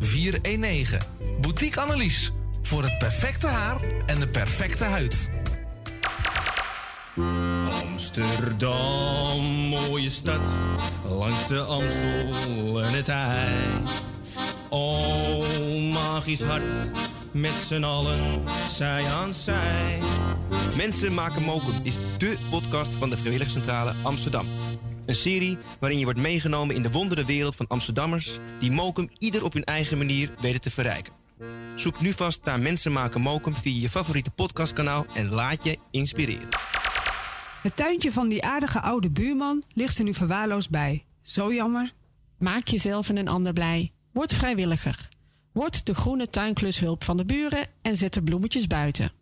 419. Boutique Annelies voor het perfecte haar en de perfecte huid. Amsterdam, mooie stad, langs de Amstel en het IJ. O, magisch hart, met z'n allen, zij aan zij. Mensen maken mokum is dé podcast van de Vrijwilligcentrale Amsterdam. Een serie waarin je wordt meegenomen in de wondere wereld van Amsterdammers... die mokum ieder op hun eigen manier weten te verrijken. Zoek nu vast naar Mensen maken mokum via je favoriete podcastkanaal... en laat je inspireren. Het tuintje van die aardige oude buurman ligt er nu verwaarloosd bij. Zo jammer. Maak jezelf en een ander blij. Word vrijwilliger. Word de groene tuinklushulp van de buren en zet de bloemetjes buiten.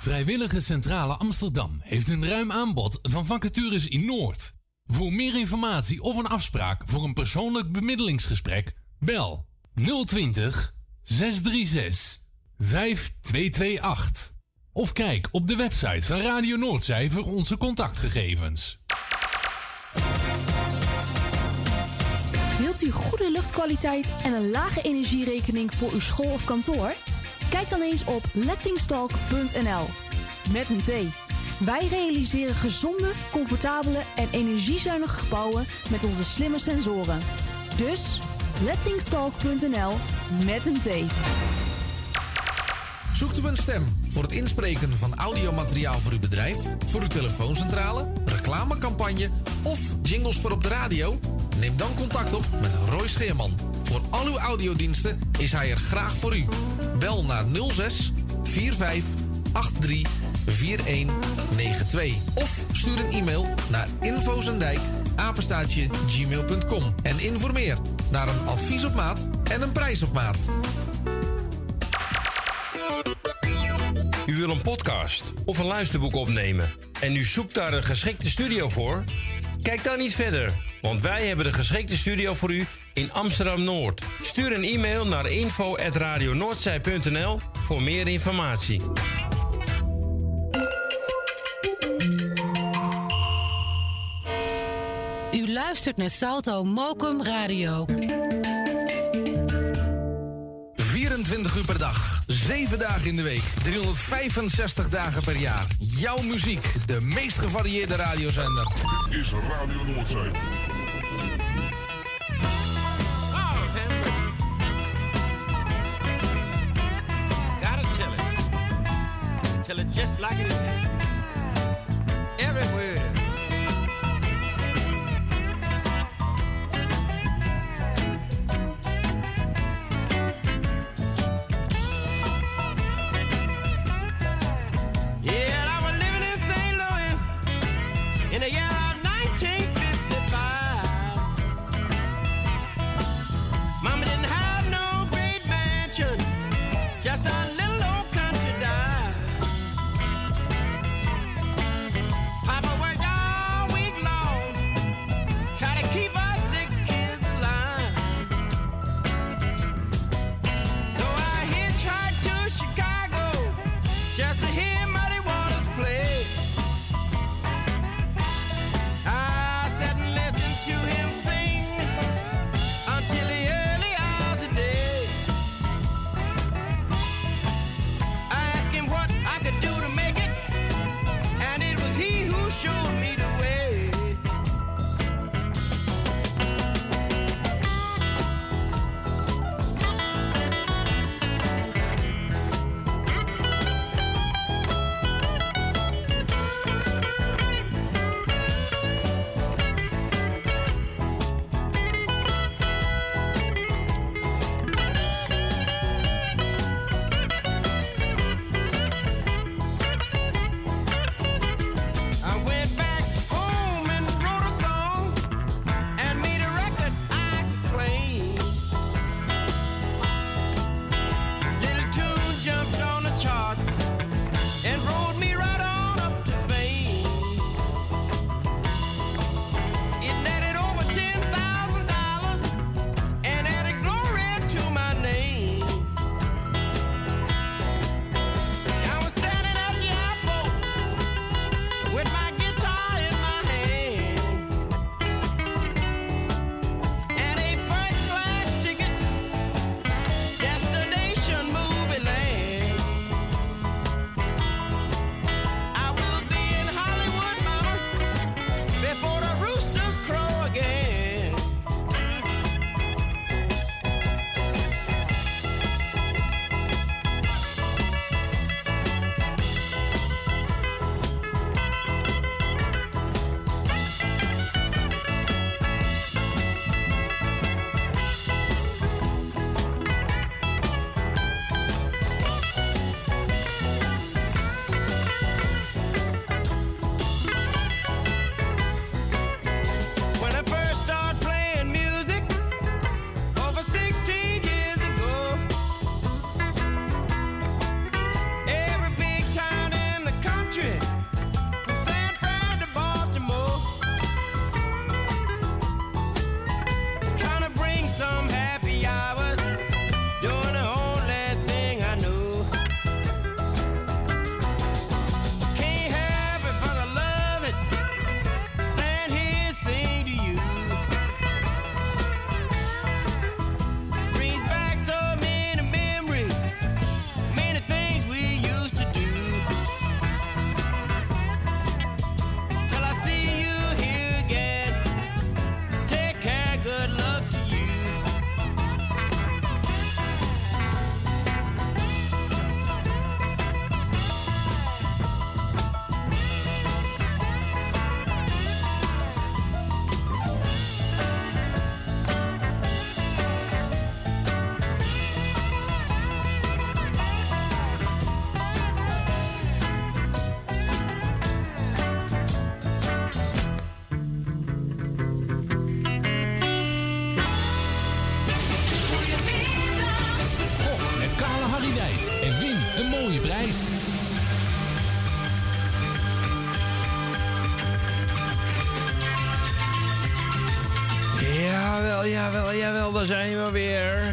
Vrijwillige Centrale Amsterdam heeft een ruim aanbod van vacatures in Noord. Voor meer informatie of een afspraak voor een persoonlijk bemiddelingsgesprek, bel 020 636 5228. Of kijk op de website van Radio Noordzij voor onze contactgegevens. Wilt u goede luchtkwaliteit en een lage energierekening voor uw school of kantoor? Kijk dan eens op lettingstalk.nl. Met een T. Wij realiseren gezonde, comfortabele en energiezuinige gebouwen met onze slimme sensoren. Dus lettingstalk.nl met een T. Zoekt u een stem voor het inspreken van audiomateriaal voor uw bedrijf, voor uw telefooncentrale, reclamecampagne of jingles voor op de radio? Neem dan contact op met Roy Scheerman. Voor al uw audiodiensten is hij er graag voor u. Bel naar 06 45 83 4192 of stuur een e-mail naar infozendijk apenstaatje gmail.com en informeer naar een advies op maat en een prijs op maat. U wil een podcast of een luisterboek opnemen en u zoekt daar een geschikte studio voor? Kijk dan niet verder, want wij hebben de geschikte studio voor u in Amsterdam Noord. Stuur een e-mail naar info@radionoordzij.nl voor meer informatie. Luistert naar Salto Mokum Radio. 24 uur per dag, 7 dagen in de week, 365 dagen per jaar. Jouw muziek, de meest gevarieerde radiozender. Dit is Radio Noordzee. Gotta tell it. Tell it just like it is. Every word.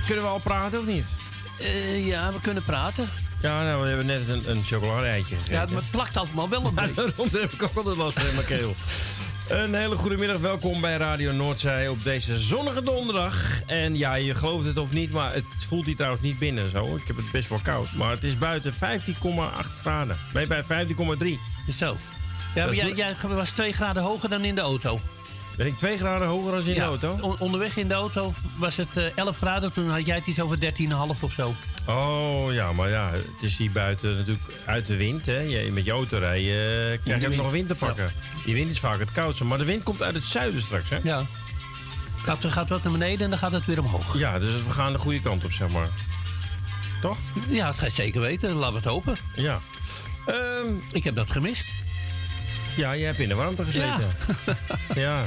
Kunnen we al praten of niet? Eh, ja, we kunnen praten. Ja, nou, we hebben net een, een chocoladeitje gegeten. Ja, het plakt altijd maar wel een Ja, daarom heb ik ook altijd last van mijn keel. Een hele goede middag, welkom bij Radio Noordzij op deze zonnige donderdag. En ja, je gelooft het of niet, maar het voelt hier trouwens niet binnen zo. Ik heb het best wel koud, maar het is buiten 15,8 graden. Je bij 15,3? Zo. Ja, maar jij, jij was twee graden hoger dan in de auto. Ben ik 2 graden hoger dan in de auto? on- onderweg in de auto was het eh, 11 graden. Toen had jij het iets over 13,5 of zo. Oh ja, maar ja, het is hier buiten natuurlijk uit de wind. Hè. Je, met je auto rijden krijg je ook nog wind te pakken. Die wind is vaak het koudste, maar de wind komt uit het zuiden straks. Hè? Ja. Gaat, gaat wat naar beneden en dan gaat het weer omhoog. Ja, dus we gaan de goede kant op, zeg maar. Toch? Ja, dat ga je zeker weten. Laten we het hopen. Ja. ik heb dat gemist. Ja, je hebt in de warmte gezeten. Ja.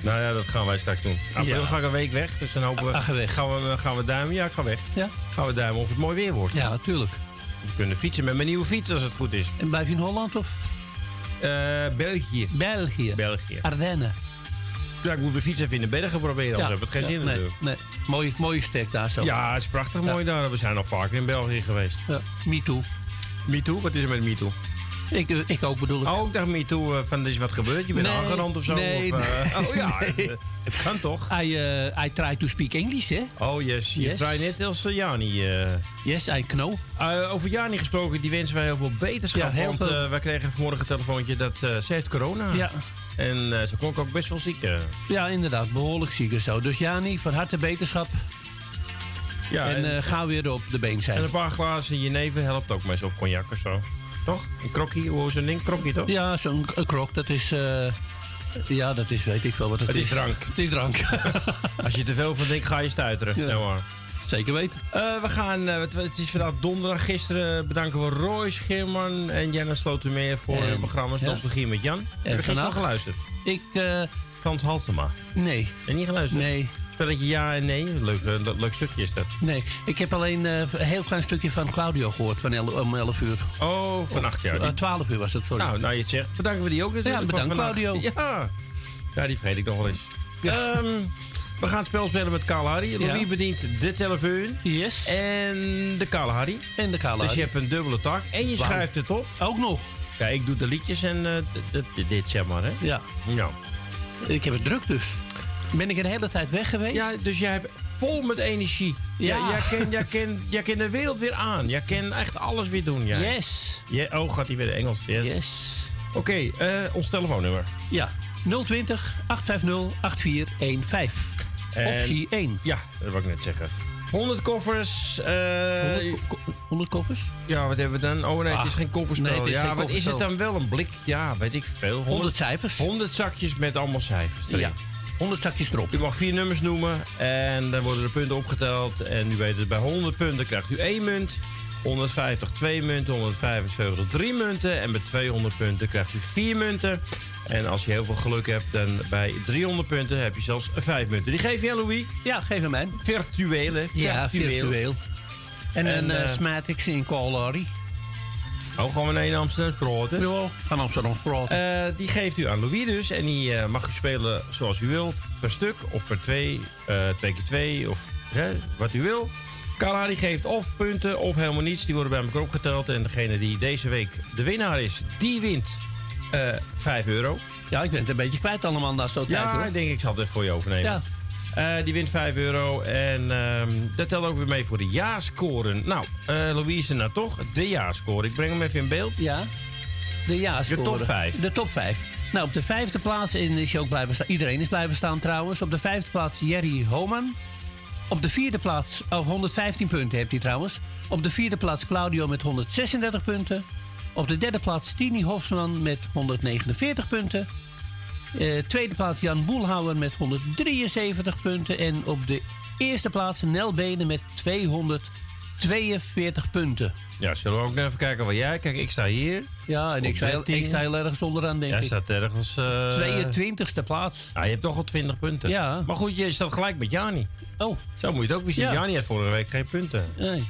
Nou ja, dat gaan wij straks doen. April Ja. ga ik een week weg, dus dan hopen we... Ah. Gaan we, gaan we duimen? Ja, ik ga weg. Ja. Gaan we duimen of het mooi weer wordt. Ja, natuurlijk. We kunnen fietsen met mijn nieuwe fiets als het goed is. En blijf je in Holland of? Eh, België. België. België. Ardennen. Ja, ik moet mijn fiets even in de bergen proberen, anders heb het geen Ja, zin nee, natuurlijk. Nee, mooie, mooie stek daar zo. Ja, het is prachtig Ja. mooi daar. We zijn al vaker in België geweest. Ja, me too. Me too? Wat is er met Me too? Ik, eh, ik ook bedoel ik. Oh, ik dacht Me too eh, van er is wat gebeurd. Je bent Nee, aangerand of zo? nee, of, eh, nee. Oh ja, Nee. het, het kan toch? I, uh, I try to speak English, hè? Oh yes, je Yes. try net als Jani. eh. Yes, I know. Over Jani gesproken, die wensen wij heel veel beterschap. Ja, want eh, wij kregen vanmorgen een telefoontje dat eh, ze heeft corona. Ja. En eh, ze klonk ook best wel ziek. eh. Ja, inderdaad. Behoorlijk ziek en zo. Dus Jani, van harte beterschap. Ja, en en- eh, ga weer op de been zijn. En een paar glazen jenever helpt ook meestal. Of cognac of zo. Toch? Een krokkie, hoe is een ding? Krokkie toch? Ja, zo'n krok, dat is... eh, ja, dat is, weet ik wel wat het, Het is drank. Het is drank. Als je te veel van denkt, ga je stuiteren. Ja. Maar. Zeker weten. Eh, we gaan, eh, het, het is vandaag donderdag. Gisteren bedanken we Roy Schimman en Jenna Slotermeer voor En- het programma ja. Nostalgie met Jan. Heb je gisteren geluisterd? Ik, Frans Halsema. nee. En niet geluisterd? Nee. Spelletje ja en nee. Leuk, eh, dat, leuk stukje is dat. Nee, ik heb alleen eh, een heel klein stukje van Claudio gehoord van el- om 11 uur. Oh, vannacht ja. Eh, Die- 12 uur was het, sorry. Nou, nou je het zegt. Bedanken we die ook. Ja, bedankt. Claudio. Ja. ja, die vergeet ik nog wel eens. Ehm, we gaan het spel spelen met Kalahari. Louis Ja. bedient de telefoon. Yes. En de Kalahari. En de Kalahari. Dus je hebt een dubbele tak. En je schrijft het op. Ook nog. Ja, ik doe de liedjes en dit zeg maar, hè. Ja. Ja. Ik heb het druk dus. Ben ik een hele tijd weg geweest? Ja, dus jij hebt vol met energie. Ja. Ja. jij, kent, jij, kent, jij kent de wereld weer aan. Jij kan echt alles weer doen. Ja. Yes. Ja, oh, gaat hij weer de Engels? Yes. Yes. Oké, eh, ons telefoonnummer. Ja. 020 850 8415. En- Optie 1. Ja, dat wil ik net zeggen. 100 koffers. eh, 100, ko- 100 koffers? ja, wat hebben we dan? Oh nee, het is Ach, geen kofferspel. nee, het is ja, geen wat is het dan wel? Een blik? Ja, weet ik veel. 100 cijfers. 100 zakjes met allemaal cijfers. erin. Ja. 100 zakjes erop. U mag vier nummers noemen en dan worden de punten opgeteld. En u weet het, bij 100 punten krijgt u één munt. 150 twee munten, 175 drie munten. En bij 200 punten krijgt u vier munten. En als je heel veel geluk hebt, dan bij 300 punten heb je zelfs vijf munten. Die geef je aan Louis. Ja, geef hem mij. Virtueel, hè? Ja, virtueel. En, En, een eh, uh, Smatix in Calari. Oh, gaan we naar in Amsterdam praten? Ja, van Amsterdam praten. Eh, die geeft u aan Louis dus. En die eh, mag u spelen zoals u wilt. Per stuk of per twee. eh, twee keer twee of hè, wat u wil. Kalahari geeft of punten of helemaal niets. Die worden bij elkaar opgeteld. En degene die deze week de winnaar is, die wint eh 5 euro. Ja, ik ben het een beetje kwijt allemaal na zo'n tijd Ja, hoor. ik denk ik zal het even voor je overnemen. Ja. Eh, die wint 5 euro. En ehm, dat telt ook weer mee voor de jaarscoren. Nou, eh Louise, nou toch, de jaarscore. Ik breng hem even in beeld. Ja. De ja De top 5. De top 5. Nou, op de vijfde plaats in is hij ook blijven staan. Iedereen is blijven staan trouwens. Op de vijfde plaats Jerry Homan. Op de vierde plaats, oh, 115 punten heeft hij trouwens. Op de vierde plaats Claudio met 136 punten. Op de derde plaats Tini Hofman met 149 punten. Eh, tweede plaats Jan Boelhouwer met 173 punten. En op de eerste plaats Nel Benen met 242 punten. Ja, zullen we ook even kijken waar jij... Kijk, ik sta hier. Ja, en ik sta, heel- 13. ik sta heel ergens onderaan, denk Jij ik. staat ergens... eh 22e plaats. Ja, je hebt toch al 20 punten. Ja. Maar goed, je staat gelijk met Jani. Oh. Zo moet je het ook weer zien. Ja. Jani had vorige week geen punten. Nee.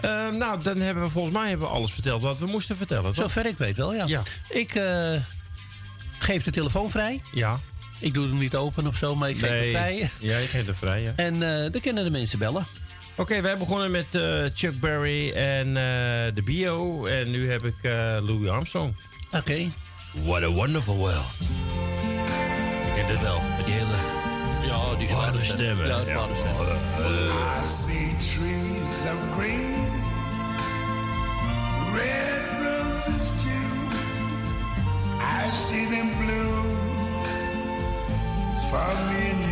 Ehm, nou, dan hebben we volgens mij hebben we alles verteld wat we moesten vertellen. toch? Zover ik weet wel, ja. Ja. Ik eh, geef de telefoon vrij. Ja. Ik doe hem niet open of zo, maar ik geef hem vrij. Ja, je geeft het vrij, ja. En eh dan kunnen de mensen bellen. Oké, wij begonnen met eh, Chuck Berry en eh, de bio. En nu heb ik eh, Louis Armstrong. Oké. What a wonderful world. Je kent het wel, met die hele... Ja, die warme stemmen. Ja, dat is warme stemmen. I see trees of green, red roses too. I see them bloom for me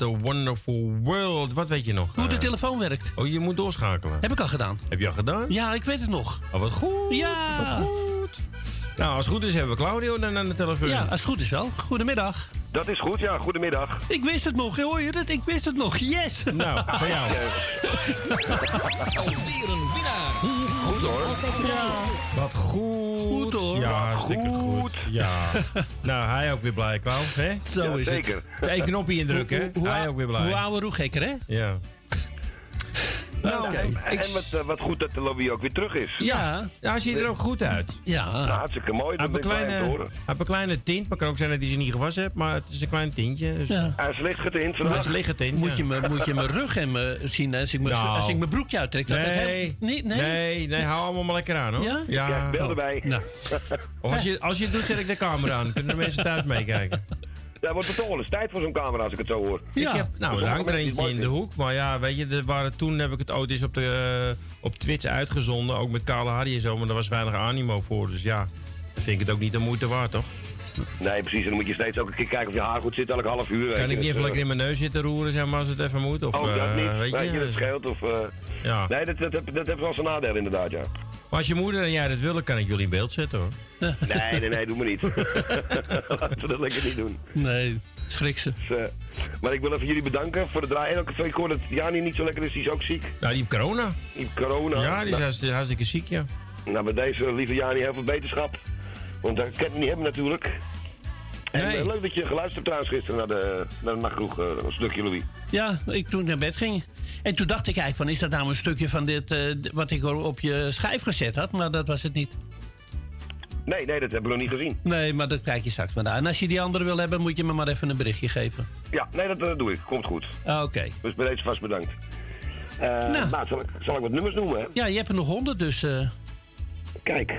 What a Wonderful World. Wat weet je nog? Hoe de Eh, telefoon werkt. Oh, je moet doorschakelen. Heb ik al gedaan. Heb je al gedaan? Ja, ik weet het nog. Oh, wat goed. Ja. Wat goed. Nou, als het goed is hebben we Claudio dan aan de telefoon. Ja, als het goed is wel. Goedemiddag. Dat is goed, ja. Goedemiddag. Ik wist het nog, hoor je dat? Ik wist het nog. Yes! Nou, van jou. Alweer een winnaar. Goed hoor. Wat goed. Goed, hoor. Ja, hartstikke goed. Ja. nou, hij ook weer blij, Klauw. Hè? Zo Ja, is zeker. het. Eén knopje indrukken, Hij ook weer blij. Hoe oude, hoe gekker, hè? Ja. Nou, Oké. En, en wat, eh, wat goed dat de lobby ook weer terug is. Ja. Ja, hij ziet er ook goed uit. Ja. Nou, hartstikke mooi. Hij heeft, een een kleine tint, maar het kan ook zijn dat hij ze niet gewassen heeft. Maar het is een klein tintje. Dus Ja. Hij is licht getint is. Moet ja. je, me, moet je mijn rug en me zien als ik mijn, Nou. als ik mijn broekje uittrek? Dat Nee, heel- nee. nee, nee, hou allemaal maar lekker aan hoor. Ja? Ja, ik bel erbij. Nou, Of als je, als je het doet, zet ik de camera aan. Kunnen de mensen thuis meekijken. Daar wordt het toch wel eens tijd voor zo'n camera als ik het zo hoor. ja. Ik heb, nou, er hangt er eentje in de hoek. Maar ja, weet je, er waren, toen heb ik het ooit eens op, de, eh, op Twitch uitgezonden. Ook met Kale Hardy en zo. Maar daar was weinig animo voor. Dus ja, dan vind ik het ook niet de moeite waard, toch? Nee, precies. En dan moet je steeds ook een keer kijken of je haar goed zit elk half uur. Kan ik niet even lekker in mijn neus zitten roeren, zeg maar, als het even moet? Of, Oh, dat eh, niet. Weet je, dat scheelt. Of, eh, ja. Nee, dat, dat, dat, dat heeft wel zijn nadeel inderdaad, ja. Maar als je moeder en jij dat willen, kan ik jullie in beeld zetten hoor. Nee, nee, nee, doe maar niet. Laten we dat lekker niet doen. Nee, schrik ze. Dus, maar ik wil even jullie bedanken voor de draai. En ook, ik hoor dat Jani niet zo lekker is, die is ook ziek. Nou, die heeft corona. Die heeft corona. Ja, die is nou, hartstikke, ziek, ja. nou, bij deze lieve Jani heel veel beterschap. Want dat kan ik niet hebben natuurlijk. En Nee. eh, leuk dat je geluisterd hebt trouwens gisteren naar de, naar de eh, een stukje Louis. Ja, ik toen naar bed ging. En toen dacht ik eigenlijk van, is dat nou een stukje van dit, eh, wat ik op je schijf gezet had? Maar dat was het niet. Nee, nee, dat hebben we nog niet gezien. Nee, maar dat kijk je straks maar naar. En als je die andere wil hebben, moet je me maar even een berichtje geven. Ja, nee, dat eh, doe ik. Komt goed. Ah, Oké. Dus bij deze vast bedankt. Eh, nou, zal, ik, zal ik wat nummers noemen? Hè? Ja, je hebt er nog honderd, dus... Kijk,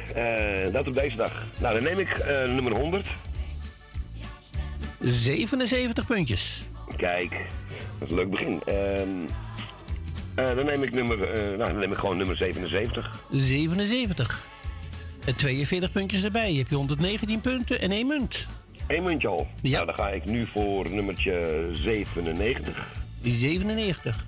dat op deze dag. Nou, dan neem ik nummer 100. 77 puntjes. Kijk, dat is een leuk begin. Ehm, eh, dan neem ik nummer, eh, nou, dan neem ik gewoon nummer 77. 77. En 42 puntjes erbij. Heb je 119 punten en één munt. Eén muntje al. Ja. Nou, dan ga ik nu voor nummertje 97. 97.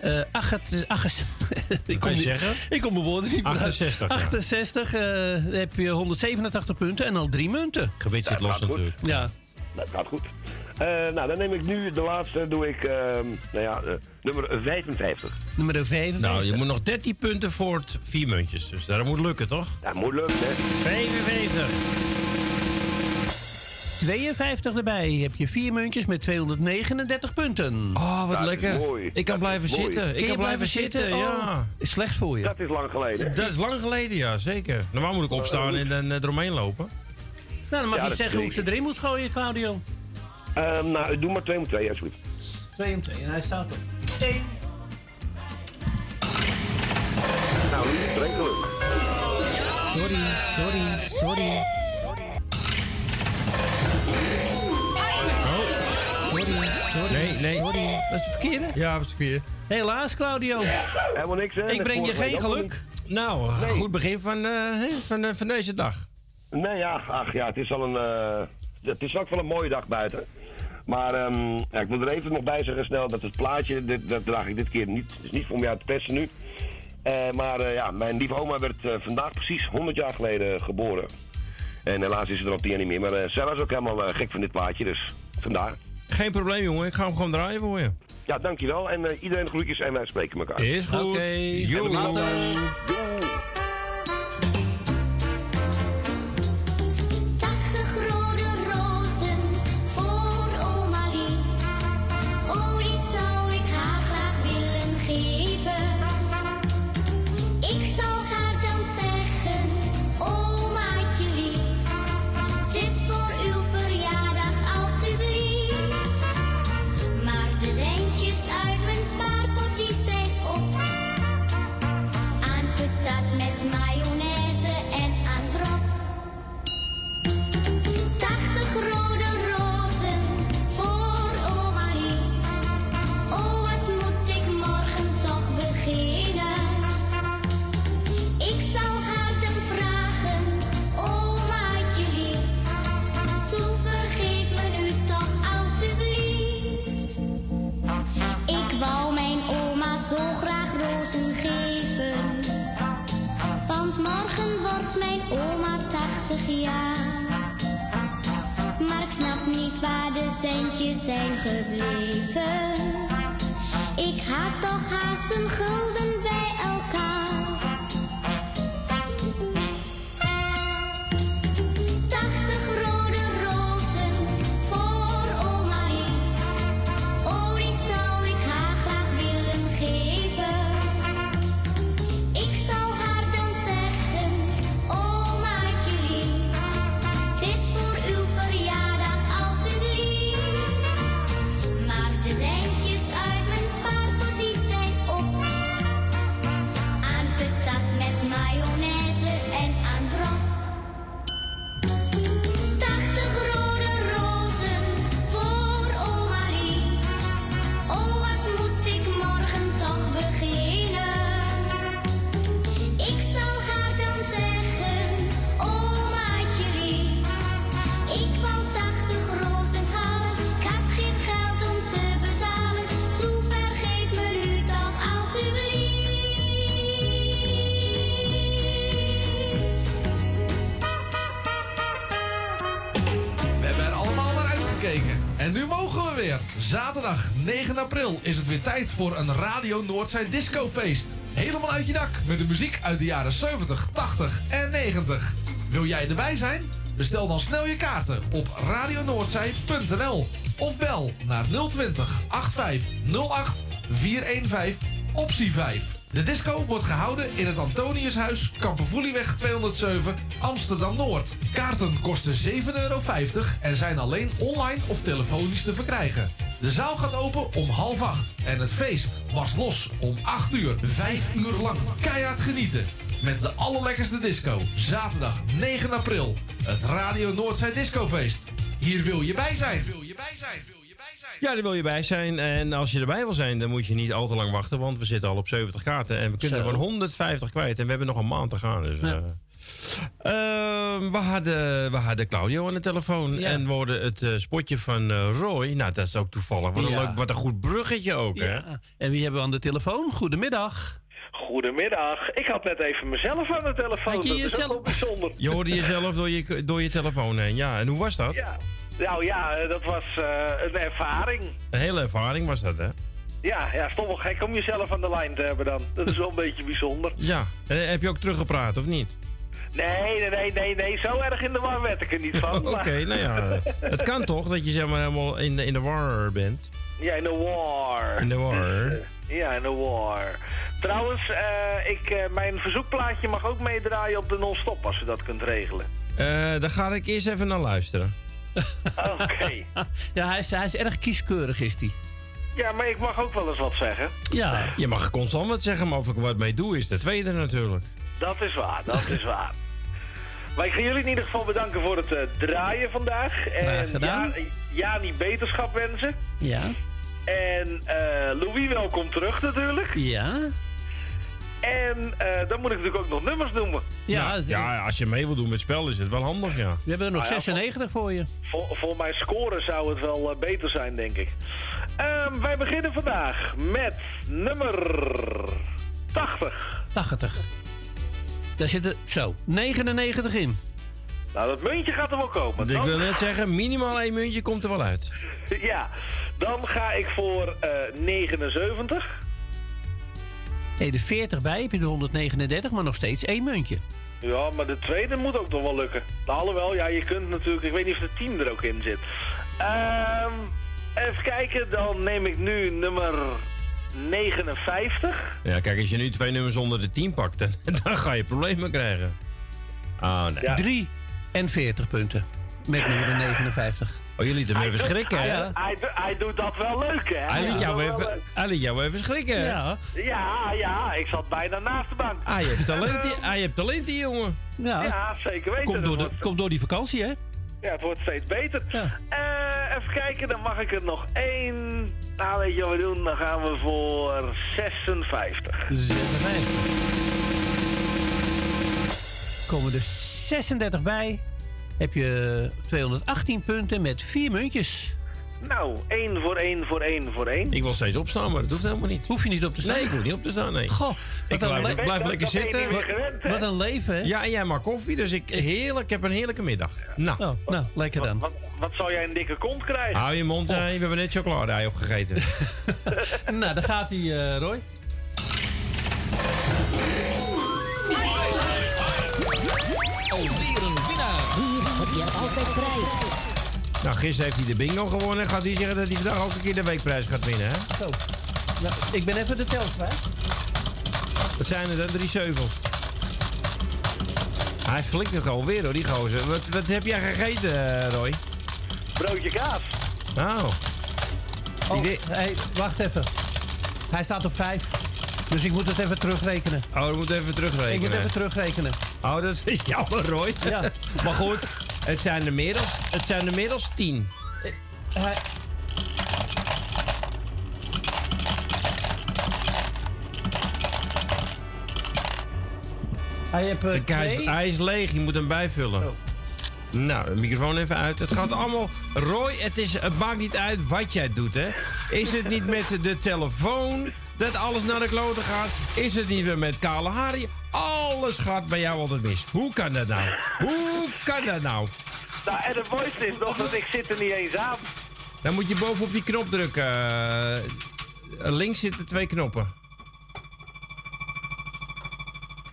Eh ach, het is- ach, het- ik kom je niet- zeggen? Ik kom mijn woorden niet meer uit. 68, ja. 68. eh, dan heb je 187 punten en al drie munten. Gebit zit los natuurlijk. Ja. Dat gaat goed. Eh, nou, dan neem ik nu de laatste, doe ik, ehm, nou ja, eh, nummer 55. Nummer 55. Nou, je moet nog 13 punten voor het vier muntjes. Dus dat moet lukken, toch? Ja, moet lukken, hè? 55. 52 erbij. Heb je vier muntjes met 239 punten. Oh, wat Dat lekker. mooi. Ik kan Dat blijven zitten. Ik kan blijven zitten, ja. Oh, is slecht voor je. Dat is lang geleden. Dat is lang geleden, ja, zeker. Normaal moet ik opstaan en dan eh, eromheen lopen. Nou, dan mag Ja, je dat zeggen hoe ik ze erin moet gooien, Claudio. Ehm, nou, doe maar 2 om 2, alsjeblieft. 2 om 2 en hij staat op 1. Nou, is geluk. Sorry, sorry, sorry. Sorry, sorry. Nee, nee. Sorry. Dat is de verkeerde? Ja, dat is het vier. Helaas, Claudio. Helemaal niks, hè? Ik breng je geen geluk. Nou, Nee. goed begin van, eh, hè, van, eh, van deze dag. Nee, ja, ach ja, het is al een. eh, het is ook wel een mooie dag buiten. Maar ehm, ja, ik wil er even nog bij zeggen snel dat het plaatje, dit, dat draag ik dit keer niet. Het is niet voor mij uit te pesten nu. Eh, maar eh, ja, mijn lieve oma werd eh, vandaag precies 100 jaar geleden geboren. En helaas is ze er al tien jaar niet meer. Maar zij was ook helemaal gek van dit plaatje, dus vandaar. Geen probleem, jongen. Ik ga hem gewoon draaien voor je. Ja, dankjewel. En eh, iedereen groetjes en wij spreken elkaar. Is goed. Oké, Jo. Centjes zijn gebleven. Ik had toch haast een gulden Zaterdag 9 april is het weer tijd voor een Radio Noordzij discofeest. Helemaal uit je dak met de muziek uit de jaren 70, 80 en 90. Wil jij erbij zijn? Bestel dan snel je kaarten op radionoordzij.nl of bel naar 020 8508 415 optie 5. De disco wordt gehouden in het Antoniushuis, Kampervoelieweg 207, Amsterdam-Noord. Kaarten kosten 7,50 euro en zijn alleen online of telefonisch te verkrijgen. De zaal gaat open om half acht en het feest was los om 8 uur. Vijf uur lang keihard genieten. Met de allerlekkerste disco. Zaterdag 9 april. Het Radio Noordzij Discofeest. Hier wil je bij zijn. Wil je bij zijn. Ja, daar wil je bij zijn. En als je erbij wil zijn, dan moet je niet al te lang wachten. Want we zitten al op 70 kaarten. En we kunnen Zo. er gewoon 150 kwijt. En we hebben nog een maand te gaan. Dus, Ja. eh, we, hadden, we hadden Claudio aan de telefoon. En we hoorden het eh, spotje van eh, Roy. Nou, dat is ook toevallig. Wat een, Ja. leuk, wat een goed bruggetje ook, hè? En wie hebben we aan de telefoon? Goedemiddag. Goedemiddag. Ik had net even mezelf aan de telefoon. Had je dat is jezelf- ook bijzonder. Je hoorde jezelf door je, door je telefoon heen. Ja, en hoe was dat? Ja. Nou ja, dat was eh, een ervaring. Een hele ervaring was dat, hè? Ja, ja, is toch wel gek om jezelf aan de lijn te hebben dan. Dat is wel een beetje bijzonder. Ja. En heb je ook teruggepraat, of niet? Nee, nee, nee, nee, nee. Zo erg in de war werd ik er niet van. Oké, nou ja. Het kan toch dat je zeg maar helemaal in de, in de war bent? Ja, in de war. In de war. Ja, in de war. Trouwens, eh, ik, eh, mijn verzoekplaatje mag ook meedraaien op de non-stop als je dat kunt regelen. Eh, daar ga ik eerst even naar luisteren. Oké. Ja, hij is, hij is erg kieskeurig, is hij. Ja, maar ik mag ook wel eens wat zeggen. Ja. Je mag constant wat zeggen, maar of ik er wat mee doe is de tweede natuurlijk. Dat is waar, dat is waar. Maar ik ga jullie in ieder geval bedanken voor het eh, draaien vandaag. En gedaan. Ja, Jani beterschap wensen. Ja. En eh, Louis welkom terug natuurlijk. Ja. En eh, dan moet ik natuurlijk ook nog nummers noemen. Ja, Nou, ja, als je mee wil doen met het spel is het wel handig, ja. We hebben er nog Nou ja, 96 voor je. Voor, voor mijn score zou het wel beter zijn, denk ik. Ehm, wij beginnen vandaag met nummer 80. 80. Daar zitten zo 99 in. Nou, dat muntje gaat er wel komen. Ik wil net zeggen, minimaal één muntje komt er wel uit. ja, dan ga ik voor eh 79. Hey, de 40 bij heb je de 139, maar nog steeds één muntje. Ja, maar de tweede moet ook nog wel lukken. Nou, alhoewel, ja, je kunt natuurlijk... Ik weet niet of de 10 er ook in zit. Ehm, even kijken, dan neem ik nu nummer 59. Ja, kijk, als je nu twee nummers onder de 10 pakt, dan, dan ga je problemen krijgen. Ah, nee. 43 punten. Met nummer 59. Oh, jullie lieten hem even schrikken, hè? Hij, hij, hij doet dat wel leuk, hè? Hij liet, jou even, leuk. hij liet jou even schrikken. Ja. Ja, ja, ik zat bijna naast de bank. Ah, je hebt talent, die, ah, je hebt talent, die jongen. Ja, Ja, zeker weten. komt, door de, komt door die vakantie, hè? Ja, het wordt steeds beter. Ja. Eh, even kijken, dan mag ik er nog één. Nou, weet je wat we doen? Dan gaan we voor 56. 56. Komen er 36 bij. Heb je 218 punten met vier muntjes. Nou, één voor één voor één voor één. Ik wil steeds opstaan, maar dat hoeft helemaal niet. Hoef je niet op te staan? Nee, ik hoef niet op te staan, nee. Goh, ik blijf, le- ik blijf Dat- lekker dat zitten. gewend, hè? wat een leven, hè? Ja, en jij maakt koffie, dus ik, heerlijk, ik heb een heerlijke middag. Nou, Oh, nou, lekker dan. Wat, wat zal jij een dikke kont krijgen? hou je mond, Oh. eh, we hebben net chocolade opgegeten. nou, daar gaat hij, eh, Roy. Alweer een winnaar. Hier heb je altijd prijs. Nou, gisteren heeft hij de bingo gewonnen. Gaat hij zeggen dat hij vandaag ook een keer de weekprijs gaat winnen, hè? Zo. Nou, ik ben even de tel kwijt. Wat zijn er dan? Drie zeuvels. Hij flikt nog alweer hoor, die gozer. Wat, wat heb jij gegeten, eh, Roy? Broodje kaas. Nou, Oh, Ik hey, wacht even. Hij staat op 5. Dus ik moet het even terugrekenen. oh, we moeten even terugrekenen. Ik moet even terugrekenen. Oh, dat is jammer, Roy. Ja. maar goed, het zijn er meer het zijn er meer tien. Hij... Hij heeft Kijk, hij, is, twee. hij is leeg, je moet hem bijvullen. Oh. Nou, de microfoon even uit. Het gaat allemaal... Roy, het, is, het maakt niet uit wat jij doet, hè. Is het niet met de telefoon dat alles naar de kloten gaat? Is het niet meer met kale Harry? Alles gaat bij jou altijd mis. Hoe kan dat nou? Hoe kan dat nou? Nou, en het mooiste is nog dat ik zit er niet eens aan. Dan moet je bovenop die knop drukken. Eh, links zitten twee knoppen.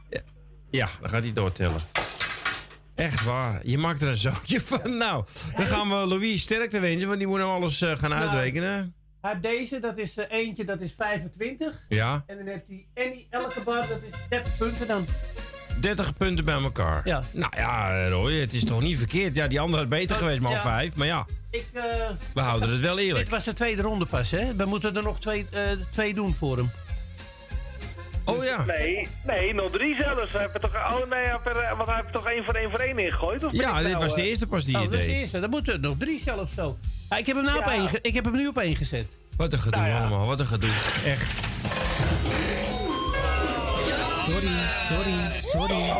Ja, ja dan gaat hij doortellen. Echt waar. Je maakt er een zootje van. Nou, dan gaan we Louis sterkte wensen, want die moet nou alles eh, gaan Nou. uitrekenen. Hij heeft deze, dat is eh, eentje, dat is 25. Ja, En dan heeft hij Annie elke bar, dat is 30 punten dan. 30 punten bij elkaar. Ja. Nou ja, Roy, het is toch niet verkeerd. Ja, die andere had beter geweest, maar al ja. vijf. Maar ja, Ik, eh, we houden het wel eerlijk. dit was de tweede ronde pas, hè? We moeten er nog twee, eh, twee doen voor hem. Oh ja. Nee, nee, nog drie zelfs. We hebben toch, oh nee, hij heeft er- want hij heeft er toch één voor één voor één ingegooid? Of Ja, dit nou, was de eerste pas die oh, je dat is de deed. eerste. Dan moeten er nog drie zelfs zo. Ah, ik, heb hem nou op Ja. één ik heb hem nu op één gezet. Wat een gedoe Nou ja. allemaal, wat een gedoe. Echt. Sorry, sorry, sorry.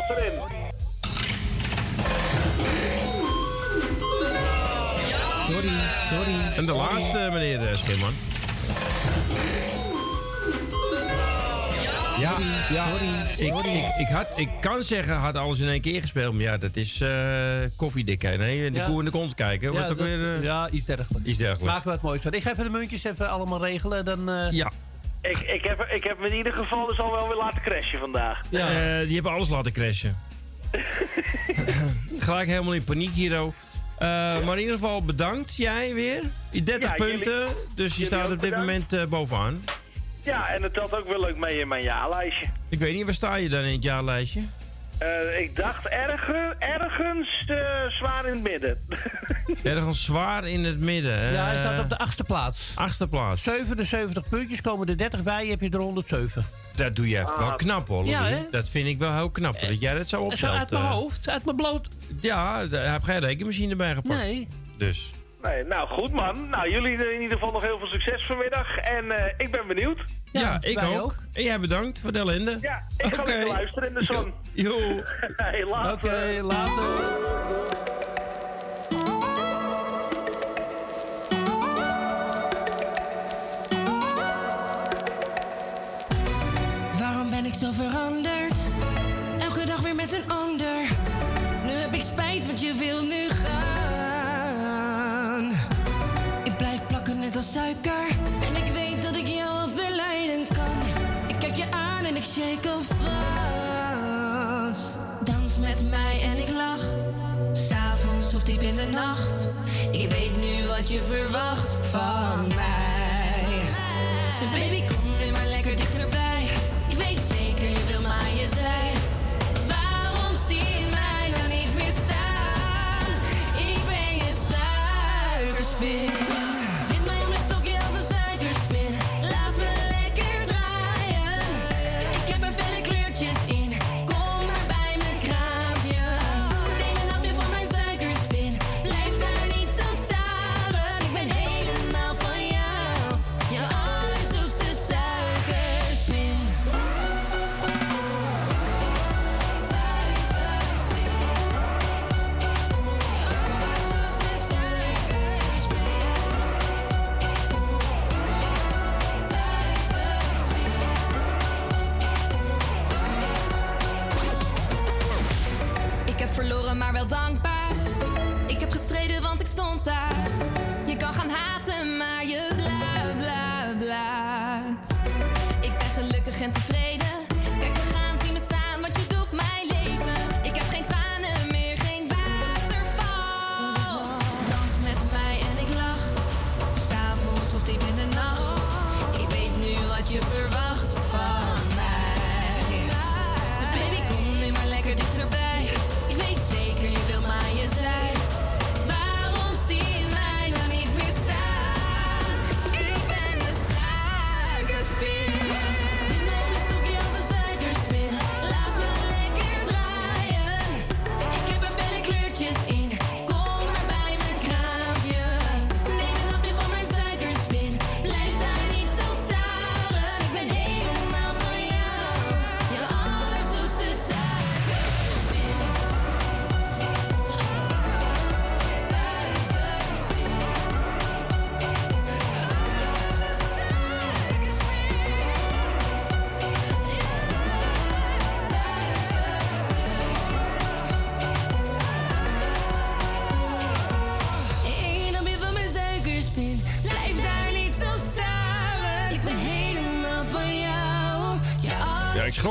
Sorry, sorry. En de sorry. laatste, meneer eh, Schimman. Ja, ja. sorry, Ik, sorry. Ik, ik, had, ik kan zeggen, had alles in één keer gespeeld. Maar ja, dat is eh koffiedik. Nee, de Ja. koe in de kont kijken. Wordt Ja, ook dat- weer... eh, ja, iets dergelijks. Iets dergelijks. Maak er wat moois van. Ik ga even de muntjes even allemaal regelen. Dan, eh, Ja. Ik, ik, heb, ik heb hem in ieder geval dus al wel weer laten crashen vandaag. Ja. die hebben alles laten crashen. Gelijk helemaal in paniek, Hiro. Eh, maar in ieder geval bedankt, jij weer. 30 Ja, jullie- punten, dus je staat ook op dit bedankt. moment eh, bovenaan. Ja, en het telt ook wel leuk mee in mijn jaarlijstje. Ik weet niet, waar sta je dan in het jaarlijstje? Eh, ik dacht erger, ergens eh, zwaar in het midden. Ergens zwaar in het midden. hè? ja, hij staat op de achtste plaats. Achtste plaats. 77 puntjes, komen er 30 bij, heb je er 107. Dat doe je echt wel Ah. knap hoor. Ja, dat vind ik wel heel knap. Dat jij dat zo Zo opstelt. uit mijn eh. hoofd, uit mijn bloot. Ja, daar heb geen rekenmachine bij gepakt. Nee. Dus. Nee, nou goed man. Nou, jullie in ieder geval nog heel veel succes vanmiddag. En eh, ik ben benieuwd. Ja, ik ook. ook. En jij bedankt voor de ellende. Ja, ik ga lekker luisteren in de zon. Jo. hey, later. Oké, later. Waarom ben ik zo veranderd? Je verwacht van mij.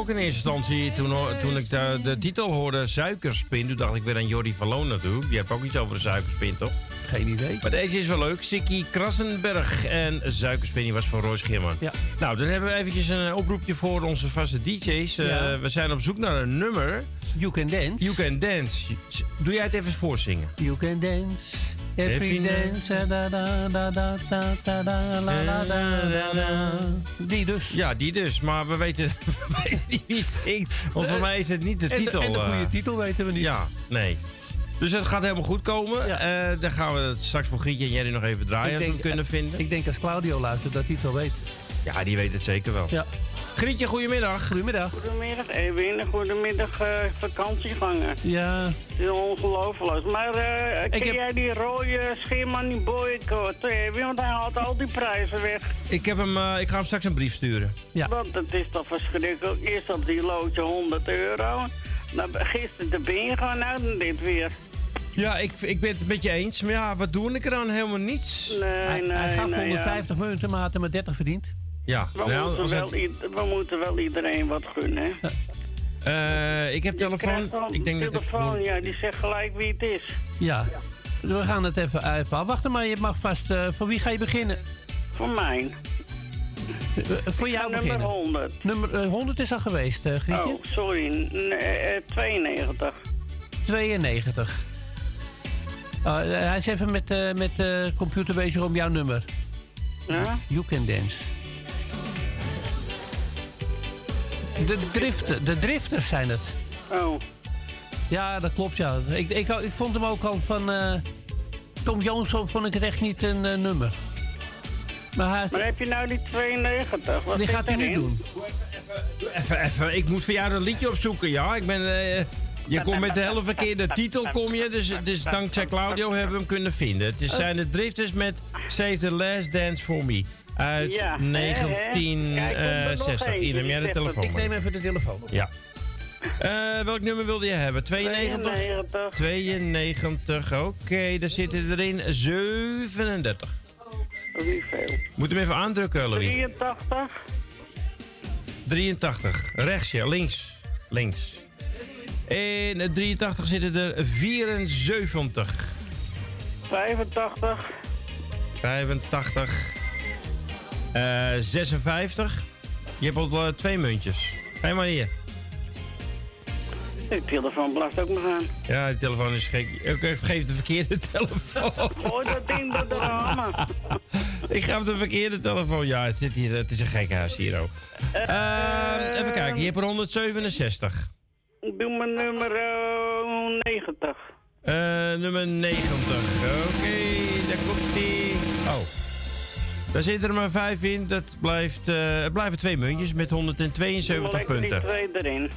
Schrok in eerste instantie toen, toen ik de, de titel hoorde Suikerspin. Toen dacht ik weer aan Jordi van Loon natuurlijk. Die heeft ook iets over de suikerspin, toch? Geen idee. Maar deze is wel leuk. Sikkie Krassenberg en Suikerspin, die was van Roos Geerman. Ja. Nou, dan hebben we eventjes een oproepje voor onze vaste DJ's. Eh, we zijn op zoek naar een nummer. You Can Dance. You Can Dance. Doe jij het even voorzingen? You can dance. Every. Da, da, da, da, da, da, da, la, da, da, da. Die dus. Ja, die dus. Maar we weten, we weten niet wie het zingt. Want voor mij is het niet de En de- titel. en de goede eh. titel weten we niet. Ja, nee. Dus het gaat helemaal goed komen. Eh, dan gaan we het straks voor Grietje en Jerry nog even draaien als we hem kunnen vinden. Ik denk als Claudio luistert dat hij het wel weet. Ja, die weet het zeker wel. Ja. Grietje, goedemiddag. Goedemiddag. Goedemiddag, Edwin. Goedemiddag, eh vakantieganger. Ja. Het is ongelooflijk. Maar eh ken heb- jij die rode scheerman niet boycotten, Edwin? Want hij haalt al die prijzen weg. Ik, heb hem, eh, ik ga hem straks een brief sturen. Ja. Want het is toch verschrikkelijk. Eerst op die loodje 100 euro. Nou, gisteren ben je gewoon nou dan dit weer. Ja, ik, ik ben het met je eens. Maar ja, wat doe ik eraan? Helemaal niets. Nee, Hij, nee, hij gaf nee, 150 munten, maar had er maar 30 verdiend. Ja, We, nou, moeten wel, het- i- we moeten wel iedereen wat gunnen, eh, ik heb telefoon. Ik denk dat ik... telefoon, ja, die zegt gelijk wie het is. Ja. We gaan het even, even afwachten, maar je mag vast... eh, voor wie ga je beginnen? Voor mij. Eh, voor jou nummer beginnen. 100. Nummer eh, 100 is al geweest, Grietje. Oh, sorry. Eh, 92. 92. Oh, eh, hij is even met, met de computer bezig om jouw nummer. Ja? You can dance. De, drifter, de drifters zijn het. Oh. Ja, dat klopt, ja. Ik, ik, ik vond hem ook al van... eh, Tom Jones vond ik het echt niet een eh, nummer. Maar hij, Maar heb je nou die 92? Wat die gaat hij nu doen. Even, even. Ik moet voor jou dat liedje opzoeken, ja. Ik ben... eh, je komt met de hele verkeerde titel, kom je. Dus, dus dankzij Claudio hebben we hem kunnen vinden. Het is- zijn de drifters met Save the Last Dance for Me. Uit Ja, hè, hè? Kijk, komt er nog 1960. eentje, Hier, neem jij de telefoon Ik neem even de telefoon op. Ja. Eh, welk nummer wilde je hebben? 92? 92. 92, oké. daar zitten er in 37. Niet veel. Moet hem even aandrukken, Louis. 83. 83. Rechts, ja. Links. Links. In het 83 zitten er 74. 85. 85. Eh 56. Je hebt al eh, twee muntjes. Ga maar hier. De telefoon blijft ook nog aan. Ja, die telefoon is gek. Ik geef de verkeerde telefoon. Gooi dat ding door de ramen. Ik ga op de verkeerde telefoon. Ja, het, zit hier, het is een gek huis hier ook. Eh, even kijken, je hebt er 167. Ik doe mijn nummer eh, 90. Eh, nummer 90. Oké, daar komt die. Oh. Daar zitten er maar vijf in. Dat blijft, eh, het blijven twee muntjes met 172 Lekker die punten. twee erin.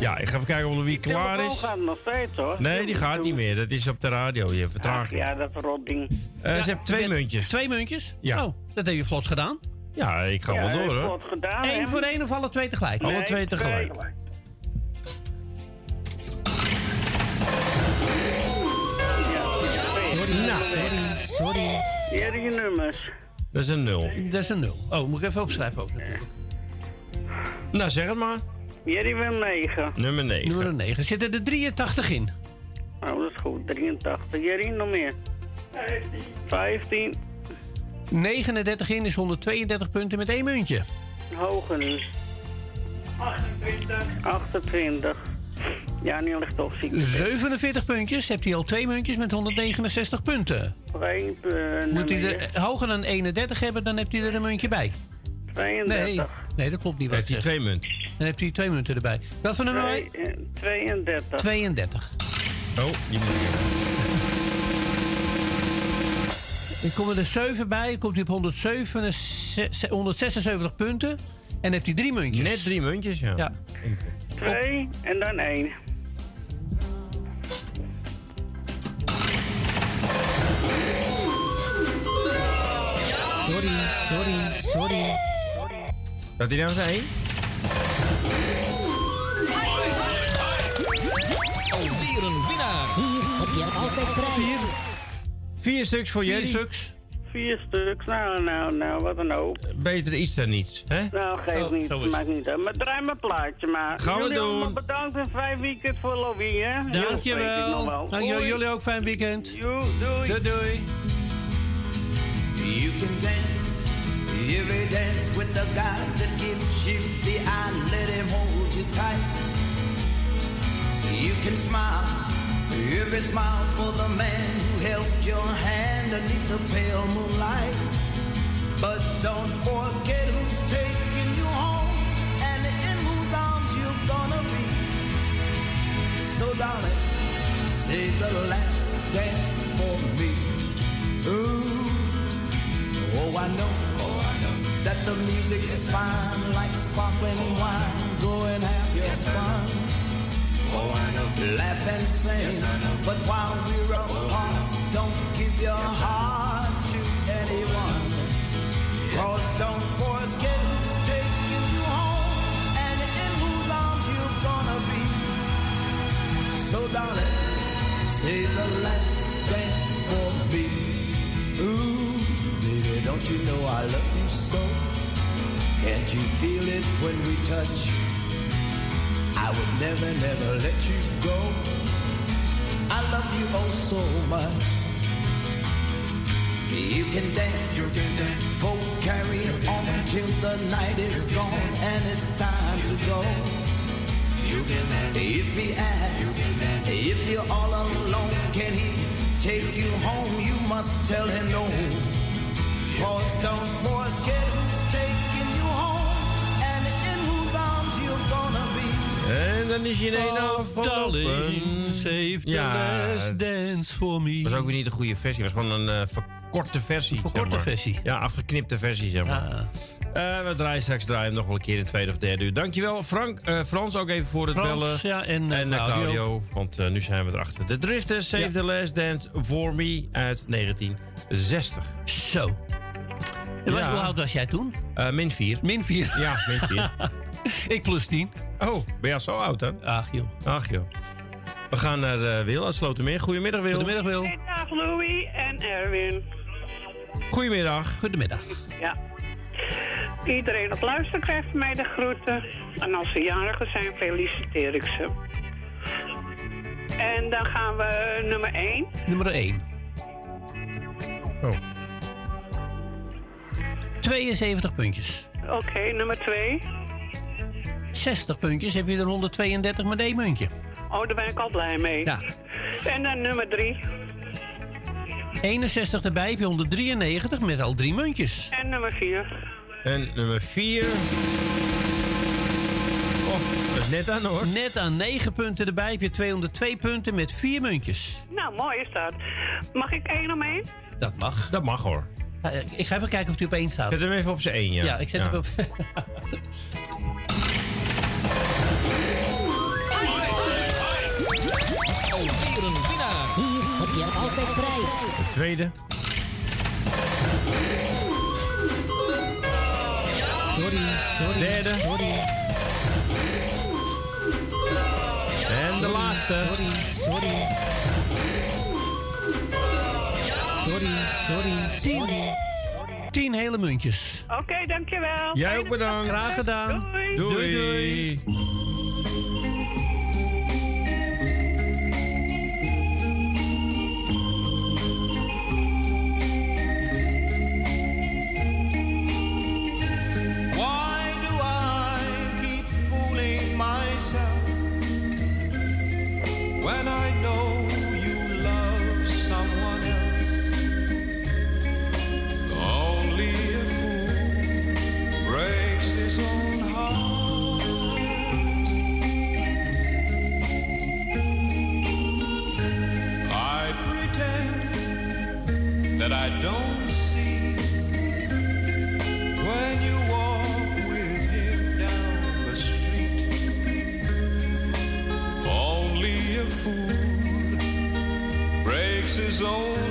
Ja, ik ga even kijken of wie klaar is. gaat nog steeds hoor. Nee, die gaat niet meer. Dat is op de radio. Je Ach, vertraging. ja, dat rotding. Eh, ze hebben twee muntjes. Twee muntjes? Ja. Oh, dat heb je vlot gedaan. Ja, ik ga Ja, wel door hoor. gedaan, Eén voor één of alle twee tegelijk? Alle twee tegelijk. Sorry, nou, sorry, sorry. Hier je nummers. Dat is een nul. Dat is een nul. Oh, moet ik even opschrijven ook natuurlijk. Nou, zeg het maar. Jerry wil 9. Nummer 9. Nummer 9. Zitten er 83 in? Oh, dat is goed. 83. Jerry, nog meer. 15. 39 in is 132 punten met één muntje. Hoger nu. 28. Ja, nu ligt toch ziek. 47 puntjes. Hebt hij al twee muntjes met 169 punten. Geen punt. Moet hij er hoger dan 31 hebben, dan heeft hij er een muntje bij. 32. Nee, nee dat klopt niet. wat Heeft hij ik twee munten? Dan heeft hij twee munten erbij. Wat voor nummer wij? Twee- eh, 32. 32. Oh, die moet Er komen er 7 bij. Komt hij op 107, 176 punten. En heeft hij drie muntjes. Net drie muntjes, ja. Ja. 2 en dan 1. Sorry, sorry, sorry. Dat hij nou zijn? Alweer een winnaar. Hier heb je altijd prijs. Vier stuks voor Vier jullie. stuks. Vier stuks. Nou, nou, nou, wat een hoop. Beter iets dan niets, hè? Nou, geef Oh, niet. Maakt niet uit. Maar draai mijn plaatje maar. Gaan we Jullie doen. allemaal bedankt en fijn weekend voor Louis, hè? Dankjewel. wel. Dankjewel. Jullie ook fijn weekend. Jo, doei. Doei doei. You can dance, every dance with the guy that gives you the eye, let him hold you tight. You can smile, every smile for the man who held your hand beneath the pale moonlight. But don't forget who's taking you home and in whose arms you're gonna be. So darling, say the last dance for me. Ooh. Oh, I know, oh, I know that the music's fine like sparkling wine. Go and have your fun. Laugh and sing, but while we're apart, don't give your heart to anyone. Cause don't forget who's taking you home and in whose arms you're gonna be. So darling, say the last dance for me. Ooh, baby, don't you know I love you so? Can't you feel it when we touch? I would never, never let you go. I love you oh so much. You can dance, you can dance. Go carry on till the night is gone and it's time to go. You can dance. If he asks, you dance. if you're all alone, can he take you home? You must tell him no. Cause don't forget who's taking you home and in whose arms you're gonna. En dan is je in één afgelopen. darling, save the last dance for me. was ook weer niet de goede versie. Het was gewoon een eh, verkorte versie. Verkorte zeg maar. versie. Ja, afgeknipte versie, zeg maar. Eh, we draaien straks draaien hem nog wel een keer in het tweede of derde uur. Dankjewel, Frank. eh, Frans, ook even voor het Frans, bellen. ja, en, Claudio. Claudio. Want nu zijn we erachter. De Drifters, Save Ja. the Last Dance for Me uit 1960. Zo. Wat- Hoe oud was jij toen? Eh, min 4. Min 4? Ja, min 4. Ik plus 10. Oh, ben je al zo oud dan? Ach joh. Ach joh. We gaan naar eh, Wil uit Slotermeer. Goedemiddag Wil. Goedemiddag Wil. Dag Louis en Erwin. Goedemiddag. Goedemiddag. Ja. Iedereen op luister krijgt mij de groeten. En als ze jarigen zijn, feliciteer ik ze. En dan gaan we nummer 1. Nummer 1. Oh. 72 puntjes. Oké, nummer 2. 60 puntjes heb je er 132 met één muntje. Oh, daar ben ik al blij mee. Ja. En dan nummer 3. 61 erbij heb je 193 met al drie muntjes. En nummer 4. En nummer 4. Oh, dat is net aan hoor. Net aan 9 punten erbij heb je 202 punten met vier muntjes. Nou, mooi is dat. Mag ik één om één? Dat mag. Dat mag hoor. Ja, Ik ga even kijken of hij op één staat. Zet hem even op zijn één, ja. Ja, ik zet Ja. hem op. Alweer een winnaar. Hier heb je altijd prijs. De tweede. Sorry, sorry. Derde. Sorry. En de laatste. Sorry. Sorry, 10 hele muntjes. Oké, dankjewel. Jij ook bedankt. Graag gedaan. Doei. Doei. Doei, I don't see when you walk with him down the street. Only a fool breaks his own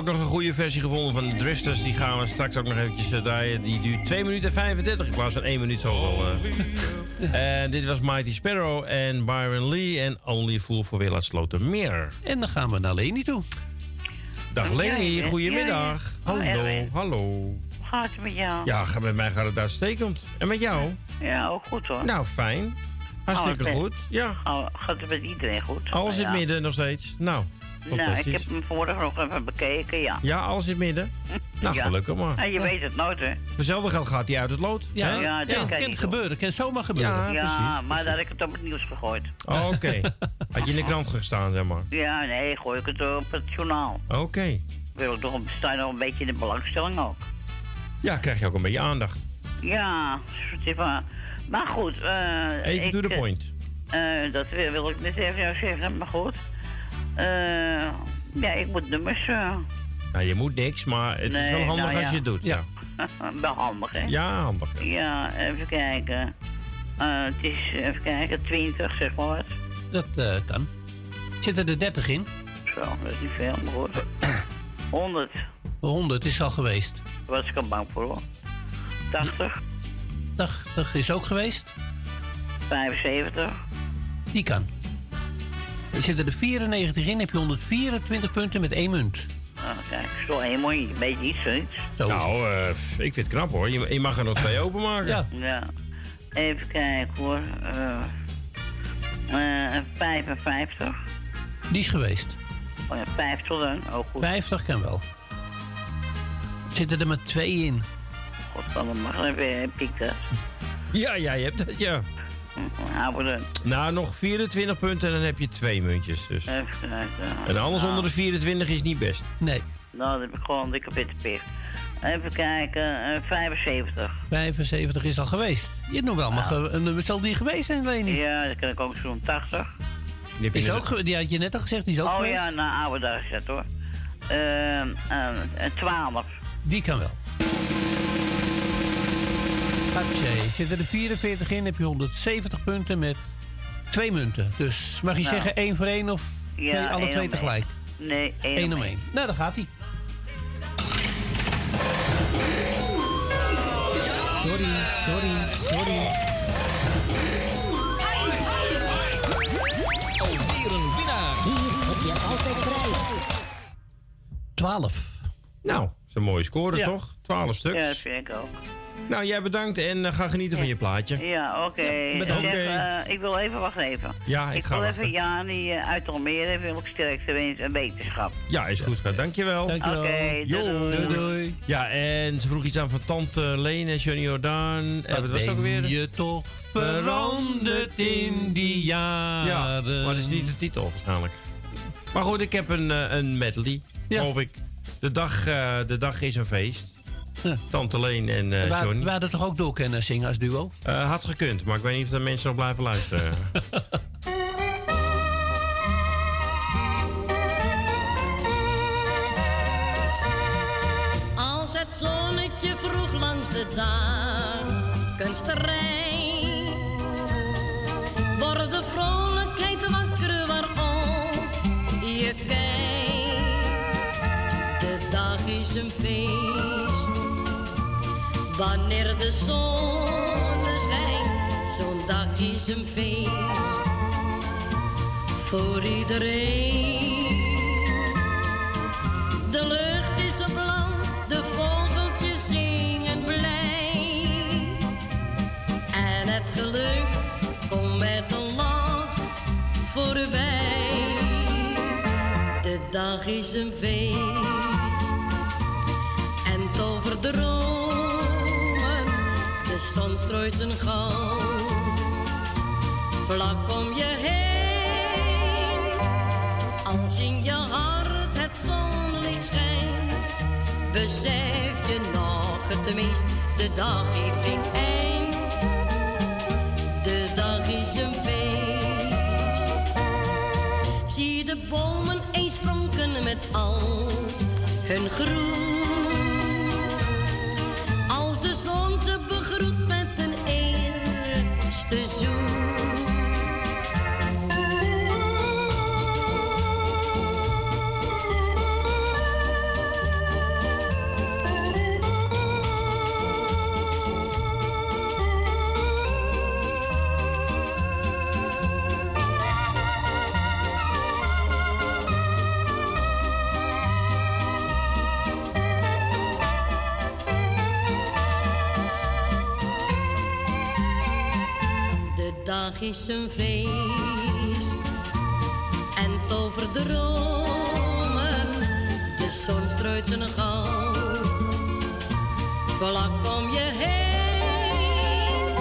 ook nog een goede versie gevonden van de Drifters. Die gaan we straks ook nog eventjes eh, draaien. Die duurt 2 minuten 35 in plaats van 1 minuut zoveel. eh. En dit was Mighty Sparrow en Byron Lee en Only Fool voor Willard Slotermeer. En dan gaan we naar Leni toe. Dag Leni, goedemiddag. Hallo, hallo. Hoe gaat het met jou? Ja, met mij gaat het uitstekend. En met jou? Ja, ook goed hoor. Nou, fijn. Hartstikke Oh, het- goed. Ja. Oh, gaat het met iedereen goed? Alles in ja. het midden nog steeds. Nou, Nou, ik heb hem vanmorgen nog even bekeken, ja. Ja, alles in het midden. Nou, Ja. gelukkig maar. En je weet het nooit, hè? Voor hetzelfde geld gaat hij uit het lood. Ja, hè? Ja, dat kan kan niet gebeuren. Kan zomaar gebeuren. Ja, maar dat ik het op het nieuws gegooid. Oh, Oké. Had je in de krant gestaan, zeg maar. Ja, nee, gooi ik het op het journaal. Oké. Wil ik toch een, sta je nog een beetje in de belangstelling ook. Ja, krijg je ook een beetje aandacht. Ja, het is maar... Maar goed, eh... Even ik, to the eh, point. eh, dat wil, ik net even zeggen, maar goed. Eh, ja, ik moet nummers... eh, Nou, je moet niks, maar het is wel handig nou als ja. je het doet. Ja, wel handig, hè? ja handig. Ja, even kijken. Eh, het is, even kijken, 20, zeg maar wat. Dat eh, kan. Zitten er 30 in? Zo, dat is niet veel, maar goed. 100, 100 is al geweest. daar was ik al bang voor, hoor. 80, 80 is ook geweest. 75, Die kan. Er zitten er 94 in, heb je 124 punten met één munt. nou, kijk, zo één mooi, een beetje iets, zoiets. Nou, eh, ik vind het knap hoor. Je, je mag er nog twee openmaken. Ja. Ja. Even kijken, hoor. Eh eh 55. Die is geweest. Oh ja, 50 dan, ook goed. 50 kan wel. Zitten er maar twee in. Godverdomme, mag even, heb ik dat? Ja, jij hebt het, ja. Nou, nog 24 punten en dan heb je twee muntjes. Dus. Even kijken. En alles Nou, onder de 24 is niet best. Nee. Nou, dat heb ik gewoon dikke witte picht. Even kijken, eh 75. 75 is al geweest. Je hebt nog wel maar een nummer zal die geweest zijn, Leni. Ja, dan kan ik ook zo'n 80. Die, heb je Is ook, die had je net al gezegd, die is ook oh geweest. ja, na oude dag dat hoor. Ehm eh, 12. Die kan wel. Hatje, zitten er 44 in, heb je 170 punten met twee munten. Dus mag je Nou. zeggen één voor één of Ja, twee, alle twee tegelijk? één. Nee, één Eén om om één. één. Nou, dan gaat hij. Sorry, sorry, sorry. Alweer een winnaar. Hier heb je altijd prijs. 12. Nou, is een mooie score Ja. toch? 12 stuks. Ja, dat vind ik ook. Nou, jij bedankt en eh, ga genieten van je plaatje. Ja, oké. eh, ik wil even, wacht even. Ja, ik ik ga wil wachten. even Jani eh, uit Almere, wil ik sterkte wensen en wetenschap. Ja, is goed, schat. Dankjewel. Dankjewel. Oké, doei, doei. doei. Ja, en ze vroeg iets aan van tante Leen en Johnny Jordaan. En wat was het ook weer? je toch veranderd in die jaren. Ja, maar dat is niet de titel waarschijnlijk. Maar goed, ik heb een, een medley, Ja. hoop ik. De dag, eh, de dag is een feest. Ja. Tante Leen en eh, Waar, Johnny. we hadden toch ook door kunnen zingen als duo? Eh, had gekund, maar ik weet niet of de mensen nog blijven luisteren. Als het zonnetje vroeg langs de daken strijdt, wordt de feest, wanneer de zon schijnt, zo'n dag is een feest voor iedereen. De lucht is zo blauw, de vogeltjes zingen blij. En het geluk komt met een lach voorbij. De dag is een feest strooit zijn goud vlak om je heen. Als in je hart het zonlicht schijnt. Besef je nog het tenminst, de dag heeft geen eind. De dag is een feest. Zie de bomen eens pronken met al hun groen. Als de zon ze eerste is een feest en tover dromen. De zon strooit zijn goud vlak om je heen.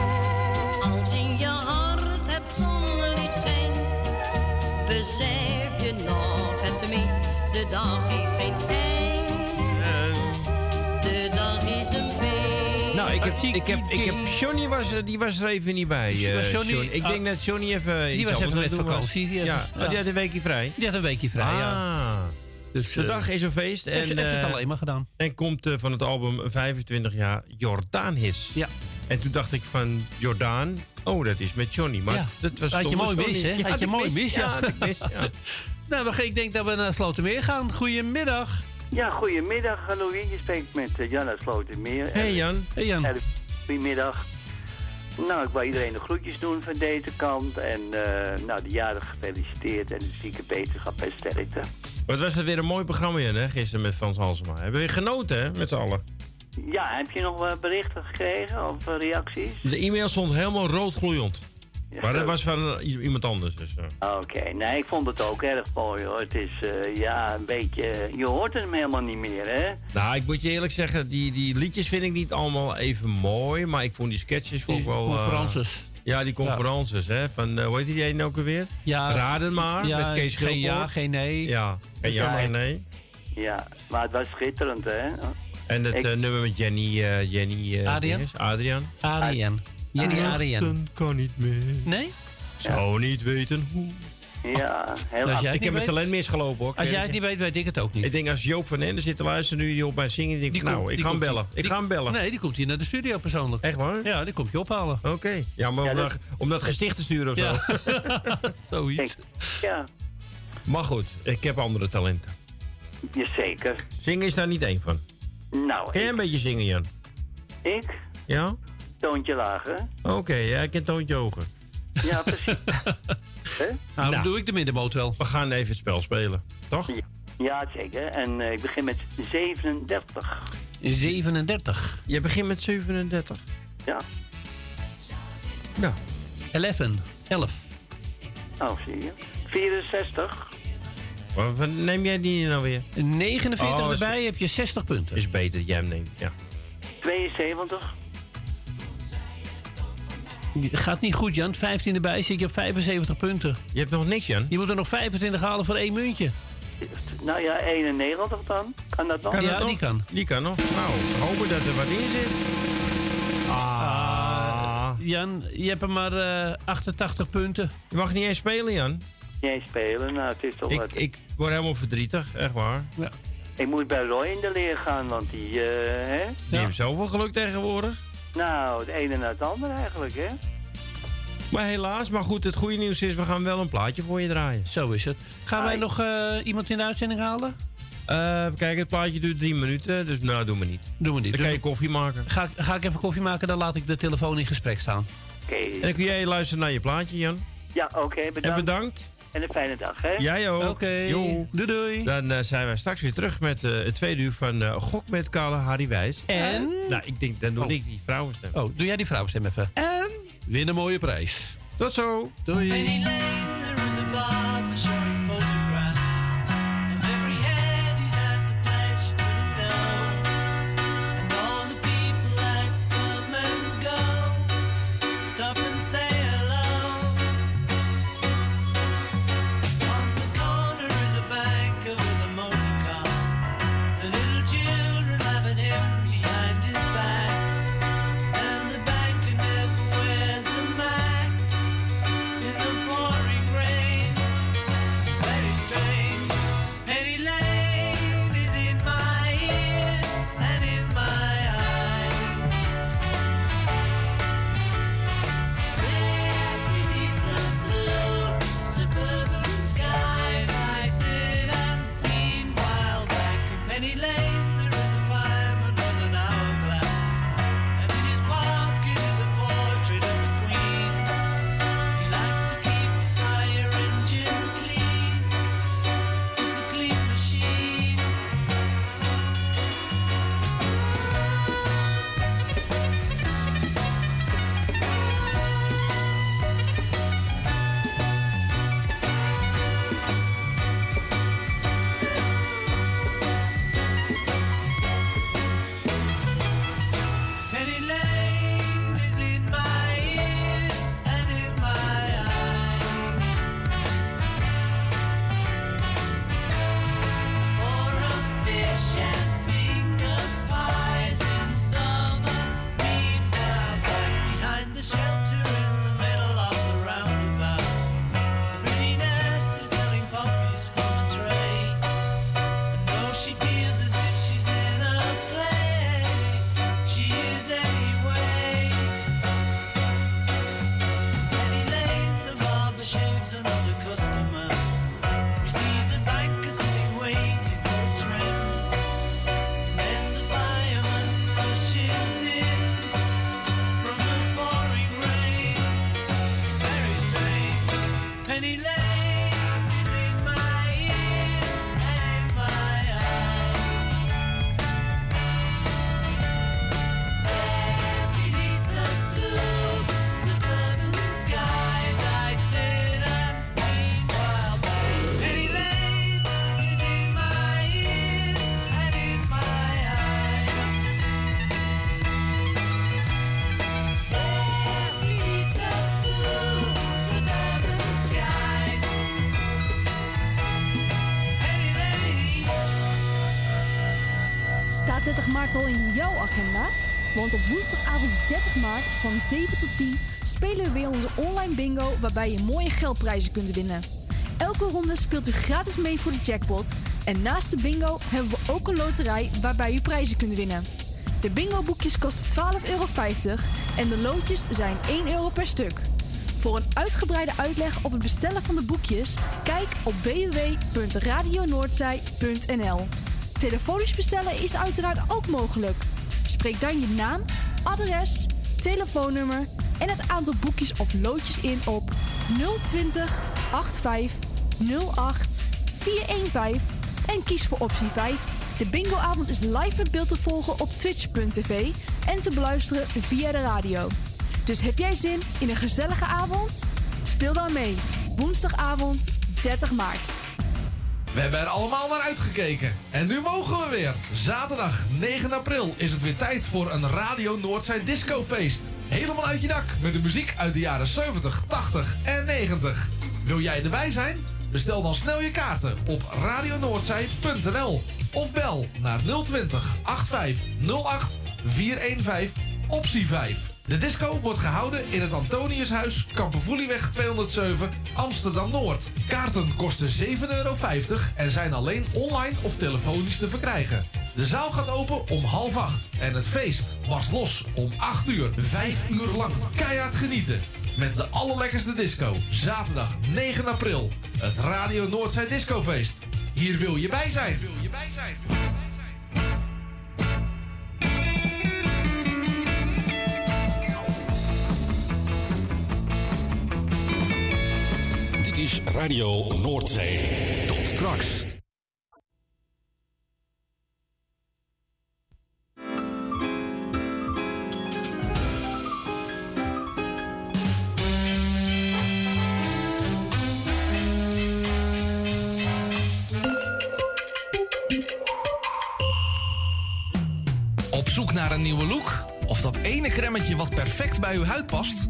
Als in je hart het zonlicht schijnt, besef je nog het tenminst, de dag heeft geen eind. Nou, ik heb, ik heb, ik heb Johnny was, er- die was er even niet bij. eh, Johnny- Johnny. Ik denk ah, dat Johnny even die iets was even met vakantie, die ja, oh, ja. die had een weekje vrij. Die had een weekje vrij, ja. Ah. Dus, de eh, dag is een feest. En, heeft heeft het eh, alleen maar gedaan. En komt van het album 25 jaar Jordaan Hits. Ja. En toen dacht ik van Jordaan, oh dat is met Johnny. Maar Ja. dat was Had je mooi mis, hè? Ja, Had je mooi mis, ja. Ja, ja. Nou, ik denk dat we naar Slotermeer gaan. Goedemiddag. Ja, goedemiddag Louis. Je spreekt met uh, Jan uit Slotermeer. Hey Jan. Hey Jan. Goedemiddag. Nou, ik wil iedereen de groetjes doen van deze kant. En eh, nou, de jaren gefeliciteerd en de zieke beterschap en sterkte. Wat was dat weer een mooi programma, Jan, hè, gisteren met Frans Halsema. Hebben we weer genoten, hè, met z'n allen. Ja, heb je nog berichten gekregen of eh, reacties? De e-mail stond helemaal rood gloeiend. Ja, maar dat was van eh, iemand anders. Dus, eh. Oké, nee, ik vond het ook erg mooi hoor. Het is eh, ja, een beetje. Je hoort hem helemaal niet meer, hè? Nou, ik moet je eerlijk zeggen, die, die liedjes vind ik niet allemaal even mooi. Maar ik vond die sketches ik wel... conferences. ja, die conferences, hè. Van, hoe heet die ene ook alweer? Ja, Raden maar, ja, met Kees Geen ja, Schilpoort. geen nee. Ja, geen ja, Ja. geen nee. Ja, maar het was schitterend, hè? En het Ik- nummer met Jenny... eh, Jenny eh, Adriaan? dinges, Adriaan. Arian. Jenny kan niet meer. Nee? Zou niet weten hoe. Ja, heel Als jij Ik heb mijn talent misgelopen hoor. Als jij het niet weet, weet ik het ook niet. Ik denk als Joop van Ende zit te luisteren nu die op mij zingen, denk ik, nou, komt- ik die ga hem bellen. die- Ik ga hem bellen. Nee, die komt hier naar de studio persoonlijk. Echt waar? Ja, die komt je ophalen. Oké. Ja, maar om, Ja, dat- dat, om dat gesticht te sturen of zo. Ja. Zoiets. Ja, Maar goed, ik heb andere talenten. jazeker. Zingen is daar niet één van. Nou, Kan jij een beetje zingen, Jan? ik? Ja? Toontje lager. Oké, jij kent Toontje Hoger. Ja, precies. Hè? Nou, dan doe ik de middenboot wel. We gaan even het spel spelen, toch? Ja, zeker. En eh, ik begin met 37. 37. Je begint met 37. Ja. Ja. 11. 11. Oh, zie je. 64. Wat neem jij die nou weer? 49 Oh, is- erbij heb je 60 punten. Is beter dat jij hem neemt, ja. 72. Gaat niet goed, Jan. 15 erbij zit je op 75 punten. Je hebt nog niks, Jan. Je moet er nog 25 halen voor één muntje. Nou ja, 91 dan. Kan dat nog? Kan ja, dat nog? die kan. Die kan nog. Nou, hopen dat er wat in zit. Ah. Jan, je hebt er maar eh, 88 punten. Je mag niet eens spelen, Jan. Jij spelen, nou het is toch Ik, wat. ik word helemaal verdrietig, echt waar. Ja. Ik moet bij Roy in de leer gaan, want die, eh, hè? Die heeft zoveel geluk tegenwoordig. Nou, het ene na het andere eigenlijk, hè? Maar helaas, maar goed, het goede nieuws is, we gaan wel een plaatje voor je draaien. Zo is het. Gaan wij nog eh, iemand in de uitzending halen? Eh, kijk, het plaatje duurt drie minuten, dus nou, doen we niet. Doen we niet. Dan Dus kan je koffie maken. ga, ga ik even koffie maken, dan laat ik de telefoon in gesprek staan. Oké. En dan kun jij luisteren naar je plaatje, Jan. Ja, oké, bedankt. En bedankt. En een fijne dag, hè? Jij ook. Oké. Jo. Doei doei. Dan eh, zijn wij straks weer terug met eh, het tweede uur van eh, Gok met Kale Harry Wijs. En? Nou, ik denk, dan doe Oh. ik die vrouwenstem. Oh, doe jij die vrouwenstem even. En? Win een mooie prijs. Tot zo. Doei. 30 maart al in jouw agenda? Want op woensdagavond 30 maart van 7 tot 10 spelen we weer onze online bingo waarbij je mooie geldprijzen kunt winnen. Elke ronde speelt u gratis mee voor de jackpot. En naast de bingo hebben we ook een loterij waarbij u prijzen kunt winnen. De bingo boekjes kosten 12,50 euro en de loodjes zijn 1 euro per stuk. Voor een uitgebreide uitleg op het bestellen van de boekjes, kijk op www.radionoordzij.nl. Telefonisch bestellen is uiteraard ook mogelijk. Spreek dan je naam, adres, telefoonnummer en het aantal boekjes of loodjes in op 020 85 08 415 en kies voor optie 5. De bingoavond is live met beeld te volgen op twitch.tv en te beluisteren via de radio. Dus heb jij zin in een gezellige avond? Speel dan mee. Woensdagavond 30 maart. We hebben er allemaal naar uitgekeken. En nu mogen we weer. Zaterdag 9 april is het weer tijd voor een Radio Noordzij discofeest. Helemaal uit je dak met de muziek uit de jaren 70, 80 en 90. Wil jij erbij zijn? Bestel dan snel je kaarten op radionoordzij.nl of bel naar 020 8508 415 optie 5. De disco wordt gehouden in het Antoniushuis, Kampervoelieweg 207, Amsterdam-Noord. Kaarten kosten 7,50 euro en zijn alleen online of telefonisch te verkrijgen. De zaal gaat open om half acht en het feest was los om 8 uur, 5 uur lang. Keihard genieten met de allerlekkerste disco. Zaterdag 9 april, het Radio Noordzij Discofeest. Hier wil je bij zijn. Wil je bij zijn. Radio Noordzee. Tot straks. Op zoek naar een nieuwe look? Of dat ene cremmetje wat perfect bij uw huid past?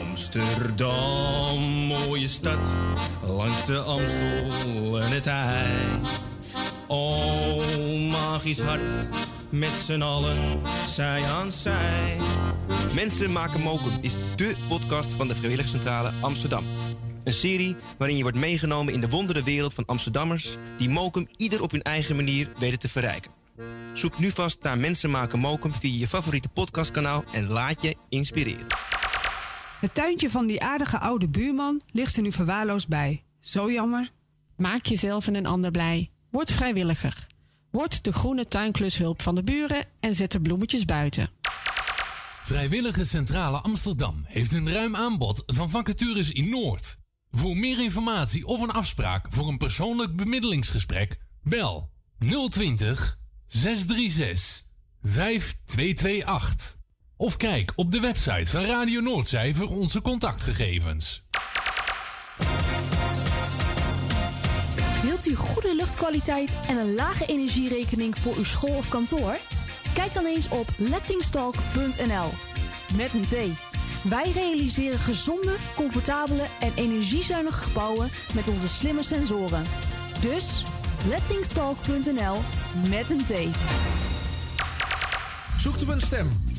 Amsterdam, mooie stad, langs de Amstel en het IJ. Oh, magisch hart, met z'n allen, zij aan zij. Mensen maken mokum is dé podcast van de Vrijwilligcentrale Amsterdam. Een serie waarin je wordt meegenomen in de wondere wereld van Amsterdammers... die mokum ieder op hun eigen manier weten te verrijken. Zoek nu vast naar Mensen maken mokum via je favoriete podcastkanaal... en laat je inspireren. Het tuintje van die aardige oude buurman ligt er nu verwaarloosd bij. Zo jammer. Maak jezelf en een ander blij. Word vrijwilliger. Word de groene tuinklushulp van de buren en zet de bloemetjes buiten. Vrijwillige Centrale Amsterdam heeft een ruim aanbod van vacatures in Noord. Voor meer informatie of een afspraak voor een persoonlijk bemiddelingsgesprek, bel 020 636 5228. Of kijk op de website van Radio Noordzij voor onze contactgegevens. Wilt u goede luchtkwaliteit en een lage energierekening voor uw school of kantoor? Kijk dan eens op lettingstalk.nl. Met een T. Wij realiseren gezonde, comfortabele en energiezuinige gebouwen met onze slimme sensoren. Dus lettingstalk.nl met een T. Zoekt u een stem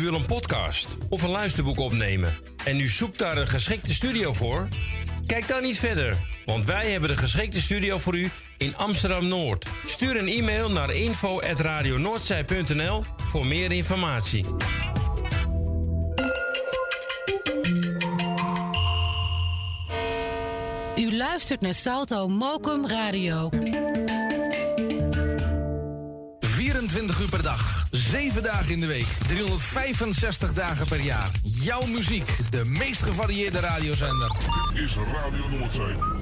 U wil een podcast of een luisterboek opnemen en u zoekt daar een geschikte studio voor? Kijk dan niet verder, Want wij hebben de geschikte studio voor u in Amsterdam-Noord. Stuur een e-mail naar info.radionoordzij.nl voor meer informatie. U luistert naar Salto Mokum Radio. 24 uur per dag, 7 dagen in de week, 365 dagen per jaar. Jouw muziek, de meest gevarieerde radiozender. Dit is Radio Noordzee.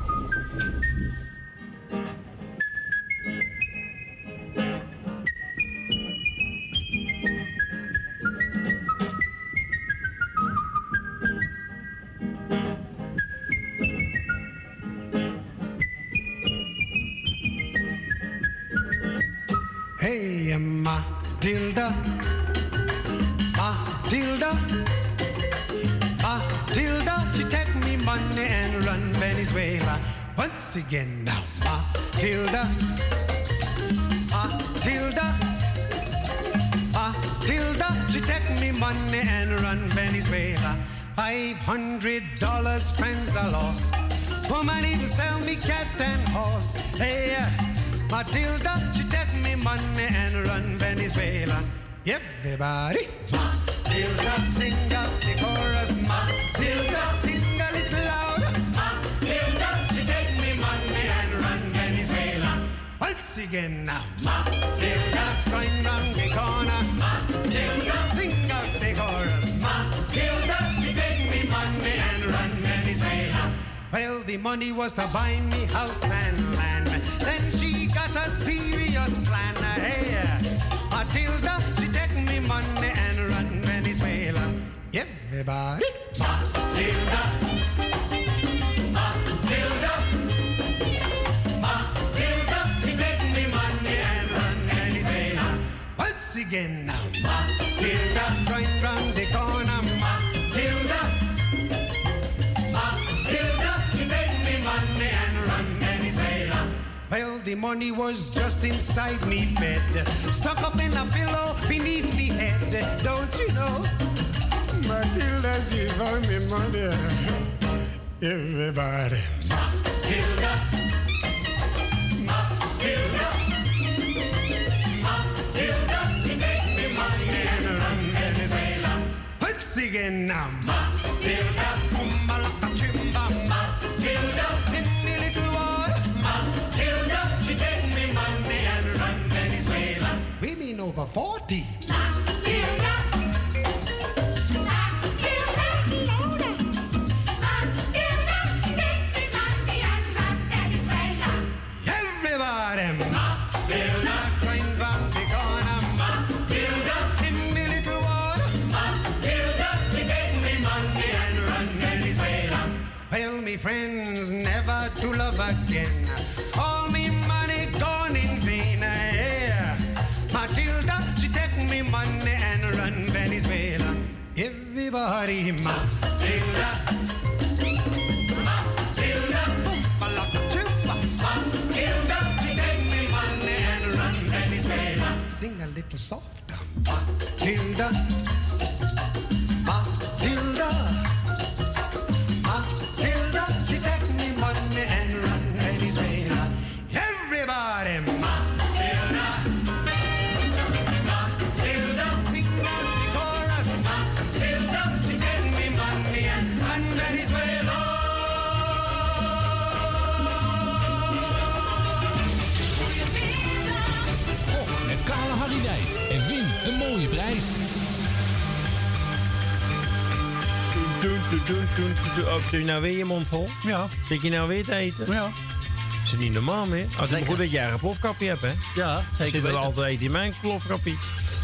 Again now, ah, Matilda, Matilda, ah, Matilda, ah, she take me money and run Venezuela. Five hundred dollars, friends I lost. Woman even sell me cat and horse. Hey, Matilda, she take me money and run Venezuela. Everybody, Matilda, sing out the chorus. Matilda, sing Again now, Matilda, going round the corner. Matilda, sing out the chorus. Matilda, she take me money and run Venezuela. Well, the money was to buy me house and land. Then she got a serious plan. Hey, uh, Matilda, she take me money and run Venezuela. Everybody, Matilda, Matilda, again now, Matilda, going round the corner. Matilda. Matilda, she make me money and run Venezuela. Well, the money was just inside me bed, stuck up in a pillow beneath me head. Don't you know? Matilda, she found me money. Everybody. Matilda. Matilda. Matilda, Again now. Matilda. Malaka chimba. Matilda. In the little water. Matilda. She take me money and run Venezuela. Women over 40. Friends, never to love again. All me money gone in vain. Yeah. Matilda, she take me money and run Venezuela. Everybody, Matilda. Matilda. Matilda, she take me money and run Venezuela. Sing a little softer. Matilda. Doen, doen, doen, doen, doen. Oh, heb je nou weer je mond vol? Ja. Zit je nou weer te eten? Ja. Is het niet normaal meer? Als het goed dat jij een plofkapje hebt, hè? Ja, zeker Zit wel altijd eten in mijn plofkapje.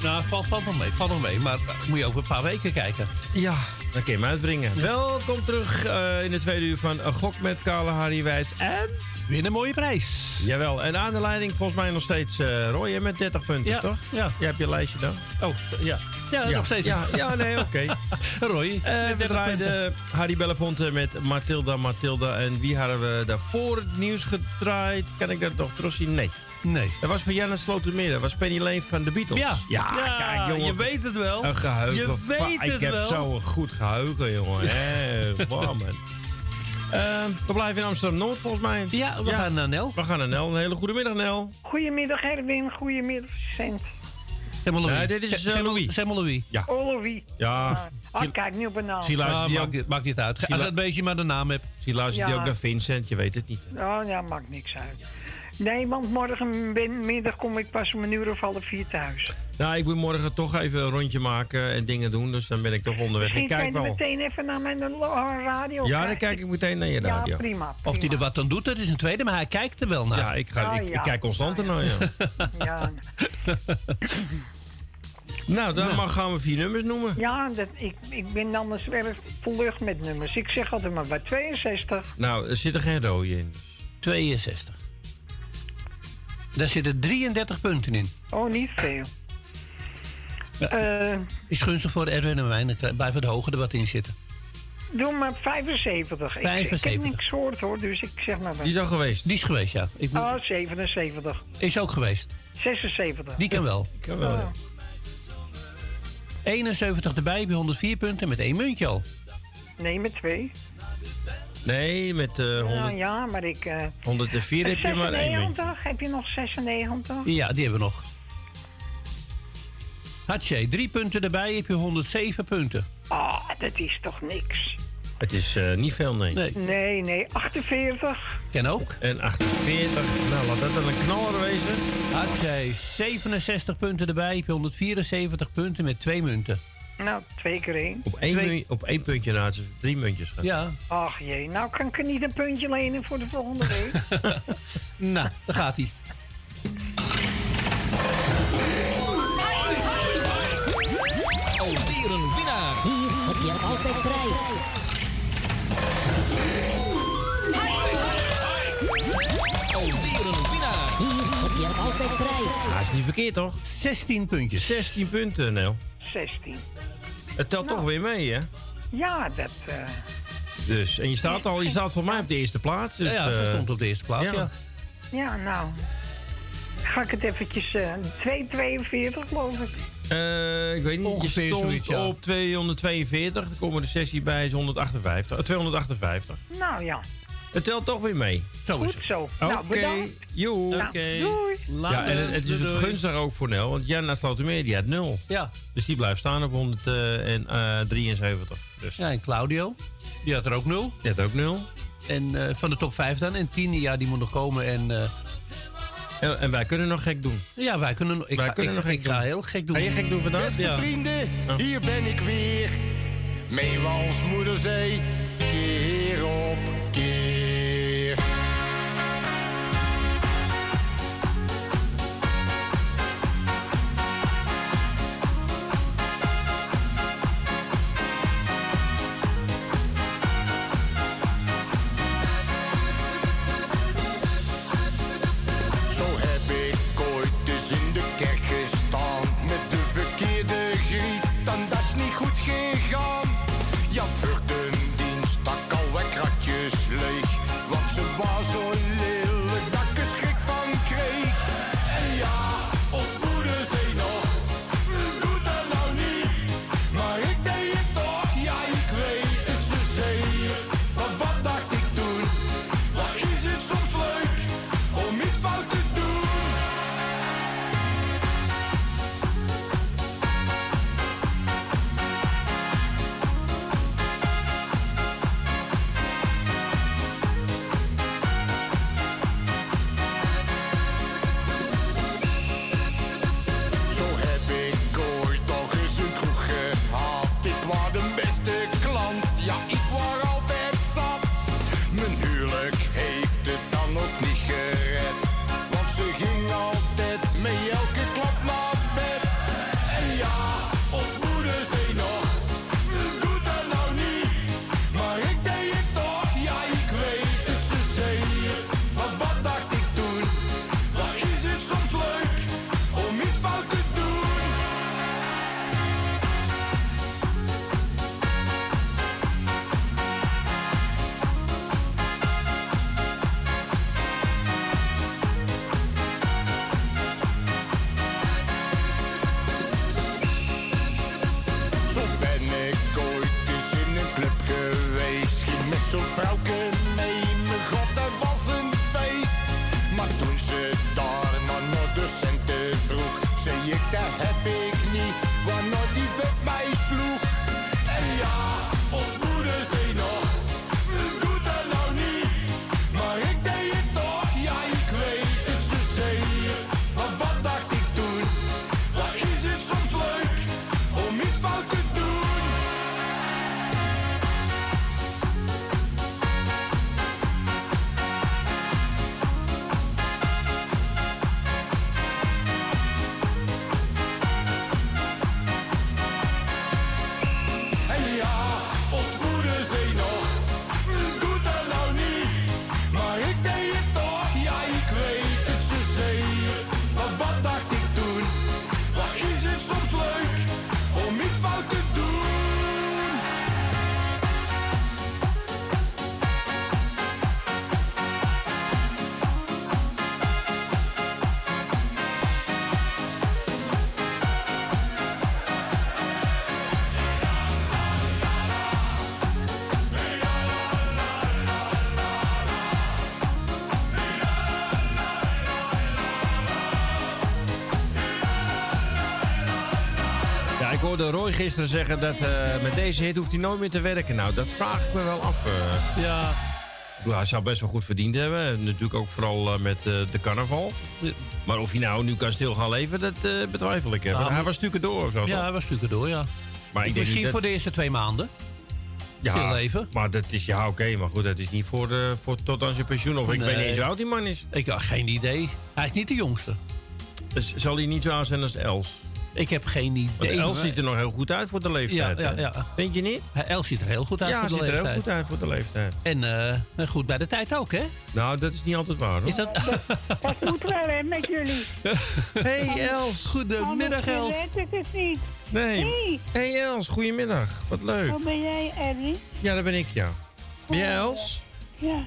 Nou, valt, valt nog mee, valt nog mee. Maar eh, moet je over een paar weken kijken. Ja, dan kun je hem uitbrengen. Welkom terug eh, in de tweede uur van Gok met Kale Harry Wijs. En... Win een mooie prijs. Jawel, en aan de leiding volgens mij nog steeds eh Roy met 30 punten, Ja, toch? ja. Je hebt je lijstje dan? Oh, ja. Ja, nog steeds. Ja, ja nee, oké. Roy. Eh, we 30 draaiden Harry Belafonte met Matilda Matilda. En wie hadden we daarvoor het nieuws gedraaid? Kan ik dat toch terugzien? Nee. Nee. Dat was van Janne Slotermeer. Dat was Penny Lane van de Beatles. Ja. ja, Ja, kijk jongen. je weet het wel. Een geheugen. Je weet het Ik heb wel. zo'n goed geheugen, jongen. Hé, wow, man. Eh, we blijven in Amsterdam-Noord volgens mij. Ja, we gaan naar Nel. We gaan naar Nel. Een hele goede middag, Nel. Goedemiddag Erwin, goedemiddag Cent. Zeg maar Louis. Nee, dit is, eh, maar- Louis. Zeg maar Louis. Ja. Oh, Louis. Ja. Ah, kijk nu op een naam. Zie luistert Ah, die maakt, ook- niet- maakt niet uit. Als het een beetje maar de naam hebt. Zie luistert die Ja. ook naar Vincent, je weet het niet. Oh, ja, maakt niks uit. Nee, want morgenmiddag kom ik pas om een uur of half vier thuis. Nou, ik moet morgen toch even een rondje maken en dingen doen, dus dan ben ik toch onderweg. Misschien Ik kijk je wel. meteen even naar mijn radio Ja, dan kijk ik meteen naar je Ja, radio. prima. Of hij er wat aan doet, dat is een tweede, maar hij kijkt er wel naar. Ja, ik, ga, Ah, ik, ja. ik kijk constant ernaar, ja. Ja, Nou, dan mag, gaan we vier nummers noemen. ja dat, ik, ik ben anders erg vlug met nummers. Ik zeg altijd maar bij 62. Nou, er zit er geen rode in. 62. Daar zitten 33 punten in. Oh, niet veel. Eh, Is gunstig voor Erwin en mij. Dan blijft het hoger er wat in zitten. doe maar 75. Ik- Ik, 75. heb niks gehoord hoor, dus ik zeg maar... Die is al geweest. Die is geweest, ja. Ik moet- Oh, 77. Is ook geweest. 76. Die kan wel. Kan wel, ja. 71 erbij je 104 punten met één muntje al. Nee, met twee. Nee, met eh Ja, 100, ja, maar ik... eh 104 heb je maar één muntje. 96, heb je nog 96? Ja, die hebben we nog. Hatsje, drie punten erbij heb je 107 punten. Ah, dat is toch niks? Het is eh, niet veel, nee. Nee. Nee, nee, 48. Ken ook. En 48, nou laat dat dan een knaller wezen. Hatsje, 67 punten erbij heb je 174 punten met twee munten. Nou, twee keer één. Op één, Twee- op één puntje na, het is drie muntjes gaan. Ja. Ach jee, nou kan ik er niet een puntje lenen voor de volgende week. Nou, daar gaat hij. Alweer een winnaar. Hier heb je altijd prijs. Alweer een winnaar. Hier heb je altijd prijs. Ah, is niet verkeerd toch? 16 puntjes. 16 punten, Nel. 16. Het telt toch weer mee, hè? Ja, dat... eh, Dus, en je staat al, je staat voor mij op de eerste plaats. Dus, ja, ze eh, stond op de eerste plaats, ja. ja. ja, nou... Ga ik het eventjes... eh 2,42 geloof ik. Eh, ik weet niet, Ongeveer je stond zoiets, ja. op 242. Dan komen de sessie bij is 158. eh, 258. Nou ja, Het telt toch weer mee. Zo is goed het. zo. Oké, Nou, bedankt. joe. Nou, Oké. doei. Later. Ja, en het, het is Doei, het gunstig ook voor Nel, want Jan Slotermeer die had 0. Ja. Dus die blijft staan op 173. Dus ja, en Claudio, die had er ook 0. die had ook 0. En eh, van de top 5 dan. En 10, ja, die moet nog komen. En eh, En, en wij kunnen nog gek doen. ja, wij kunnen, ik, Wij ga, kunnen ik, nog gek ik ga doen. heel gek doen. Ga je gek doen vandaag? Beste Ja. vrienden, hier ben ik weer. Mee als moeder zei, keer op gisteren zeggen dat eh, met deze hit hoeft hij nooit meer te werken. Nou, dat vraag ik me wel af. eh. Ja. Hij zou best wel goed verdiend hebben. En Natuurlijk ook vooral eh, met de carnaval. Maar of hij nou nu kan stil gaan leven, dat betwijfel ik. Nou, hij was stukken door of zo. Ja, toch? hij was stukken door, ja. Maar ik Misschien dat- voor de eerste twee maanden. ja, stilleven. Maar dat is ja, oké. maar goed, dat is niet voor, de, voor tot aan zijn pensioen. Of ik weet niet eens hoe oud die man is. Ik had geen idee. Hij is niet de jongste. Dus zal hij niet zo oud zijn als Els? Ik heb geen idee. Els ziet er nog heel goed uit voor de leeftijd. Ja, ja, ja. Vind je niet? Els ziet er heel goed uit Ja, voor de ziet er heel leeftijd. goed uit voor de leeftijd. En eh, goed bij de tijd ook, hè? Nou, dat is niet altijd waar, hoor. Is dat... Dat moet wel, hè, met jullie. Hey Els. Goedemiddag, Els. Anders weet ik het niet. Nee. Hey, Hey Els, goedemiddag. Wat leuk. hoe ben jij, Erwin? Ja, dat ben ik, ja. Ben jij Els? Ja.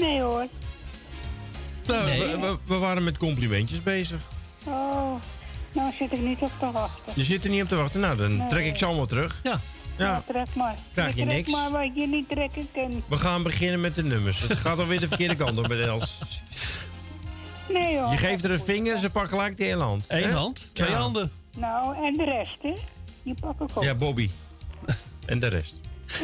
Nee hoor. Nou, Nee. we, we- we waren met complimentjes bezig. Oh, nou zit ik niet op te wachten. Je zit er niet op te wachten. Nou, dan Nee. trek ik ze allemaal terug. Ja. Ja. Trek maar. Krijg je trek niks. maar wat je niet trekken. We gaan beginnen met de nummers. Het gaat alweer de verkeerde kant op met Els. Nee hoor. Je geeft er een vinger, ze pakt gelijk de hele hand. Eén hè? hand, twee Ja. handen. Nou, en de rest, hè? Die pak ik ook. Ja, Bobby. en de rest.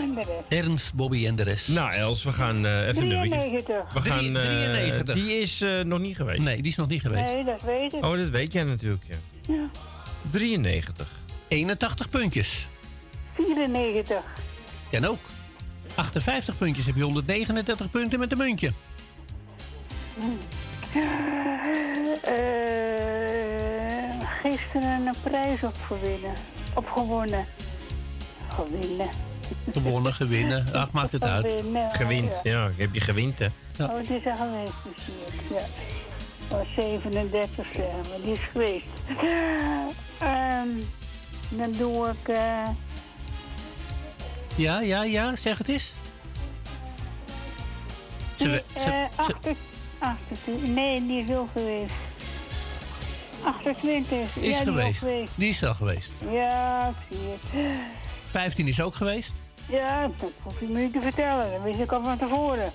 En de rest. Ernst, Bobby en de rest. Nou, Els, we gaan eh, even nummertjes. 93. We gaan, Drie- eh, 93. die is eh, nog niet geweest. Nee, die is nog niet geweest. Nee, dat weet ik. Oh, dat weet jij natuurlijk, ja. Ja. 93. 81 puntjes. 94. Ken ook. 58 puntjes heb je 139 punten met een muntje. Eh, gisteren een prijs opgewinnen. Opgewonnen. Gewinnen. Gewonnen, gewinnen. Ach, maakt het uit. Gewint, ja. Heb je gewint, hè? Oh, het is al geweest, hier. Ja. Oh, 37 zeg maar, die is geweest. Ehm, dan doe ik... eh, Ja, ja, ja, zeg het eens. Ze, eh, ze- 28 28 nee, die is ook geweest. 28 is ja, die geweest. ook geweest. Die is al geweest. Ja, ik zie het. 15 is ook geweest. Ja, dat hoef je me niet te vertellen. Dat wist ik al van tevoren.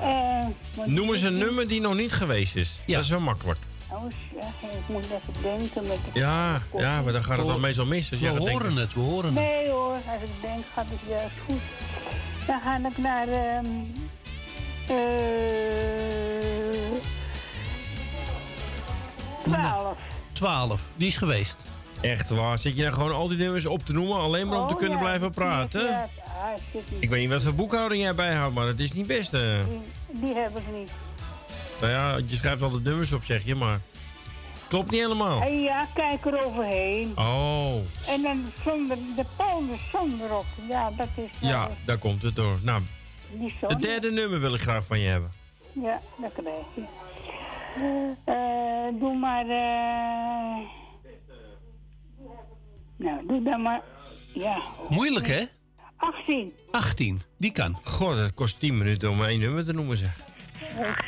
Eh, Noem eens een nummer die nog niet geweest is. Dat is wel makkelijk. Oh, zeg, ik moet even denken met de... Ja, ja, maar dan gaat het dan meestal mis. Als We horen denken. het, we horen het. Nee hoor, als ik denk gaat het juist goed. Dan ga ik naar... ehm eh 12. 12, die is geweest. Echt waar? Zit je dan gewoon al die nummers op te noemen, alleen maar om te Oh, kunnen ja, blijven praten? Ja, Ik weet niet wat voor boekhouding jij bijhoudt, maar het is niet best. eh. Die, die heb ik niet. Nou ja, je schrijft altijd nummers op, zeg je, maar... Klopt niet helemaal. En ja, kijk er overheen. Oh, En dan zonder, de polder zonder op. Ja, dat is... nou, ja, daar komt het door. Nou, het derde nummer wil ik graag van je hebben. Ja, dat krijg je. Eh, doe maar... eh Nou, doe dan maar... Ja, Moeilijk, hè? 18. 18, die kan. God, het kost 10 minuten om één nummer te noemen, zeg.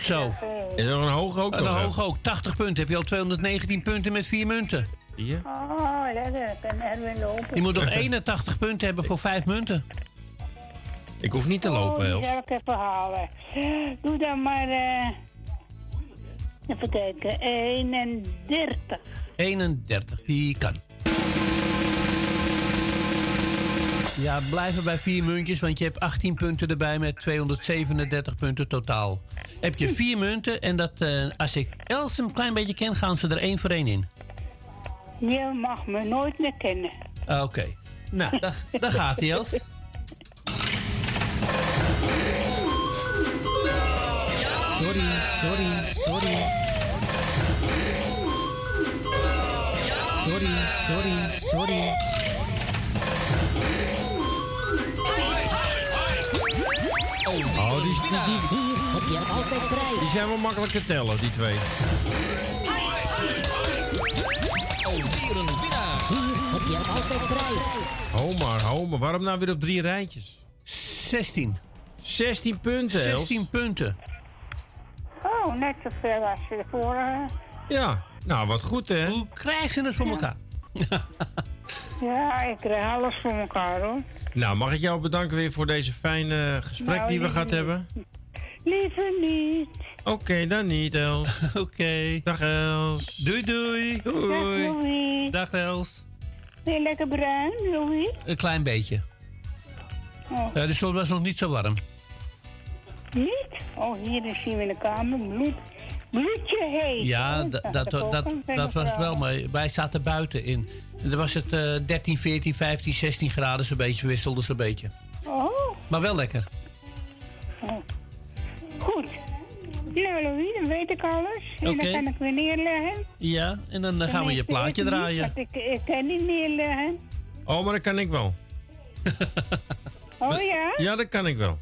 Zo. Is er nog een hoog ook nog, een hè? hoog ook. 80 punten. Heb je al 219 punten met 4 munten. Zie je? Oh, lekker. Ik kan Erwin lopen. Je moet nog 81 punten hebben voor 5 munten. Ik hoef niet te lopen, Oh, die Els. zal ik even halen. Doe dan maar... eh even kijken. 31. 31, die kan. Ja, blijven bij 4 muntjes, want je hebt 18 punten erbij met 237 punten totaal. Heb je 4 munten en dat, eh, als ik Els een klein beetje ken, gaan ze er één voor één in. Je mag me nooit meer kennen. Ah, Oké. Nou, daar, daar gaat hij, Els. Sorry, sorry. Sorry, Oh, die, die, die, Hier heb je altijd prijs. die zijn wel makkelijk te tellen, die twee. Hier heb je altijd prijs. Ho maar, ho maar. Waarom nou weer op drie rijtjes? 16. 16 punten, Els. 16 punten. Oh, net zoveel als de vorige. Ja, nou wat goed hè. Hoe krijgen ze het voor elkaar? Ja, ik krijg alles voor elkaar hoor. Nou, mag ik jou bedanken weer voor deze fijne gesprek Nou, die we niet. hebben? Liever niet. Oké, dan niet, Els. Oké. Dag, Els. Doei, doei. Dag Louis. Dag, Els. Ben je lekker bruin, Louis? Een klein beetje. Oh. Ja, de zon was nog niet zo warm. Niet? Oh, hier is hij in de kamer. Bloed, heet. Ja, Oh, dat, dat, dat nog was wel- wel, maar wij zaten buiten in. En dan was het eh 13, 14, 15, 16 graden zo'n beetje, wisselde zo'n beetje. Oh, Maar wel lekker. goed. Nou, Louis, dan weet ik alles. En Oké. dan kan ik weer neerleggen. Ja, en dan eh, gaan we je plaatje niet, draaien. want ik, ik kan niet neerleggen. Oh, maar dat kan ik wel. Oh ja? Ja, dat kan ik wel.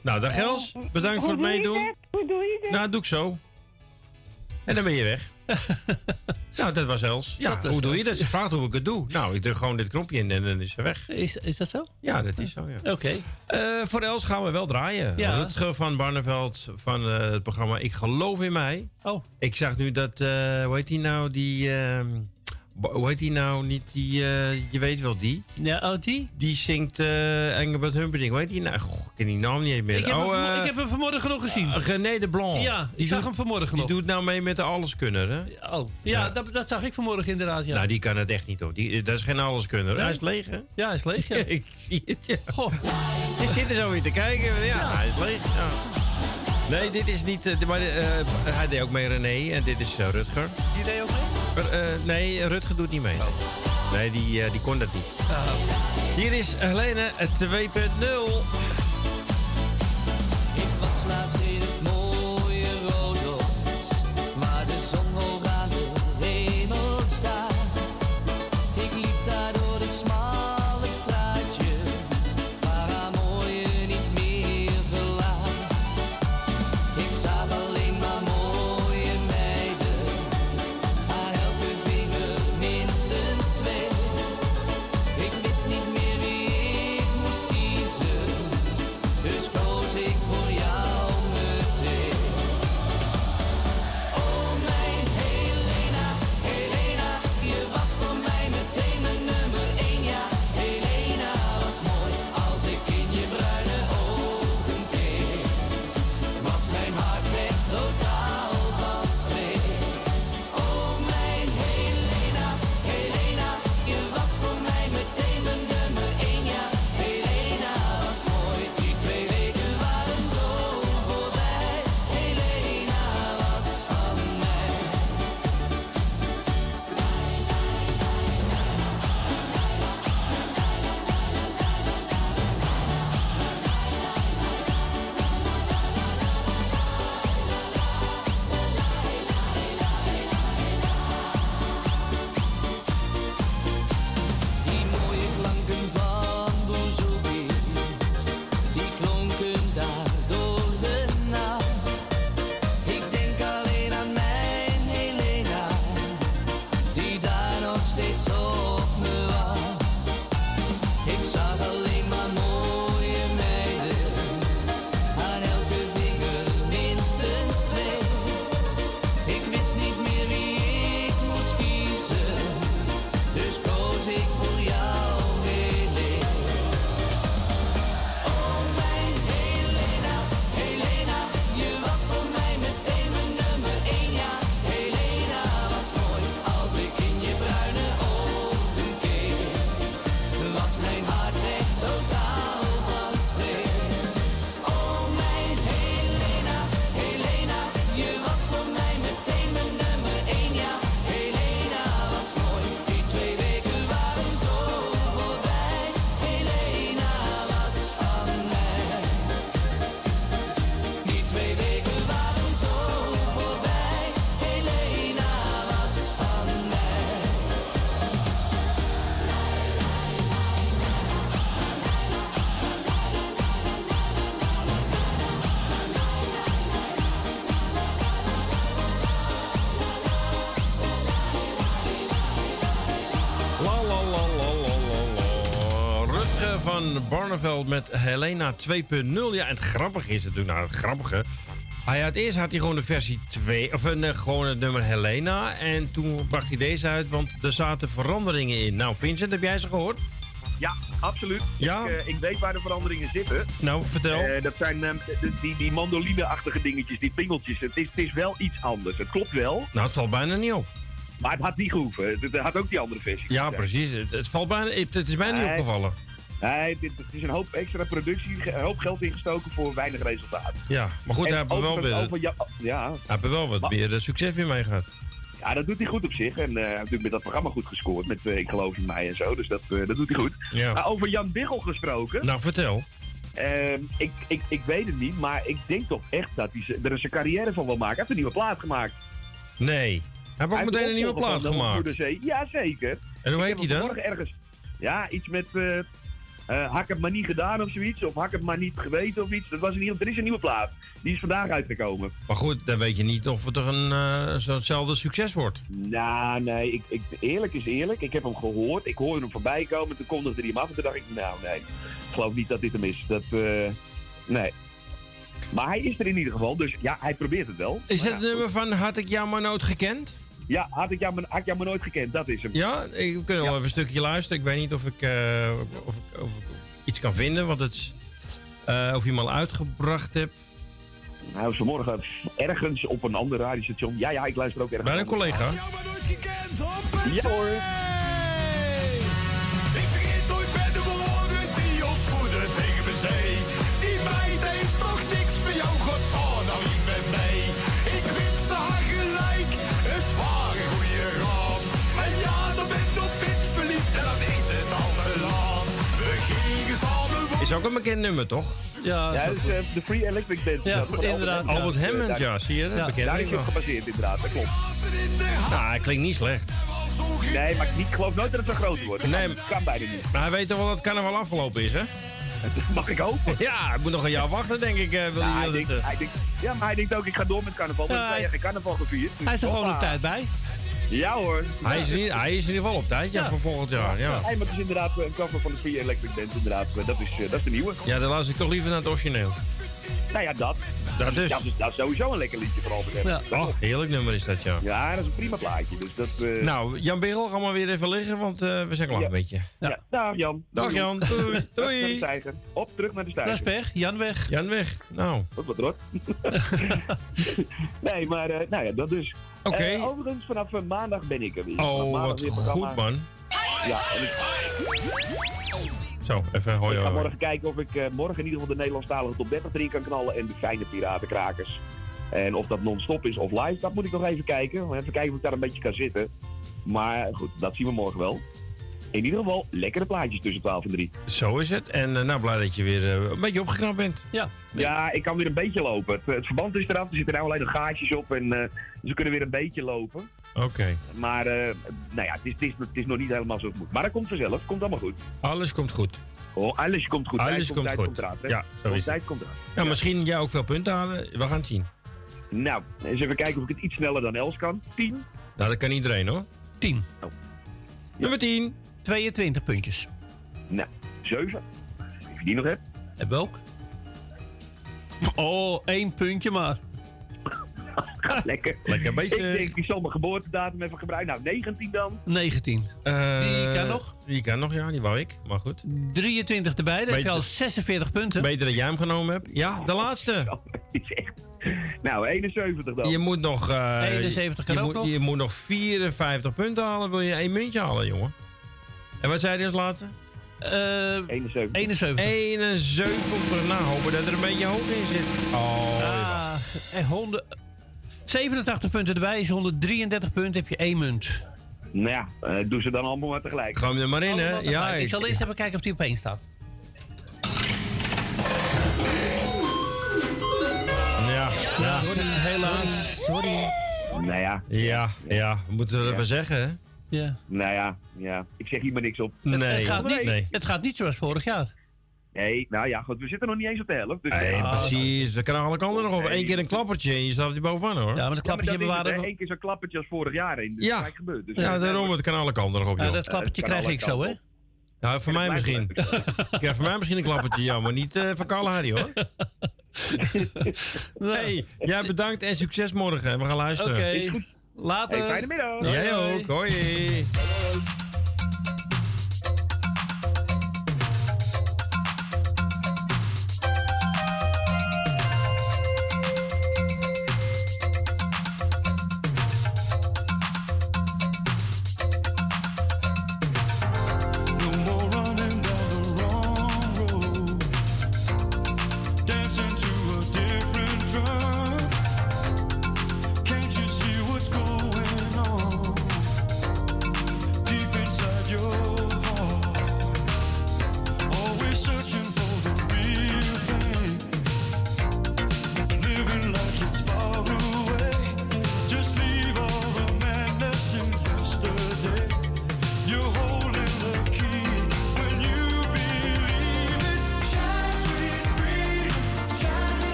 Nou, dag Els. Bedankt voor het meedoen. dat? Hoe doe je dat? Nou, doe ik zo. En dan ben je weg. nou, dat was Els. Ja, hoe doe je dat? Ze vraagt hoe ik het doe. Nou, ik druk gewoon dit knopje in en dan is ze weg. Is, is dat zo? Ja, dat is zo, ja. Oké. Eh, voor Els gaan we wel draaien. Ja. Rutger van Barneveld van eh, het programma Ik Geloof in Mij. Oh. Ik zag nu dat, eh hoe heet die nou, die... ehm, hoe heet die nou, niet die, eh, je weet wel die. Ja, oh die? Die zingt eh Engelbert Humperdinck. Hoe heet die nou? Goh, ik ken die naam niet meer. Ik heb, oh, hem, vanmo- eh, ik heb hem vanmorgen nog gezien. René de Blanc. Ja, ik zag hem vanmorgen Die nog. doet nou mee met de Alleskunner, hè? Oh, ja, Dat, dat zag ik vanmorgen inderdaad, ja. Nou, die kan het echt niet, hoor. Die, dat is geen Alleskunner. Nee? Hij is leeg, hè? Ja, hij is leeg, ja. ik zie het, ja. Goh. Je zit er zo weer te kijken. Ja, hij is leeg. Ja. Nee, dit is niet... eh, maar, eh, hij deed ook mee René en dit is eh, Rutger. Die deed ook mee? Nee, Rutger doet niet mee. Nee, die, die kon dat niet. Hier is Helene eh, 2.0. Ik was laatst Barneveld met Helena 2.0. Ja, en het grappige is natuurlijk, nou het grappige... Hij had, eerst had hij gewoon de versie 2, of een, eh, gewoon het nummer Helena. En toen bracht hij deze uit, want er zaten veranderingen in. Nou, Vincent, heb jij ze gehoord? Ja, absoluut. Ja? Ik, eh, ik weet waar de veranderingen zitten. Nou, vertel. Eh, dat zijn eh, de- die, die mandoline-achtige dingetjes, die pingeltjes. Het is, het is wel iets anders. Het klopt wel, Nou, het valt bijna niet op. maar het had niet gehoeven. Het, het had ook die andere versie. Ja, precies. Het, het, valt bijna, het, het is bijna niet opgevallen. Nee, dit, het is een hoop extra productie, een hoop geld ingestoken voor weinig resultaat. Ja, maar goed, hij er wel overigens weer, over ja, ja, hij heeft er wel wat meer eh, succes weer mee gehad. ja, dat doet hij goed op zich. En eh, hij heeft natuurlijk met dat programma goed gescoord. Met eh, Ik geloof in mij en zo. Dus dat, dat doet hij goed. Ja. Maar over Jan Biggel gesproken. Nou, vertel. Ehm, ik, ik, ik weet het niet, maar ik denk toch echt dat hij er zijn carrière van wil maken. Hij heeft een nieuwe plaat gemaakt. Nee. Hij heeft ook Hij meteen een nieuwe plaat gemaakt. Ja, zeker. En hoe heet hem dan? ergens. Ja, iets met. Eh eh, hak het maar niet gedaan of zoiets. Of hak het maar niet geweten of iets. Dat was nieuw, er is een nieuwe plaat. Die is vandaag uitgekomen. Maar goed, dan weet je niet of het er een eh, zo'nzelfde succes wordt. Nou, nee, ik, ik, eerlijk is eerlijk. Ik heb hem gehoord. Ik hoorde hem voorbij komen. Toen kondigde hij hem af. En toen dacht ik, nou nee, ik geloof niet dat dit hem is. Dat, eh, nee. Maar hij is er in ieder geval. Dus ja, hij probeert het wel. Is het ja, nummer van Had ik jou maar nooit gekend? Ja, had ik jou, maar- had ik jou maar nooit gekend. Dat is hem. Ja, ik we kunnen wel even een stukje luisteren. Ik weet niet of ik, eh, of ik, of ik iets kan vinden, want het is, eh, of je hem al uitgebracht hebt. Was vanmorgen ergens op een ander radiostation. Ja, ja, ik luister ook ergens. Bij een collega. Ja hoor. Is ook een bekend nummer, toch? Ja, Ja, dat is eh, de Free Electric Dance. Ja, Dat inderdaad. Albert Albert Hammond, Daar- ja, zie je, dat Ja, bekend daar ik is hij op gebaseerd inderdaad, dat klopt. Nou, hij klinkt niet slecht. Nee, maar ik geloof nooit dat het zo groot wordt. Dat Nee. kan, bijna niet. Maar hij weet toch wel dat het carnaval afgelopen is, hè? Mag ik hopen? Ja, hij moet nog een jaar wachten, denk ik. eh, wil Ja, hij hij dat denkt, het, eh, hij denkt, ja, maar hij denkt ook, ik ga door met carnaval. Want Ja, hij- geen carnaval gevierd. Dus Hij is er gewoon op tijd bij. Ja hoor. hij, is in, hij is in ieder geval op tijd, ja, Ja. voor volgend jaar. Ja, Hij dus inderdaad eh, een cover van de Free Electric Dance, inderdaad. eh, Dat is, eh, dat is de nieuwe. ja dan luister ik toch liever naar het origineel. Nou ja, dat. Dat is. Ja, dat is, dat is sowieso een lekker liedje voor Albert Hammond. Ja. Oh, heerlijk nummer is dat, ja. Ja, dat is een prima plaatje. Dus dat, eh, Nou, Jan Berel, ga maar weer even liggen, want eh, we zijn klaar Ja. een beetje. ja. Dag Jan. Dag Doei. Jan, doei. De. Op, terug naar de Dat is steiger. pech. Jan weg. Jan weg. Nou, Wat wat rot. nee, maar eh, nou ja, dat dus. Oké. Overigens, vanaf eh, maandag ben ik er weer. Oh, wat weer goed, man. Ja, en ik, Zo, even hoi ik ga hoi. morgen kijken of ik eh, morgen in ieder geval de Nederlandstalige top 30 erin kan knallen en de fijne piratenkrakers. En of dat non-stop is of live, dat moet ik nog even kijken. Even kijken of ik daar een beetje kan zitten. Maar goed, dat zien we morgen wel. In ieder geval, lekkere plaatjes tussen 12 en 3. Zo is het. En eh, nou, blij dat je weer een beetje opgeknapt bent. Ja. Ja, ik kan weer een beetje lopen. Het, het verband is eraf, er zitten nou alleen nog gaatjes op en eh, ze kunnen weer een beetje lopen. Oké. Maar eh, nou ja, het is, het, is, het is nog niet helemaal het moet. Maar dat komt vanzelf, komt allemaal goed. Alles komt goed. Oh, alles komt goed. Alles Tijd komt tijd goed. Komt? Ja, zo is Tijd het. komt eraan. Ja, misschien jij ook veel punten halen. We gaan het zien. Nou, eens even kijken of ik het iets sneller dan Els kan. 10. Nou, dat kan iedereen hoor. 10. Nummer 10. 22 puntjes. Nou, 7. Als je die nog hebt. En welk? Oh, één puntje maar. Lekker. Lekker bezig. Ik denk, die zal mijn geboortedatum even gebruiken. Nou, 19 dan. 19. die kan nog. Eh, Die kan nog, ja. Die wou ik. Maar goed. 23 erbij, dan heb je al 46 punten. Beter dat jij hem genomen hebt. Ja, de laatste. is echt... Nou, 71 dan. Je moet nog... eh, 71 kan je ook moet, nog. Je moet nog 54 punten halen. Wil je één muntje halen, jongen? En wat zei hij als laatste? Eh 71. 71. 71. Nou, hopen dat er een beetje hoog in zit. Oh, Ah, en 100, 87 punten erbij is 133 punten, heb je één munt. Nou ja, eh, doe ze dan allemaal maar tegelijk. Gaan we er maar in, hè? Ja, ik zal eerst even kijken of die op één staat. Ja. ja. Sorry, helaas. Sorry. Nou ja. Ja, ja. We moeten er Ja. even zeggen, hè? Ja. Nou ja, ja. Ik zeg hier maar niks op. Nee. Het, gaat niet, nee. het gaat niet zoals vorig jaar. Nee, nou ja, goed. We zitten nog niet eens op de helft. Dus Nee, ja, precies. We kunnen alle kanten nog op. Nee. Eén keer een klappertje en je staat er bovenaan, hoor. Ja, maar dat Ja, maar klappertje het, bewaren we... Eén keer zo'n klappertje als vorig jaar in. Dus Ja. dat gebeurd. Dus Ja, daarom. Het kan alle kanten nog op, Ja, dat klappertje kan krijg ik zo, hè? Nou, voor mij misschien. Ik krijg voor mij misschien een klappertje, ja, maar niet eh, van Kalahari hoor. Nee, jij bedankt en succes morgen. We gaan luisteren. Oké, later. Hey, fijne middag. Jij ook, hoi.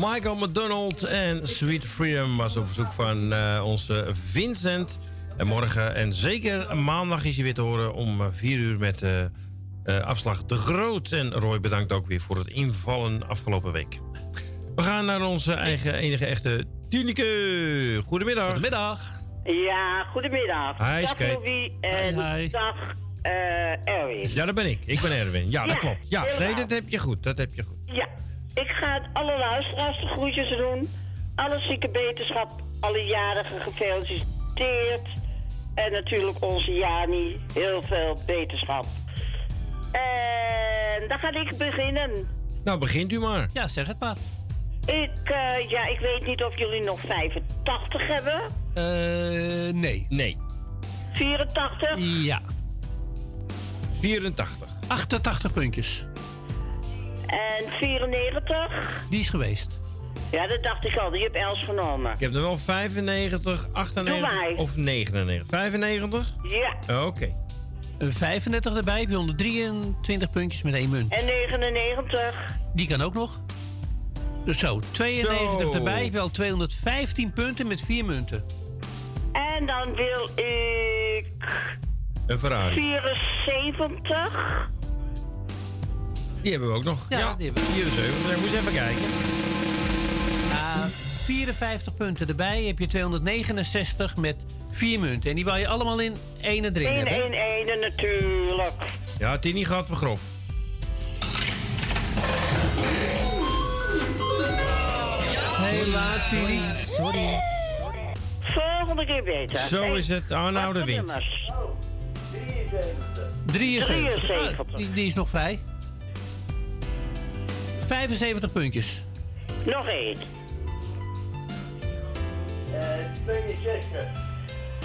Michael McDonald en Sweet Freedom was op verzoek van eh, onze Vincent. En morgen en zeker maandag is hij weer te horen om 4 uur met eh, eh, afslag De Groot. En Roy bedankt ook weer voor het invallen afgelopen week. We gaan naar onze eigen enige echte Tineke. Goedemiddag. Goedemiddag. Ja, goedemiddag. Hi, dag. Louis en Hi, hi. dag eh, Erwin. Ja, dat ben ik. Ik ben Erwin. Ja, dat Ja, klopt. Ja, nee, dat heb je goed. Dat heb je goed. Alle luisteraars de groetjes doen. Alle zieke beterschap, alle jarigen gefeliciteerd. En natuurlijk onze Jani, heel veel beterschap. En dan ga ik beginnen. Nou, begint u maar. Ja, zeg het maar. Ik, eh, ja, ik weet niet of jullie nog 85 hebben. Eh, nee. Nee. 84? Ja. 84. 88 puntjes. En 94? Die is geweest. Ja, dat dacht ik al. Die heb Els genomen. Ik heb er wel 95, 98 Doe mij. of 99. 95? Ja. Oké. Een 35 erbij heb je 123 puntjes met één munt. En 99? Die kan ook nog. Dus zo, 92 Zo. erbij heb je al 215 punten met vier munten. En dan wil ik Een Ferrari. 74. Die hebben we ook nog. Ja, die hebben we. 74. Ik moet eens even kijken. Ah, 54 punten erbij heb je 269 met vier munten. En die wil je allemaal in één erin 1 hebben. 1 1 natuurlijk. Ja, niet gehad voor grof. Helaas, Tini. Sorry. Volgende keer beter. Zo is het. Oh, nou, wind. nummers? 73. 73. Ah, die, die is nog vrij. 75 puntjes. Nog één. 62.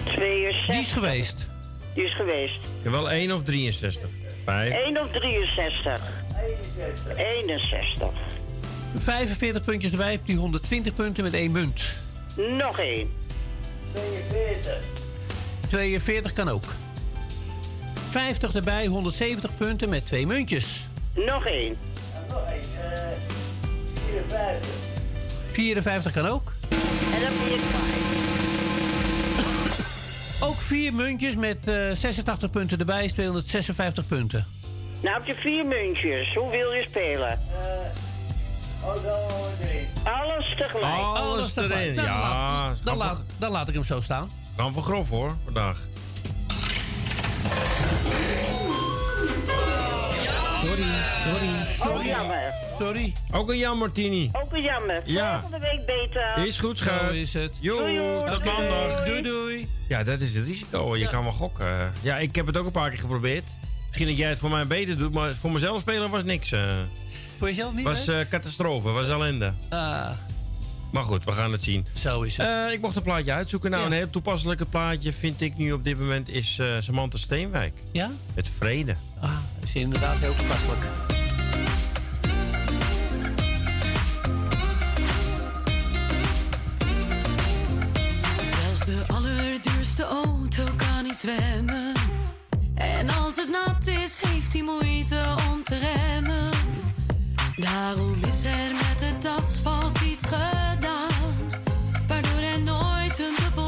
62. Die is geweest. Die is geweest. Ik heb wel 1 of 63. 5. 1 of 63? 61. 45 puntjes erbij heb je 120 punten met één munt. Nog één. 42. 42 kan ook. 50 erbij, 170 punten met twee muntjes. Nog één. En nog één. eh 54. 54 kan ook. En dan ben je kwijt. Ook vier muntjes met eh, 86 punten erbij is 256 punten. Nou heb je vier muntjes. Hoe wil je spelen? Oh, dan erin. Alles tegelijk. Alles tegelijk. erin. Dan Ja, laat- dan, laat, dan laat ik hem zo staan. Gaan voor grof hoor, vandaag. Sorry, sorry. Oh, jammer. Sorry. Ook een jammer, Tini. Ook een jammer. Ja. Volgende week beter. Is goed, schat. Zo is het. Jo, Doei, doei. tot maandag. Doei doei. Ja, dat is het risico. Je kan wel gokken. Ja, ik heb het ook een paar keer geprobeerd. Misschien dat jij het voor mij beter doet, maar voor mezelf spelen was niks. eh Voor jezelf niet? was eh, catastrofe, was ellende. Ah, Maar goed, we gaan het zien. zo is het. Eh, ik mocht een plaatje uitzoeken. Nou, Ja. een heel toepasselijke plaatje vind ik nu op dit moment is eh, Samantha Steenwijk. ja? Het vrede. Ah, is inderdaad heel toepasselijk. Zwemmen. En als het nat is, heeft hij moeite om te remmen. Daarom is er met het asfalt iets gedaan. Waardoor er nooit een druppel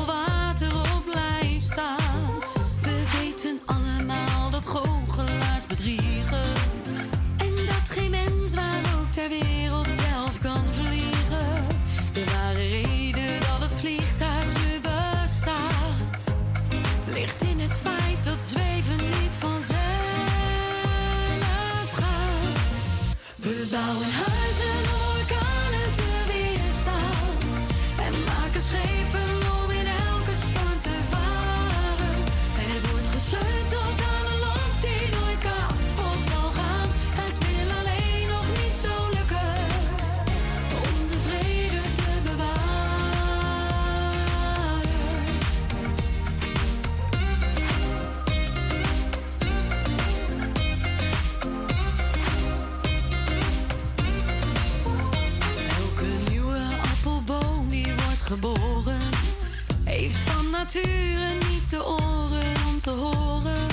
heeft van nature niet de oren om te horen.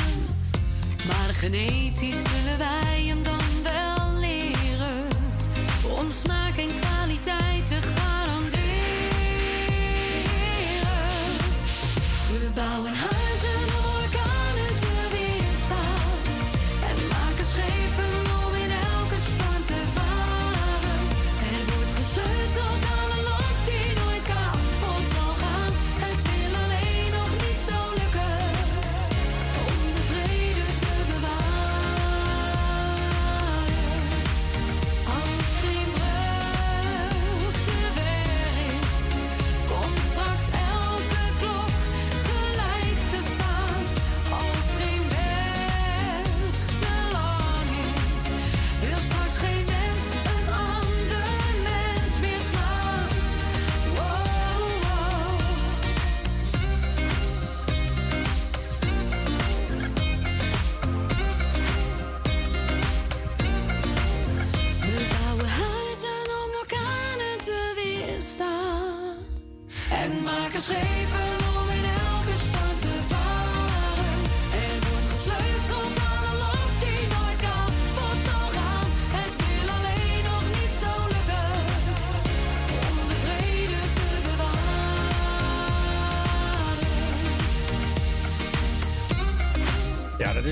Maar genetisch zullen wij hem dan wel leren om smaak en kwaliteit te garanderen. We bouwen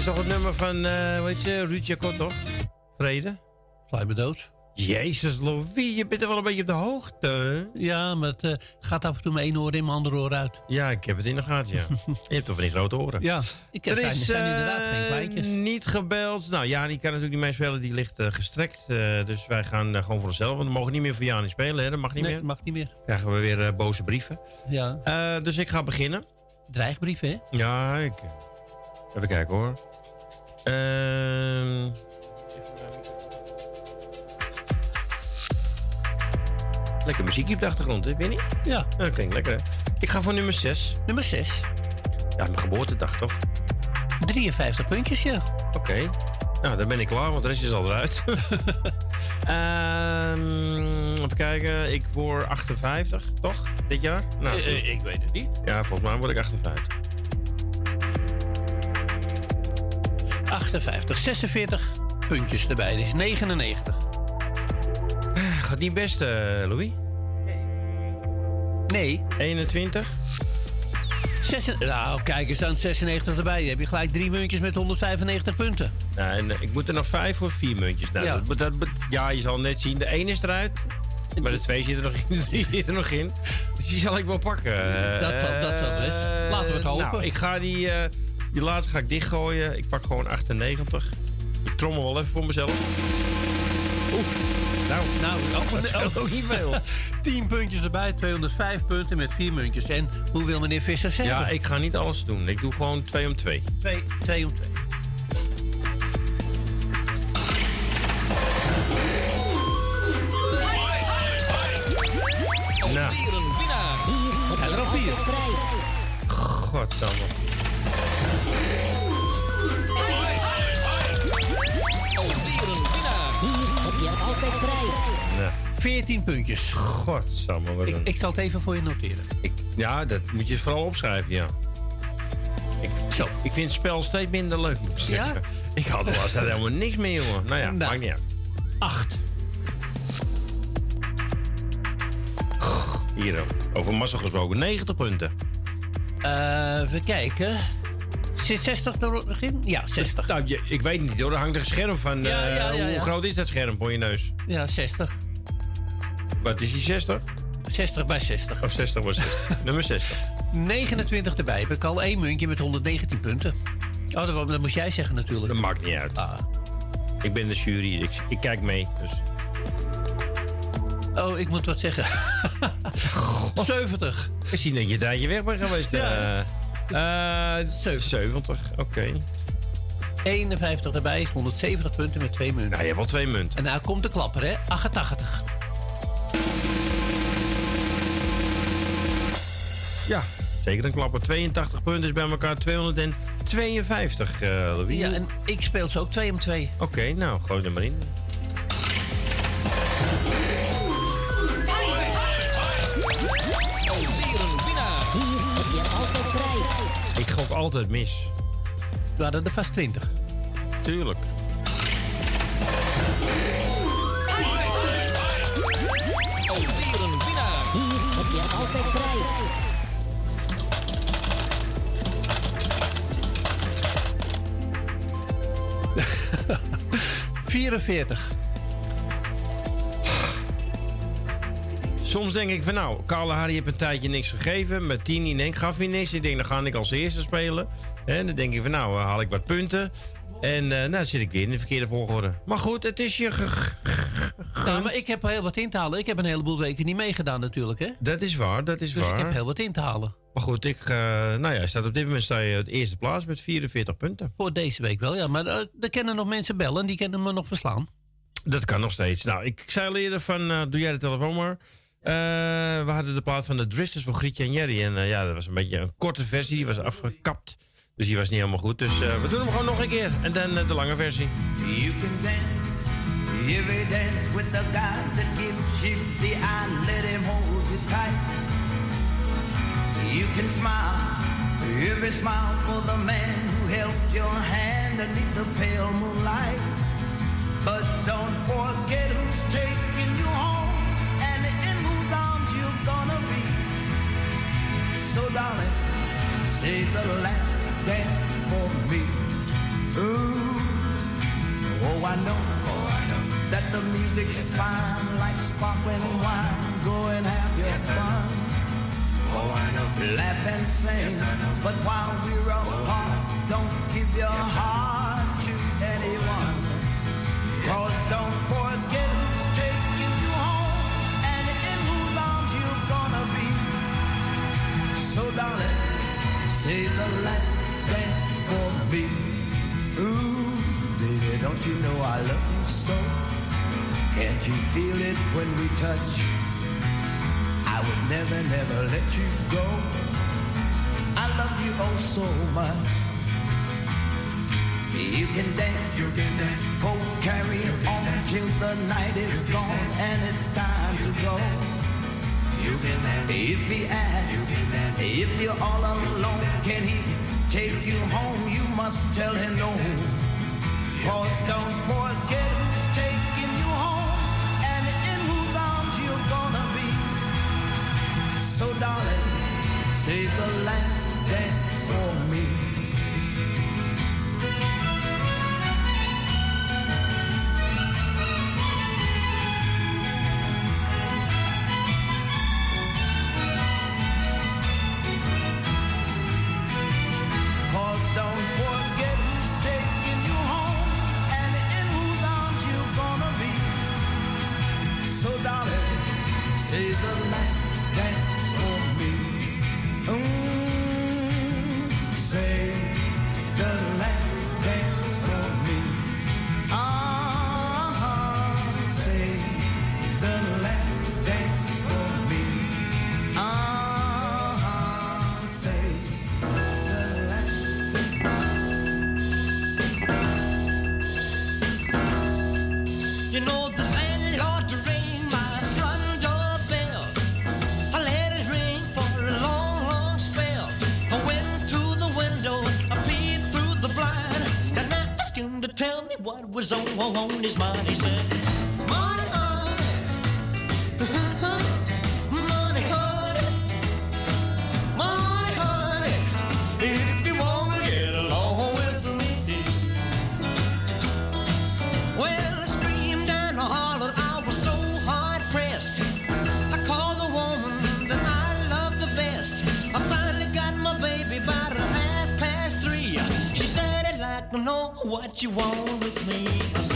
is toch het nummer van, eh weet je, Ruud Jacot, toch? Vrede? Slijt me dood. Jezus, Louis, je bent er wel een beetje op de hoogte. Ja, maar het eh, gaat af en toe mijn één oor in, mijn andere oor uit. Ja, ik heb het in de gaten, ja. je hebt toch van die grote oren. Ja, ik heb er zijn- is zijn eh, inderdaad geen kleintjes. niet gebeld. Nou, Jani kan natuurlijk niet meespelen, die ligt gestrekt. Dus wij gaan gewoon voor onszelf. Want we mogen niet meer voor Jani spelen, hè? Dat mag niet Nee, meer. mag niet meer. Krijgen we weer boze brieven. Ja. Dus ik ga beginnen. Dreigbrieven, hè? Ja, ik... Even kijken hoor. Ehm Lekker muziekje op de achtergrond, hè? Niet? Ja. Dat klinkt lekker, hè? Ik ga voor nummer 6. Nummer 6. Ja, mijn geboortedag, toch? 53 puntjes, ja. Oké. Nou, dan ben ik klaar, want de rest is al eruit. Ehm even kijken. Ik word 58, toch? Dit jaar? Nou, Eh, eh, ik weet het niet. Ja, volgens mij word ik 58. 58, 46 puntjes erbij. Dat is 99. Gaat niet best, eh, Louis? Nee. 21? Zes, nou, kijk eens aan 96 erbij. Dan heb je gelijk drie muntjes met 195 punten. Nou, en, eh, ik moet er nog vijf of vier muntjes. Nou, Ja. dat, ja, je zal net zien. De één is eruit. Maar de twee zit er nog in. De drie zit er nog in. Dus die zal ik wel pakken. Dat zal- dat zal best. Eh, Laten we het hopen. Nou, ik ga die, eh, die laatste ga ik dichtgooien. Ik pak gewoon 98. Ik trommel wel even voor mezelf. Oeh. Nou, Nou, ook, ook niet veel. 10 puntjes erbij, 205 punten met 4 muntjes. En hoe wil meneer Visser zeggen? Ja, ik ga niet alles doen. Ik doe gewoon twee om twee. 2 twee om 2. Nou, Weer een winnaar. Hij er al vier. godsamme. Je altijd prijs. Nou, 14 puntjes. godsamme. Wat Ik, een- ik zal het even voor je noteren. Ik, ja, dat moet je vooral opschrijven, ja. Ik, Zo. ik vind het spel steeds minder leuk, moet ik Ja? zeggen. Ik had er was daar helemaal niks meer, jongen. Nou ja, Nou. maakt niet uit. 8. Hier, over massa gesproken. 90 punten. Eh, even kijken. Zit 60 er begin? Ja, 60. Nou, je, ik weet niet hoor, er hangt een scherm van. Ja, eh, ja, ja, Hoe groot is dat scherm voor je neus? Ja, 60. Wat is die 60? 60 bij 60. Of 60 was het? Nummer 60. 29 erbij. Heb ik al één muntje met 119 punten. Oh, dat, dat moest jij zeggen natuurlijk. Dat maakt niet uit. Ah. Ik ben de jury, ik, ik kijk mee. Dus. Oh, ik moet wat zeggen. 70. Ik zie dat je tijdje weg bent geweest. Ja. eh. Eh, 70, oké. 51 erbij is 170 punten met twee munten. Nou, je hebt al twee munten. En nou komt de klapper, hè? 88. Ja, zeker een klapper. 82 punten is bij elkaar 252, eh Louis. Ja, en ik speel ze ook 2 om 2. Oké, nou, gooi er maar in. Gok altijd mis. We hadden er vast 20. Tuurlijk. Alweer een winnaar. Hier heb je altijd prijs. Uh, Soms denk ik van nou, Carla Harry heeft een tijdje niks gegeven. Met Tini denk gaf hij niks. Ik denk dan ga ik als eerste spelen. En dan denk ik van nou, haal ik wat punten. En eh, nou dan zit ik weer in de verkeerde volgorde. Maar goed, het is je... maar ik heb heel wat in te halen. Ik heb een heleboel weken niet meegedaan natuurlijk, hè? Dat is waar, dat is Dus waar. ik heb heel wat in te halen. Maar goed, ik, eh, nou ja, staat op dit moment sta je op de eerste plaats met 44 punten. Voor deze week wel, ja. Maar eh, er kunnen nog mensen bellen en die kunnen me nog verslaan. Dat kan nog steeds. Nou, ik zei al eerder van, eh, doe jij de telefoon maar. Eh, we hadden de plaat van de Drifters van Grietje en Jerry. En eh, ja, dat was een beetje een korte versie. Die was afgekapt. Dus die was niet helemaal goed. Dus eh, we doen hem gewoon nog een keer. En dan de lange versie. You can dance, every dance with the God that gives you the eye, let him hold you tight. smile, every smile for the man who held your hand beneath the pale moonlight. But don't forget who's taking you home So darling, say the last dance for me. Ooh, oh I know, oh I know that the music's fine like sparkling wine. Go and have your fun. Oh I know, laugh and sing. But while we're apart, don't give your heart So darling, say the last dance for me. Ooh, baby, don't you know I love you so? Can't you feel it when we touch? I would never, never let you go. I love you oh so much. You can dance, you can dance. Oh, carry on till the night is gone and it's time to go. You can. If he asks, you if you're all alone, can he take you home? You must tell him no. Cause don't forget who's taking you home and in whose arms you're gonna be. So darling, say the last dance for me. Was on, on his mind. He said, what you want with me.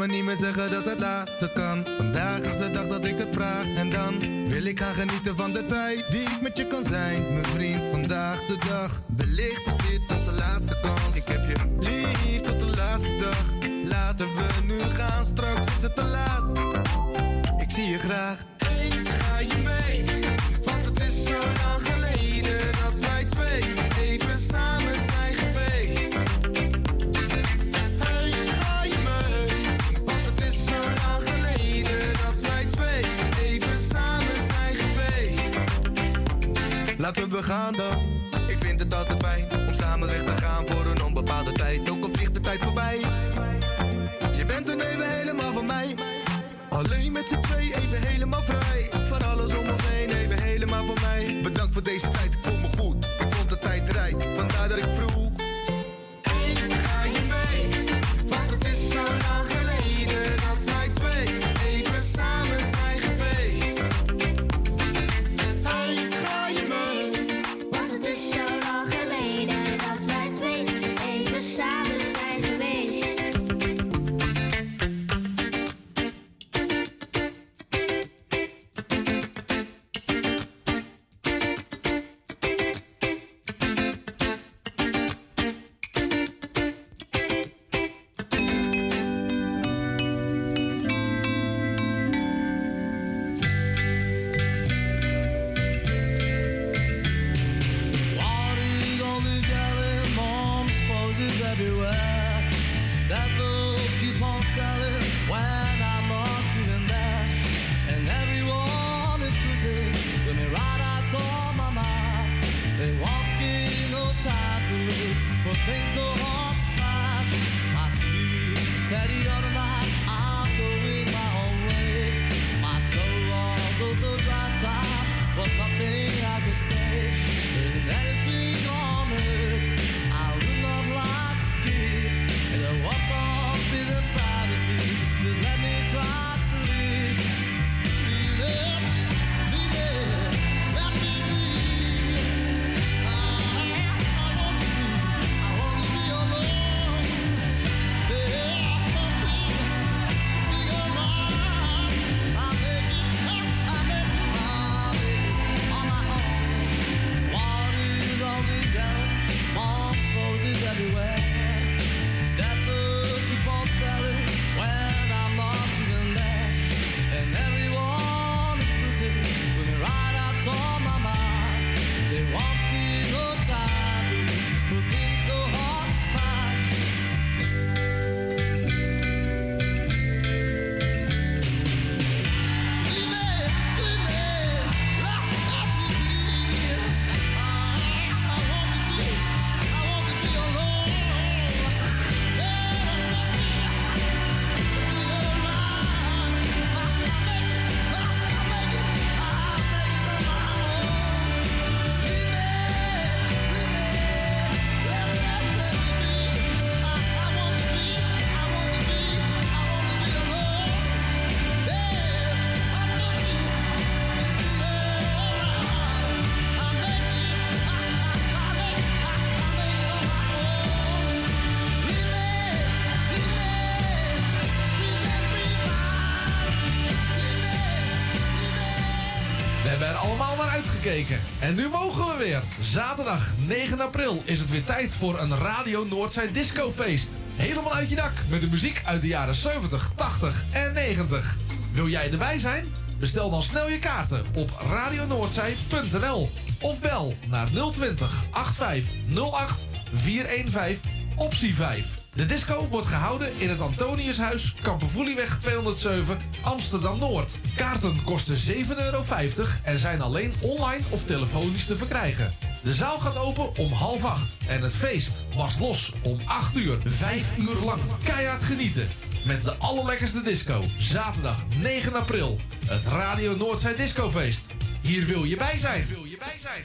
Maar niet meer zeggen dat het later kan. Vandaag is de dag dat ik het vraag en dan wil ik gaan genieten van de tijd die ik met je kan zijn, mijn vriend. Vandaag de dag. En nu mogen we weer. Zaterdag 9 april is het weer tijd voor een Radio Noordzij discofeest. Helemaal uit je dak met de muziek uit de jaren 70, 80 en 90. Wil jij erbij zijn? Bestel dan snel je kaarten op radionoordzij.nl of bel naar 020 8508 415 optie 5. De disco wordt gehouden in het Antoniushuis, Kampervoelieweg 207, Amsterdam-Noord. Kaarten kosten 7,50 euro en zijn alleen online of telefonisch te verkrijgen. De zaal gaat open om half acht en het feest was los om 8 uur. Vijf uur lang keihard genieten. Met de allerlekkerste disco. Zaterdag 9 april. Het Radio Noordzij Discofeest. Hier wil je bij zijn. Wil je bij zijn.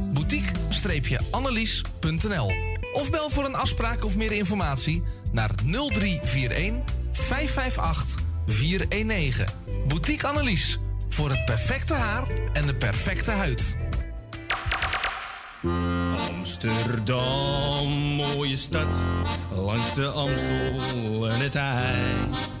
boutique-annelies.nl of bel voor een afspraak of meer informatie naar 0341 558 419. Boutique Annelies. Voor het perfecte haar en de perfecte huid. Amsterdam, mooie stad, langs de Amstel en het IJ.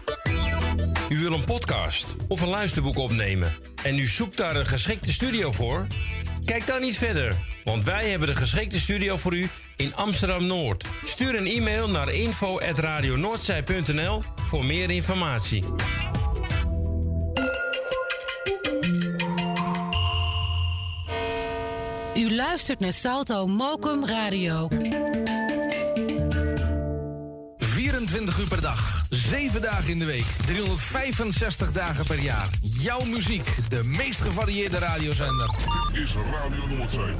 U wil een podcast of een luisterboek opnemen en u zoekt daar een geschikte studio voor? Kijk dan niet verder, want wij hebben de geschikte studio voor u in Amsterdam Noord. Stuur een e-mail naar info@radionoordzij.nl voor meer informatie. U luistert naar Salto Mokum Radio. 24 uur per dag, 7 dagen in de week, 365 dagen per jaar. Jouw muziek, de meest gevarieerde radiozender. Dit is Radio Noordzee.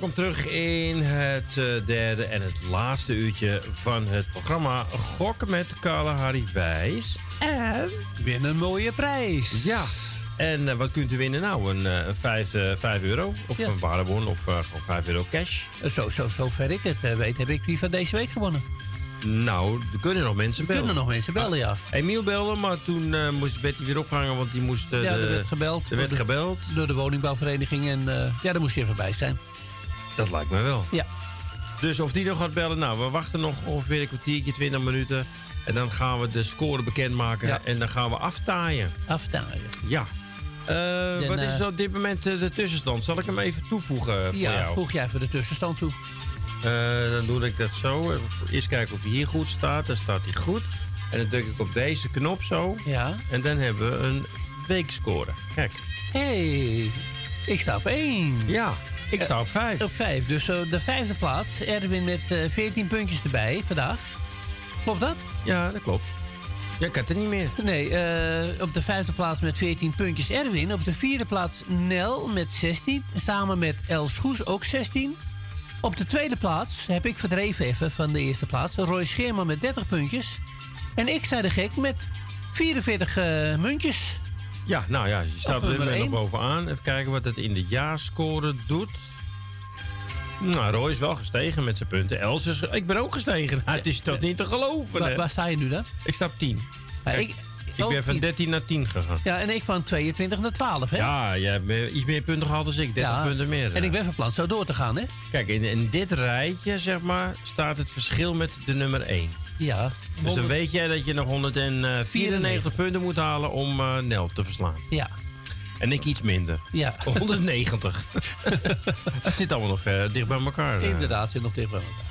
Welkom terug in het eh, derde en het laatste uurtje van het programma Gokken met Carla Harry Wijs. En win een mooie prijs. Ja. En eh, wat kunt u winnen nou? Een, eh, een 5, eh, 5 euro? Of Ja. een waardebon? Of eh, gewoon 5 euro cash? Zo, zo, zover ik het eh, weet, heb ik die van deze week gewonnen. Nou, er kunnen nog mensen Er bellen. kunnen nog mensen bellen, ja. Emiel belde, maar toen eh, moest, hij weer opgehangen, want die moest... eh, ja, de- er werd gebeld. Er werd door de- gebeld. Door de woningbouwvereniging en eh, ja, daar moest je even bij zijn. Dat lijkt me wel. Ja. Dus of die nog gaat bellen, nou, we wachten nog ongeveer een kwartiertje, 20 minuten. En dan gaan we de score bekendmaken Ja. en dan gaan we aftaaien. Aftaaien. Ja. Eh, wat is eh, op dit moment eh, de tussenstand? Zal ik hem even toevoegen voor ja, jou? voeg jij even de tussenstand toe. Dan doe ik dat zo. Eerst kijken of hij hier goed staat. Dan staat hij goed. En dan druk ik op deze knop zo. Ja. En dan hebben we een weekscore. Kijk. hey, ik sta op één. Ja, ik sta op vijf. Op vijf. Dus eh, de vijfde plaats. Erwin met eh 14 puntjes erbij vandaag. Klopt dat? Ja, dat klopt. Ja, ik had er niet meer. Nee, eh, op de vijfde plaats met 14 puntjes Erwin. Op de vierde plaats Nel met 16. Samen met Els Goes ook 16. Op de tweede plaats heb ik verdreven even van de eerste plaats. Roy Scheerman met 30 puntjes. En ik zei de gek met 44 eh, muntjes. Ja, nou ja, je staat Op nummer moment nog bovenaan. Even kijken wat het in de jaarscore doet. Nou, Roy is wel gestegen met zijn punten. Els is... Ik ben ook gestegen. Het is toch niet te geloven, Waar, hè? waar sta je nu dan? Ik sta op 10. Ja, ik, Ik ben van 13 naar 10 gegaan. Ja, en ik van 22 naar 12, hè? Ja, jij hebt iets meer punten gehad dan ik. 30 Ja, punten meer. En ik ben van plan zo door te gaan, hè? Kijk, in, in dit rijtje, zeg maar, staat het verschil met de nummer 1. Ja. Dus dan 100 weet jij dat je nog 194 punten moet halen om eh Nel te verslaan. Ja. En ik iets minder. Ja. 190. het zit allemaal nog ver dicht bij elkaar. eh. Inderdaad, zit nog dicht bij elkaar.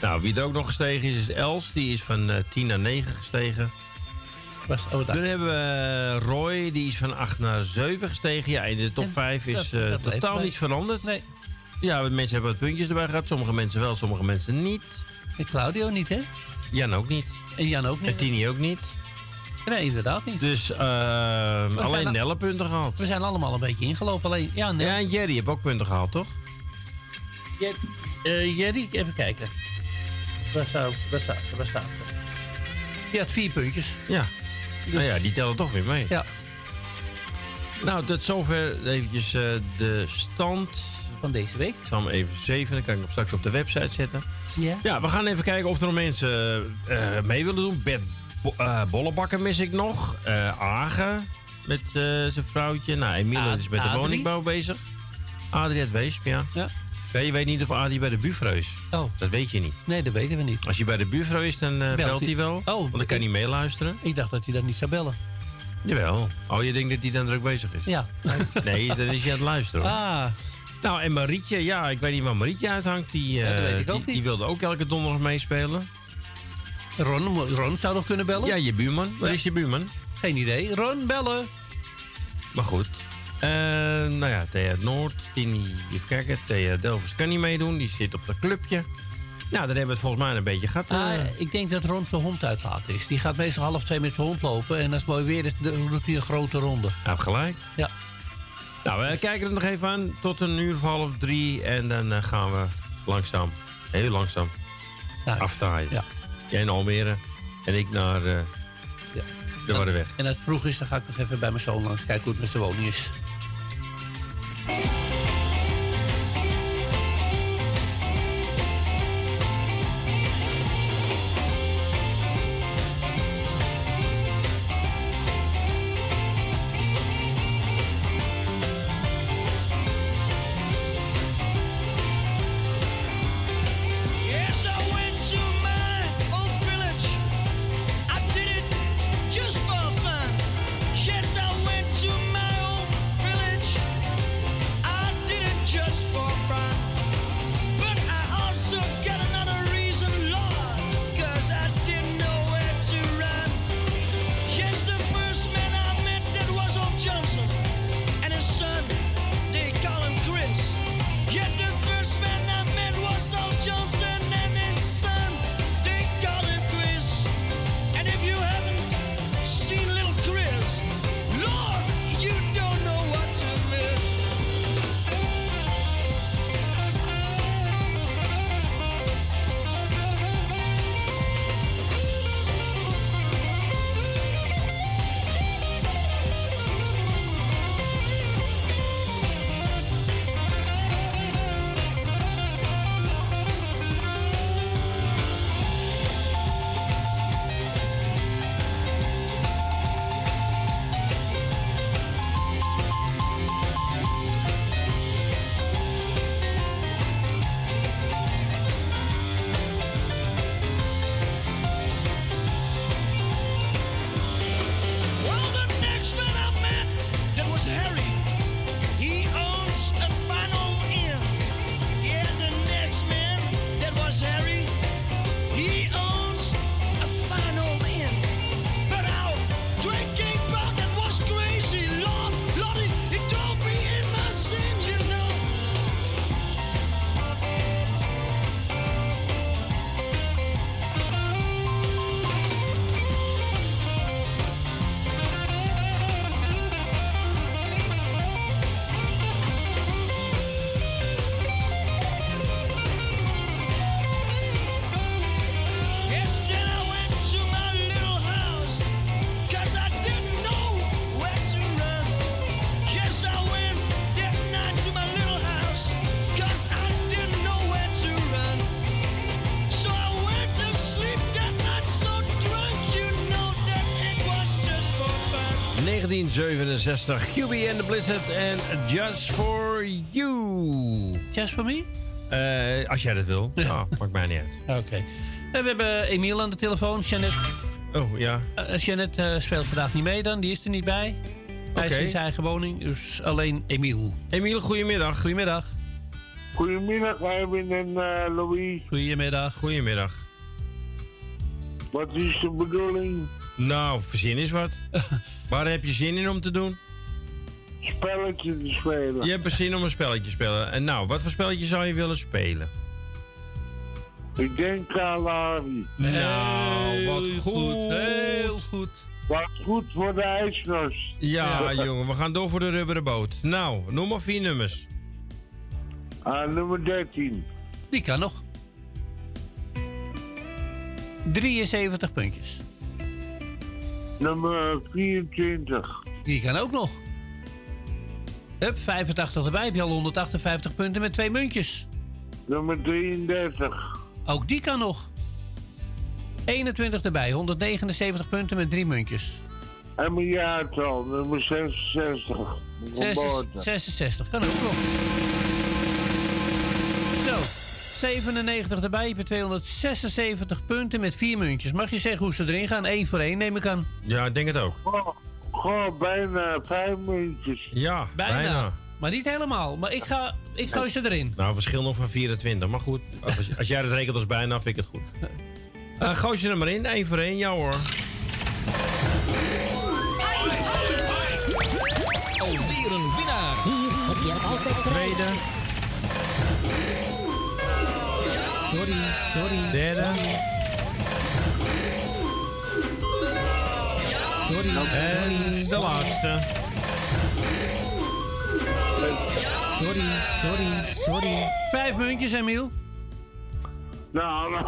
Nou, wie er ook nog gestegen is, is Els. Die is van eh 10 naar 9 gestegen. Was, oh, Dan hebben we eh, Roy, die is van 8 naar 7 gestegen. Ja, in de top En 5 is dat- eh, dat bleef totaal bij. niet veranderd. Nee. Ja, mensen hebben wat puntjes erbij gehad. Sommige mensen wel, sommige mensen niet. En Claudio niet, hè? Jan ook niet. En Jan ook niet. En Tini ook niet. Nee, inderdaad niet. Dus eh, zijn alleen al- Nelle punten gehaald. We zijn allemaal een beetje ingelopen. Alleen, ja. Ja, en Jerry heeft ook punten gehaald, toch? Jerry, eh, Jerry, even kijken. Waar staat Waar staat? Waar staat? Die had vier puntjes. Ja. Nou ja, die tellen toch weer mee. Ja. Nou, tot zover eventjes eh, de stand. Van deze week. Ik zal hem even zeven, dan kan ik hem straks op de website zetten. Ja. Ja, we gaan even kijken of er nog mensen eh, mee willen doen. Bert Bo- eh, Bollebakker mis ik nog. Eh Agen met eh, zijn vrouwtje. Nou, Emiel Ad- is met de woningbouw bezig. Adrie uit Weesp, ja. Ja. Ja, je weet niet of Adrie bij de buurvrouw is. Oh. Dat weet je niet. Nee, dat weten we niet. Als je bij de buurvrouw is, dan eh, belt hij. hij wel. Oh, want dan kan hij meeluisteren. Ik dacht dat hij dat niet zou bellen. Jawel. Oh, je denkt dat hij dan druk bezig is? Ja. Nee, dan is hij aan het luisteren. hoor. Ah. Nou, en Marietje, ja, ik weet niet waar Marietje uithangt. Die, Ja, dat eh, weet ik ook die, niet. die wilde ook elke donderdag meespelen. Ron, Ron zou nog kunnen bellen? Ja, je buurman. Waar Ja. is je buurman? Geen idee. Ron, bellen. Maar goed. Eh, nou ja, Thea Noord, Tini, even kijken. Thea Delvers kan niet meedoen, die zit op dat clubje. Nou, dan hebben we het volgens mij een beetje gehad. eh. Ah, ik denk dat Ron zijn hond uitlaten is. Die gaat meestal half twee met zijn hond lopen. En als het mooi weer is, dan doet hij een grote ronde. Hij gelijk. Ja. Nou, we kijken er nog even aan tot een uur of half drie. En dan eh, gaan we langzaam, heel langzaam, aftaaien. Ja. Jij naar Almere en ik naar eh Ja. de Warreweg. En als het vroeg is, dan ga ik nog even bij mijn zoon langs kijken hoe het met zijn woning is. 1967. QB and the Blizzard en Just for You. Just for me? Eh, als jij dat wil. Ja, maakt mij niet uit. Oké. En we hebben Emiel aan de telefoon. Janet. Oh, ja. Eh, Janet eh, speelt vandaag niet mee dan. Die is er niet bij. Hij is in zijn eigen woning. Dus alleen Emiel. Emiel, goedemiddag. Goedemiddag. Goedemiddag, Erwin en eh, Louis. Goedemiddag. Goedemiddag. Wat is de bedoeling? Nou, verzin eens wat. Waar heb je zin in om te doen? Spelletje te spelen. Je hebt er zin om een spelletje te spelen. En nou, wat voor spelletje zou je willen spelen? Ik denk aan. Nou, wat goed. Heel goed. Wat goed voor de ijsnos. Ja, jongen, we gaan door voor de rubberen boot. Nou, noem maar vier nummers. Ah, nummer 13. Die kan nog. 73 puntjes. Nummer 24. Die kan ook nog. Hup, 85 erbij. Heb je al 158 punten met twee muntjes. Nummer 33. Ook die kan nog. 21 erbij. 179 punten met drie muntjes. En mijn jaartal, nummer 66. Geboorte. 66 kan ook nog. Zo, 97 erbij. Je hebt 276 punten met vier muntjes. Mag je zeggen hoe ze erin gaan? Eén voor één neem ik aan. Ja, ik denk het ook. Goh, goh, bijna vijf muntjes. Ja, Bijna. bijna. Maar niet helemaal. Maar ik ga, ik gooi ze erin. Nou, verschil nog van 24. Maar goed, als, als jij dat rekent als bijna, vind ik het goed. Eh gooi ze er maar in, één voor één. Ja hoor. Alweer een winnaar. Hier heb je altijd prijs. Tweede, Sorry, sorry. derde Sorry, en de laatste. sorry, sorry, sorry. Vijf muntjes, Emiel. Nou,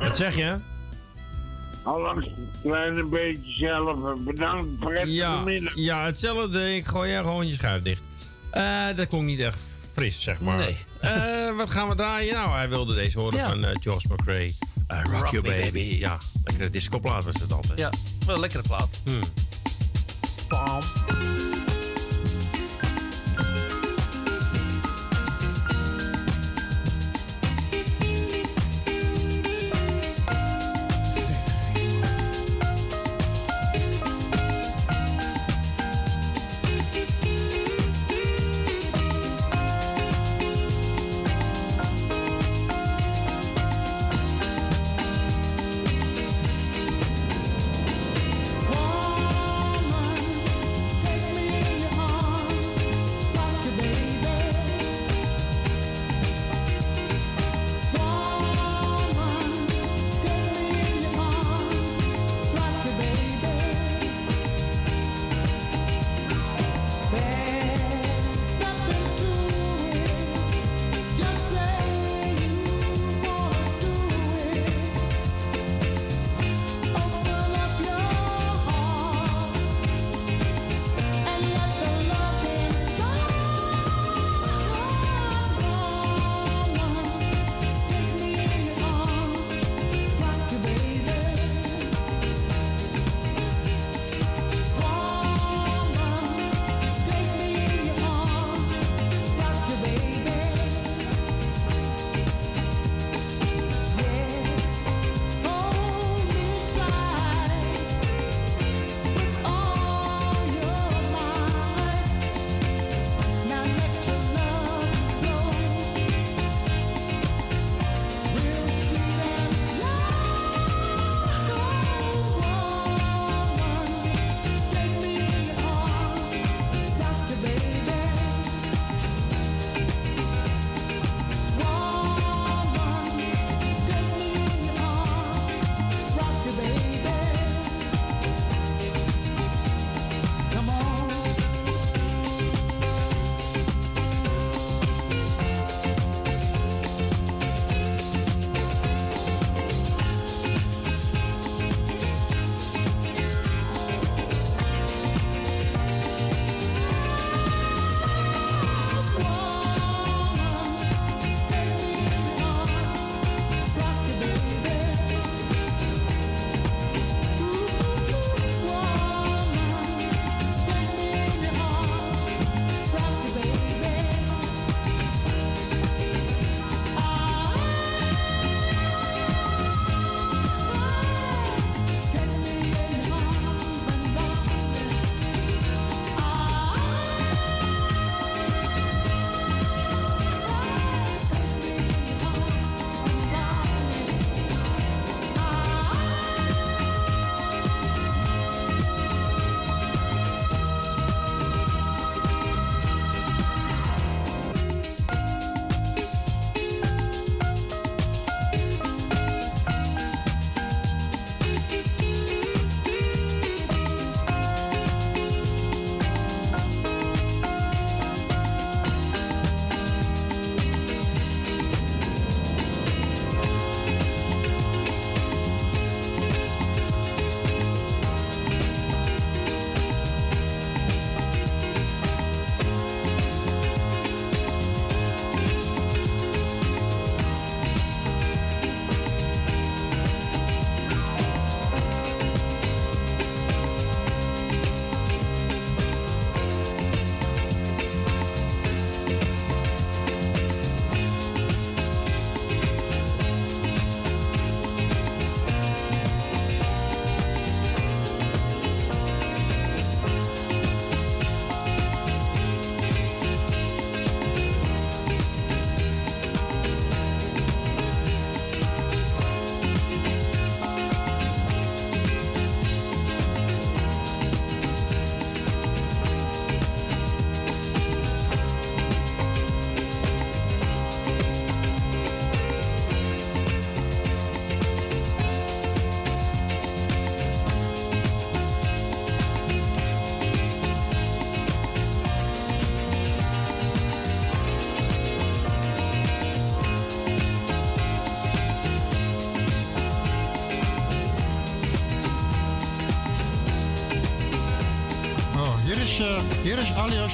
Wat zeg je? Allangs een klein beetje zelf. Bedankt, prettige Ja, middag. ja, hetzelfde. Ik gooi je gewoon je schuif dicht. Eh, dat klonk niet echt fris, zeg maar. Nee. Eh, wat gaan we draaien? Nou, hij wilde deze horen Ja. van eh Josh McRae. Eh, Rock, Rock Your Baby. Baby. Ja, lekkere discoplaat was het altijd. Ja, wel een lekkere plaat. Hmm. Pam.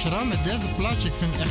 Sharam met deze plaatje. Ik vind echt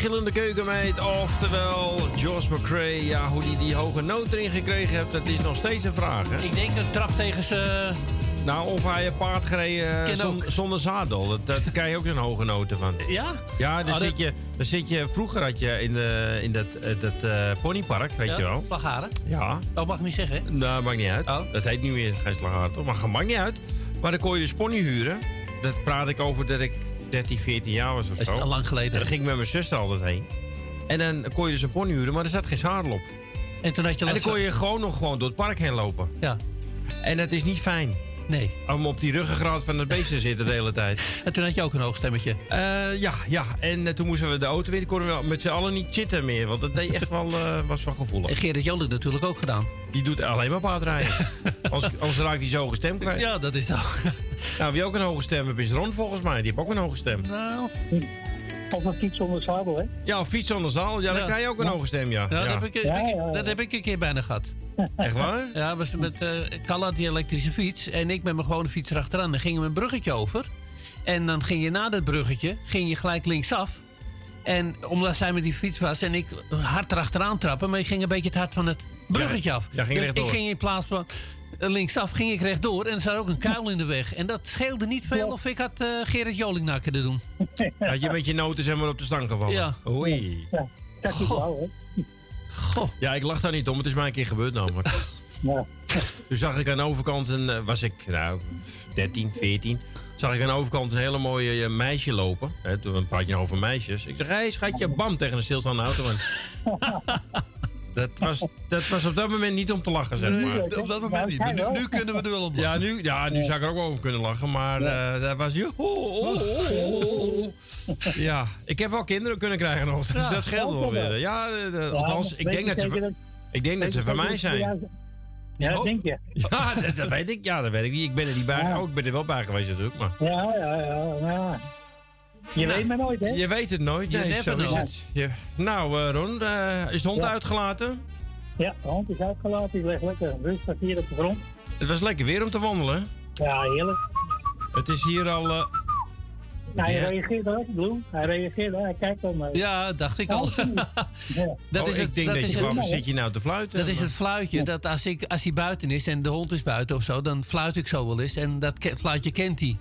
gillende keukenmeid, oftewel Josh McCrae. Ja, hoe die die hoge noot erin gekregen heeft, dat is nog steeds een vraag. Hè? Ik denk een trap tegen ze. Nou, of hij een paard gereden eh, zon- zonder zadel. Dat, daar krijg je ook zo'n hoge noten van. Ja? Ja, daar, Oh, dat- zit je, daar zit je... Vroeger had je in, de, in dat, eh, dat eh, ponypark, weet Ja, je wel. Slagharen? Ja. Dat mag ik niet zeggen, hè? Nou, maakt niet uit. Oh. Dat heet nu weer geen slagharen, toch? Maar dat maakt niet uit. Maar dan kon je dus pony huren. Dat praat ik over dat ik 13, 14 jaar was of Dat zo. is al lang geleden. En dan ging ik met mijn zuster altijd heen. En dan kon je dus een pony huren, maar er zat geen zadel op. En toen had je En dan kon je gewoon nog gewoon door het park heen lopen. Ja. En dat is niet fijn. Nee. Om op die ruggengraat van het beest te zitten de hele tijd. En toen had je ook een hoog stemmetje. Eh, ja, ja. En eh, toen moesten we de auto weer. konden we met z'n allen niet chitten meer. Want dat deed echt wel, eh, was wel gevoelig. En Gerrit Joling natuurlijk ook gedaan. Die doet alleen maar paardrijden. Anders, anders raakt hij zo hoge stem kwijt. Ja, dat is zo. Nou, wie ook een hoge stem heeft, is Ron volgens mij. Die heeft ook een hoge stem. Nou. Of een fiets zonder zadel, hè? Ja, of fiets zonder zaal. Ja, dan krijg je ook een hoge stem, ja. Ja, Ja. Dat, heb ik, ik- dat heb ik een keer bijna gehad. Echt waar? Ja, was met eh had die elektrische fiets en ik met mijn gewone fiets erachteraan. Dan gingen we een bruggetje over. En dan ging je na dat bruggetje ging je gelijk linksaf. En omdat zij met die fiets was en ik hard erachteraan trappen, maar ik ging een beetje het hard van het bruggetje Ja, af. ja, ging dus ik ging in plaats van linksaf, ging ik rechtdoor en er zat ook een kuil in de weg. En dat scheelde niet veel of ik had eh, Gerrit Joling na kunnen doen. Had je met je noten zeg maar op de stang gevallen? Ja. Oei. Ja, dat is wel, hè? Ja, ik lach daar niet om. Het is mij een keer gebeurd namelijk. Ja. Toen zag ik aan de overkant, een, eh, was ik nou 13, 14. Zag ik aan de overkant een hele mooie eh, meisje lopen. Hè, toen praat je nou over meisjes. Ik zeg, hé hey, schatje, bam, tegen een stilstaande auto. dat, was, dat was op dat moment niet om te lachen, zeg maar. op dat moment niet. Maar nu, nu kunnen we er wel om Ja, lachen. nu, ja, nu zou ik er ook wel om kunnen lachen, maar eh dat was... Oh, oh, oh, oh. Ja, ik heb wel kinderen kunnen krijgen nog, dus Ja, dat scheelt wel ook weer. Ja, eh, Ja, althans, ik denk dat ze, ik denk dat ze van mij zijn. Ja, Oh. denk je. Ja, dat, dat weet ik. Ja, dat weet ik niet. Ik ben er niet bij. Oh, ik ben er wel bij geweest natuurlijk, maar... Ja, ja, ja. Je Nou, weet maar nooit, hè? Je weet het nooit. Nee, never zo is know. het. Je- nou, eh, Ron, eh, is de hond Ja. uitgelaten? Ja, de hond is uitgelaten. Die ligt lekker rustig hier op de grond. Het was lekker weer om te wandelen. Ja, heerlijk. Het is hier al... eh, Hij Ja. reageert ook, Blue. Hij reageert, hij kijkt om. eh. Ja, dacht ik al. Ja. Dat oh, is ik het, denk dat dat, is je... het- Waar zit je nou te fluiten? Dat is het fluitje. Dat als, ik, als hij buiten is en de hond is buiten of zo, dan fluit ik zo wel eens. En dat fluitje kent hij.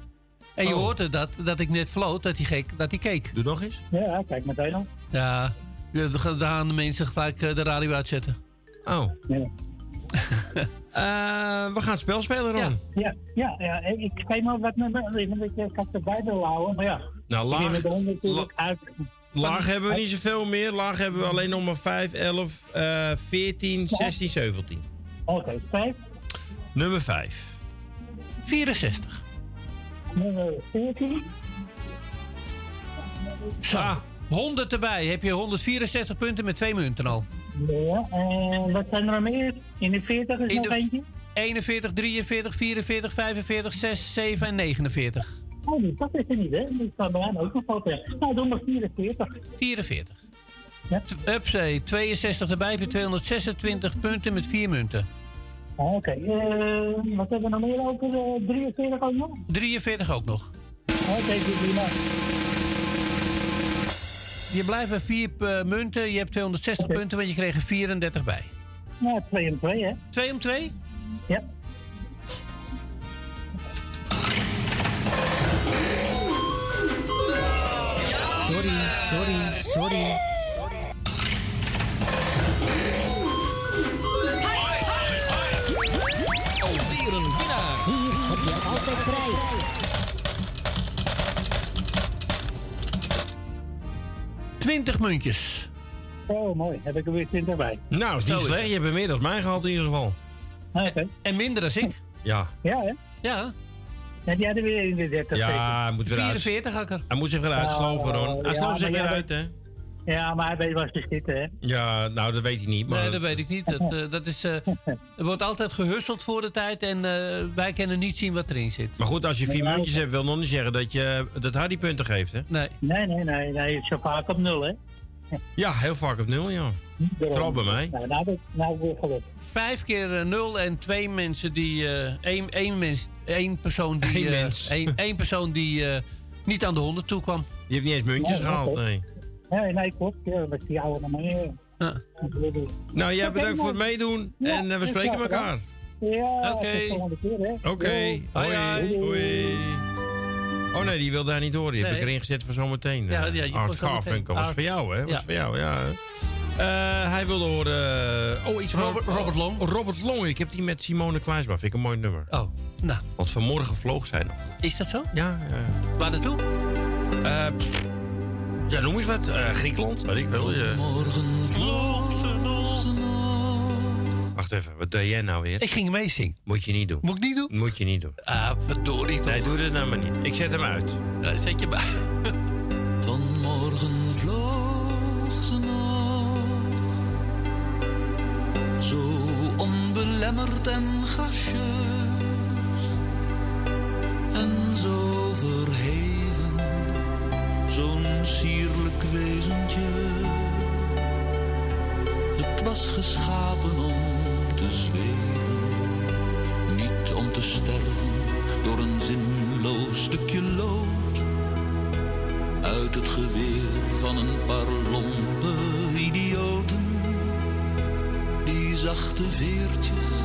En je Oh. hoorde dat, dat ik net floot, dat hij, gek, dat hij keek. Doe nog eens. Ja, kijk meteen al. Ja, dan gaan de mensen gelijk eh, de radio uitzetten. Oh. Ja. Eh, we gaan het spel spelen, Ron. Ja, ja, ja. Ik geef maar wat met me. Ik kan het erbij willen houden, maar ja. Nou, laag- uit. Laag hebben we niet zoveel meer. Laag hebben we alleen nog maar 5, 11, eh 14, 16, 17. Oké, vijf. Nummer 5. 64. Nummer 14. Zo. 100 erbij. Heb je 164 punten met twee munten al. Ja, en wat zijn er nog meer? In de 40 is In nog eentje. 41, 43, 44, 45, 6, 7 en 49. Oh, die dat is er niet, hè? Die staat bij mij ook nog hè. Nou, doe maar 44. 44. Ja. Upzee, 62 erbij heb je 226 punten met vier munten. Ah, Oké, eh, wat hebben we nog meer over? eh 43 ook nog? 43 ook nog. Oké, goed, prima. Je blijft bij vier eh, munten. Je hebt 260 punten, want je kreeg er 34 bij. Ja, 2 om 2, hè? 2 om 2? Ja. Sorry, sorry, sorry. 20 muntjes. Oh, mooi. Heb ik er weer 20 bij. Nou, is niet slecht. Je hebt er meer dan mij gehad in ieder geval. Oké. En minder dan ik. Ja. Ja, hè? Ja. Heb jij er weer 31 Ja, hij moet weer uit. 44 hakker. Hij moet zich weer uitsloven, Ron. Hij ja, slooft zich weer uit, hè? Ja, maar hij weet waar ze zitten, hè? Ja, nou, dat weet hij niet. Maar... Nee, dat weet ik niet. Dat, eh, dat is, eh, er wordt altijd gehusseld voor de tijd en eh, wij kunnen niet zien wat erin zit. Maar goed, als je vier Nee, muntjes hebt, wil nog niet zeggen dat je dat Hardy punten geeft, hè? Nee. Nee, nee, nee. nee. Het is zo vaak op nul, hè? Ja, heel vaak op nul, ja. Vooral bij mij. Nou, nou, nou. Vijf keer nul en twee mensen die. eh één, één, mens, één persoon die. Eén eh, mens. één, één persoon die eh, niet aan de 100 toe kwam. Je hebt niet eens muntjes Nee, gehaald, nee. Nee. Nee, klopt. Ja, met die oude manier. Nou, jij bedankt voor het meedoen. En eh, we spreken elkaar. Ja, Oké. tot de volgende keer, hè? Oké, hoi, hoi. Oh nee, die wilde hij niet horen. Die heb ik erin gezet voor zometeen. Ja, eh. ja, je Art Garfunkel was voor jou, hè? Was Ja. voor jou, ja. Eh, hij wilde horen... eh, oh, iets van... Robert- Robert Long. Robert Long. Ik heb die met Simone Kleinsma. Vind ik een mooi nummer. Oh, nou. Want vanmorgen vloog zij nog. Is dat zo? Ja. Waar naartoe? Eh, ja, noem eens wat. Eh, Griekenland, weet ik wel. Je... Morgen vloog ze nog. Wacht even, wat deed jij nou weer? Ik ging meezingen. Moet je niet doen. Moet ik niet doen? Moet je niet doen. Ah, verdorie toch. Nee, doe dit nou maar niet. Ik zet hem uit. Ja, zet je bij. Vanmorgen vloog ze nog. Zo onbelemmerd en gracieus. En zo. Zo'n sierlijk wezentje. Het was geschapen om te zweven. Niet om te sterven door een zinloos stukje lood uit het geweer van een paar lompe idioten. Die zachte veertjes,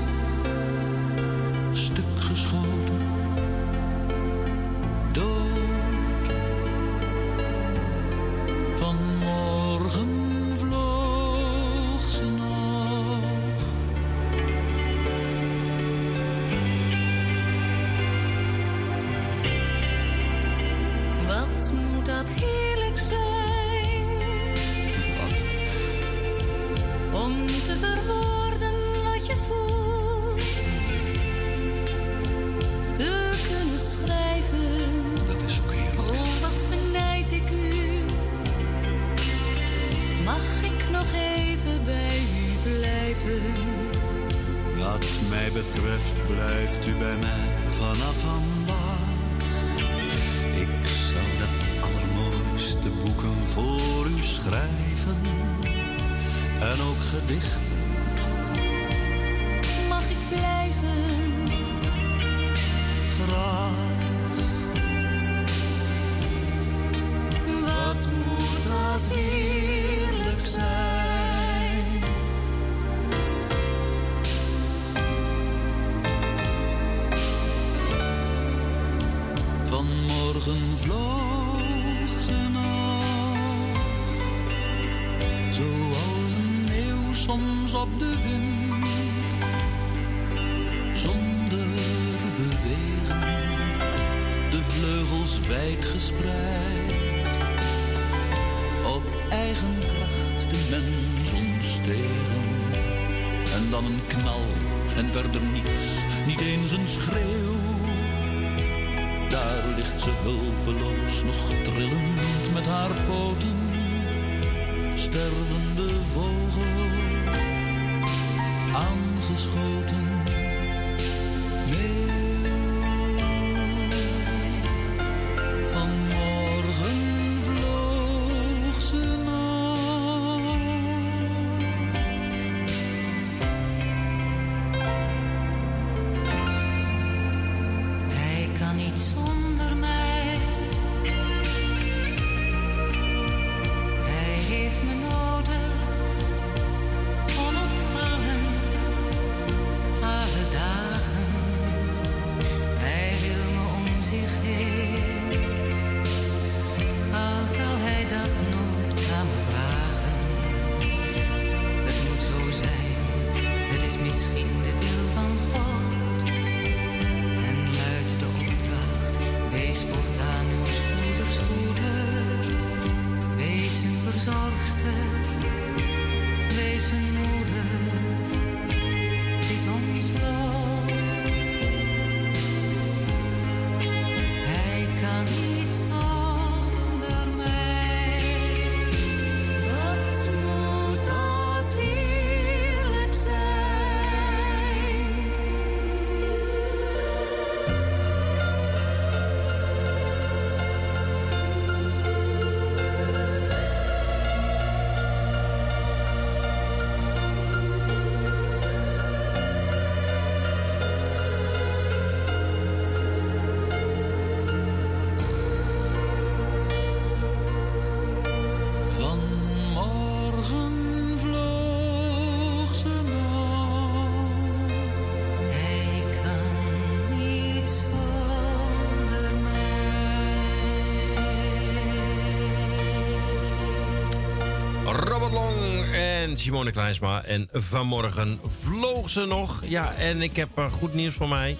Simone Kleinsma. En vanmorgen vloog ze nog. Ja, en ik heb goed nieuws voor mij.